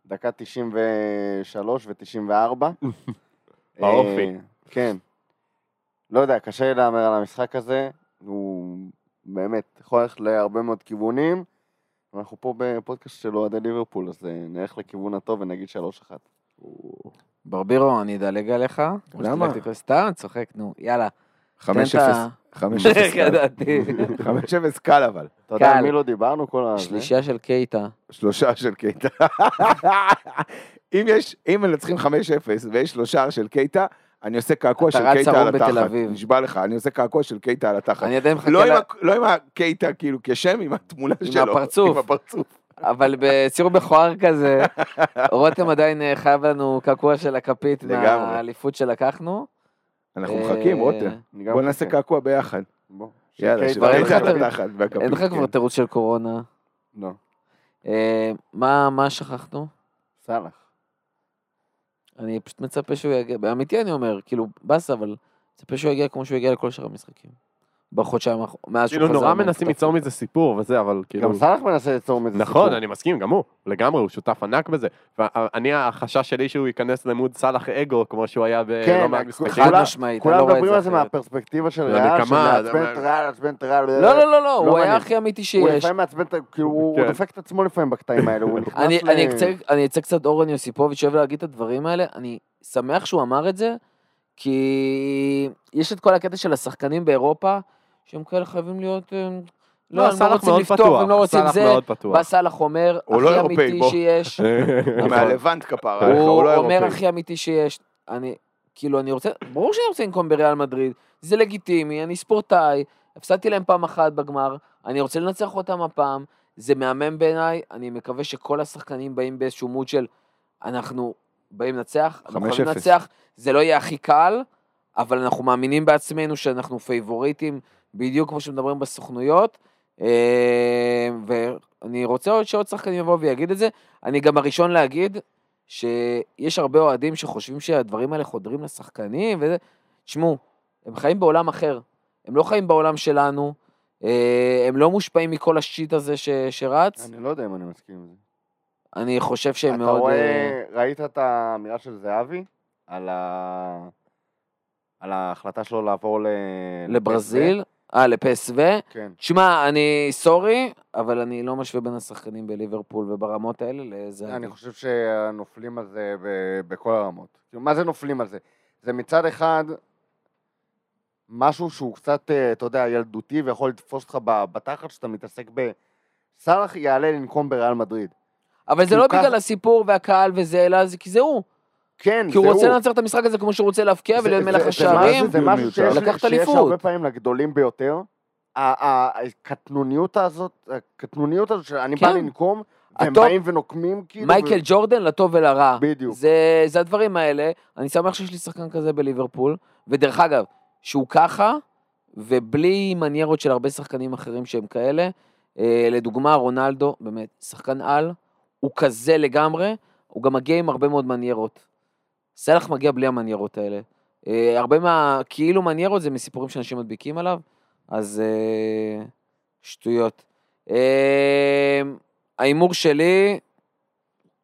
דקה 93 ו-94. באופי. כן. לא יודע, קשה לי להמר על המשחק הזה, הוא באמת יכול ללכת להרבה מאוד כיוונים. אנחנו פה בפודקאסט של אוהדי ליברפול, אז אה, נלך לכיוון הטוב ונגיד 3-1. ברבירו, אני אדלג עליך. למה? סתם, צוחק, נו, יאללה. 5-0. תן את ה- 5-0 איך קל. ידעתי? 5-0 קל אבל. אתה יודע. על מי לא דיברנו כל ה... שלישייה של קייטה. שלושה של קייטה. אם יש, אם מנצחים 5-0 ויש שלושה של קייטה, אני עושה קעקוע של קייטה על התחת. נשבע לך, אני עושה קעקוע של קייטה על התחת. אני עדיין מחכה לא עם ל... לא עם הקייטה כאילו כשם, עם התמונה עם שלו. הפרצוף. עם הפרצוף. אבל בציור בכוער כזה, רותם עדיין אה, חייב לנו קעקוע של הכפית. מהאליפות שלקחנו. אנחנו אה, מחכים, רותם. אני גם בוא נעשה. קעקוע ביחד. בוא. יאללה, של של כבר אין. לך לך כן. כבר תירוץ של קורונה. לא, אה, מה מה שכחנו? סאלח. אני פשוט מצפה שהוא יגיע, באמיתי אני אומר, כאילו, באסה, אבל מצפה שהוא יגיע כמו שהוא יגיע לכל שאר המשחקים. בחודשיים, האח- מאז שהוא כאילו חזר. נורא מנסים. ליצור מזה סיפור וזה, אבל כאילו... גם סאלח מנסה ליצור מזה נכון, סיפור. אני מסכים, גם הוא, לגמרי, הוא שותף ענק בזה. ואני, החשש שלי שהוא ייכנס למוד סאלח אגו, כמו שהוא היה כן, בלא מעט כ- משחקים. חד משמעית, כולם לא מדברים על זה. מהפרספקטיבה של ריאל, של מעצבן את ריאל, מעצבן את ריאל. לא, לא, לא, לא, הוא היה. הכי אמיתי הוא שיש. לפעמים מעצבן, את ה- כאילו הוא כן. דופק את עצמו לפעמים בקטעים האלה, הוא נכנס אני, ל... אני, אצא, אני אצא קצת אורן יוסיפוביץ' אוהב להגיד את הדברים האלה, אני שמח שהוא אמר את זה, כי יש את כל הקטע של השחקנים באירופה, שהם כאלה חייבים להיות, אה, לא, הם לא סאלח רוצים מאוד לפתוח, פתוח, הם לא רוצים זה, מאוד פתוח. בא סאלח אומר, לא הכי אמיתי. שיש, הוא. מהלבנט כפרה הוא הוא לא אומר. הכי אמיתי שיש, אני, כאילו, אני רוצה, ברור שאני רוצה לנקום בריאל מדריד, זה לגיטימי, אני ספורטאי, הפסדתי להם פעם אחת בגמר, אני רוצה לנצח אותם הפעם, זה מהמם בעיניי, אני מקווה שכל השחקנים באים באיזשהו מוד של, אנחנו באים לנצח, אנחנו 5-0. יכולים לנצח, זה לא יהיה הכי קל, אבל אנחנו מאמינים בעצמנו שאנחנו פייבוריטים, בדיוק כמו שמדברים בסוכנויות, אה, ואני רוצה עוד שעוד שחקנים יבואו ויגיד את זה. אני גם הראשון להגיד שיש הרבה אוהדים שחושבים שהדברים האלה חודרים לשחקנים, וזה, תשמעו, הם חיים בעולם אחר, הם לא חיים בעולם שלנו, אה, הם לא מושפעים מכל השיט הזה ש, שרץ, אני לא יודע אם אני מסכים עם זה. אני חושב שהם אתה מאוד... אה, רואה, ראית את האמירה של זהבי? על ה... על ההחלטה שלו לעבור ל... לברזיל, אה, לפסו. כן. תשמע, אני סורי, אבל אני לא משווה בין השחקנים בליברפול וברמות האלה לזה. אני חושב שנופלים על זה בכל הרמות. כאילו, מה זה נופלים על זה? זה מצד אחד משהו שהוא קצת, אה, אתה יודע, ילדותי ויכול לתפוס אותך בתחת שאתה מתעסק ב... סאלח יעלה לנקום בריאל מדריד. אבל זה כאילו לא ככה- בגלל הסיפור והקהל וזה, אלא זה כי זה הוא. כן, כי הוא רוצה לנצח את המשחק הזה כמו שהוא רוצה להבקיע זה- ולהיות זה- מלך זה השערים. משהו- זה משהו שיש- לקחת אליפות. הרבה פעמים לגדולים ביותר. הקטנוניות הזאת, הקטנוניות הזאת שאני בא כן. לנקום, והם הטוב- באים ונוקמים כאילו. מייקל ג'ורדן לטוב ולרע. בדיוק. זה, זה הדברים האלה. אני שמח שיש לי שחקן כזה בליברפול. ודרך אגב, שהוא ככה, ובלי מניירות של הרבה שחקנים אחרים שהם כאלה. אה, לדוגמה, רונלדו, באמת, שחקן על, הוא כזה לגמרי, הוא גם מגיע עם הרבה מאוד מניירות. סלח מגיע בלי המניירות האלה. אה, הרבה מה, כאילו מניירות זה מסיפורים שאנשים מדביקים עליו, אז אה, שטויות. אה, ההימור שלי,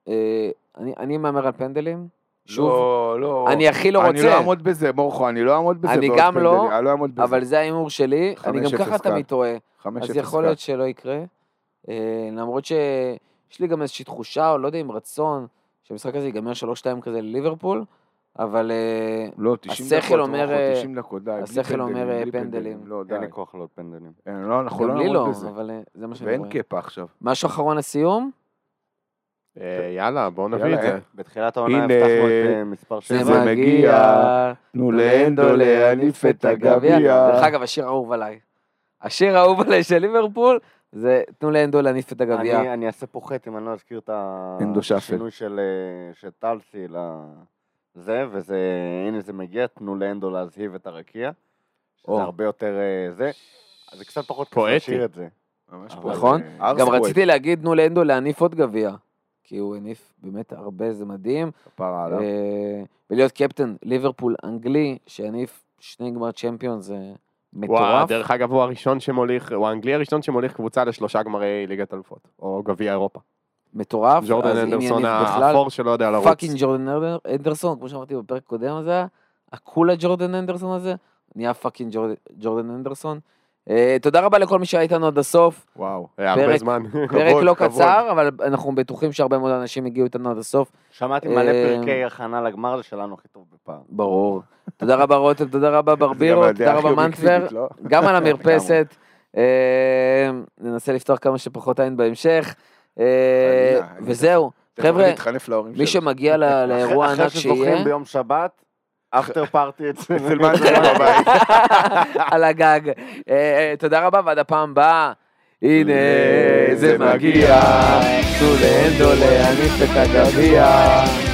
אה, אני, אני מהמר על פנדלים. שוב, לא, לא. אני הכי לא אני רוצה. לא אעמוד בזה, מורכו, אני לא אעמוד בזה. אני גם לא, אני לא אעמוד בזה. אבל זה ההימור שלי, אני גם 5-0 ככה. תמיד טועה. 5-0 אז יכול. להיות שלא יקרה. למרות שיש לי גם איזושהי תחושה, או לא יודע אם רצון, שהמשחק הזה ייגמר 3-2 כזה לליברפול, אבל אה, לא, 90 השכל דקות, אומר, אה, 90 דקות, די. בלי השכל אומר, אה, בלי פנדלים. לא, די. אין לי כוח לעוד פנדלים. אין, לא, אנחנו לא גם לי נעמוד לא, בזה. אבל אה, זה מה שאני ואין רואה. קאפה עכשיו. משהו אחרון לסיום? אה, יאללה, בואו נביא את זה. אה. בתחילת העונה הבטחנו את אה, מספר זה שבע. מגיע. מגיע, תנו לאנדו להניף את הגביע. דרך אגב, השיר האהוב עליי. השיר האהוב עליי של ליברפול, זה תנו לאנדו להניף את הגביע. אני, אני אעשה פה חטא אם אני לא אזכיר את. השינוי של, אה, של טלסי לזה, וזה, הנה זה מגיע, תנו לאנדו להזהיב את הרקיע, שזה או. הרבה יותר אה, זה, אז זה קצת פחות. קשה לשיר את זה. נכון? אה, גם. רציתי להגיד, תנו להנדו להניף עוד גביע. כי הוא הניף באמת הרבה, זה מדהים. כפרה עליו. ולהיות קפטן ליברפול אנגלי, שהניף שני גמר צ'מפיון, זה וואו, מטורף. דרך אגב, הוא הראשון שמוליך, הוא האנגלי הראשון שמוליך קבוצה לשלושה גמרי ליגת אלופות, או גביע אירופה. מטורף. ג'ורדן הנדרסון האפור שלא יודע לרוץ. fucking ג'ורדן הנדר- הנדרסון, כמו שאמרתי בפרק קודם הזה, הקולה ג'ורדן הנדרסון הזה, נהיה פאקינג ג'ורדן אנדרסון. אה, תודה רבה לכל מי שהיה איתנו עד הסוף. וואו. אה, הרבה זמן. פרק כבוד, לא כבוד. קצר, אבל אנחנו בטוחים שהרבה מאוד אנשים הגיעו איתנו עד הסוף. שמעתי מלא אה, פרקי הכנה לגמר, זה שלנו הכי טוב בפעם. ברור. תודה רבה רותם, תודה רבה ברבירו, תודה רבה מנטבר, אובייקטיבית, לא? גם על המרפסת. אה, ננסה לפתוח כמה שפחות עין בהמשך. וזהו, חבר'ה, מי. שמגיע לאירוע אחרי ענק שיהיה, ביום שבת, אפטר פארטי אצל מנטבר בבית. על הגג. אה, אה, תודה רבה ועד הפעם הבאה. הנה זה מגיע. לאנדו להניף את הגביע.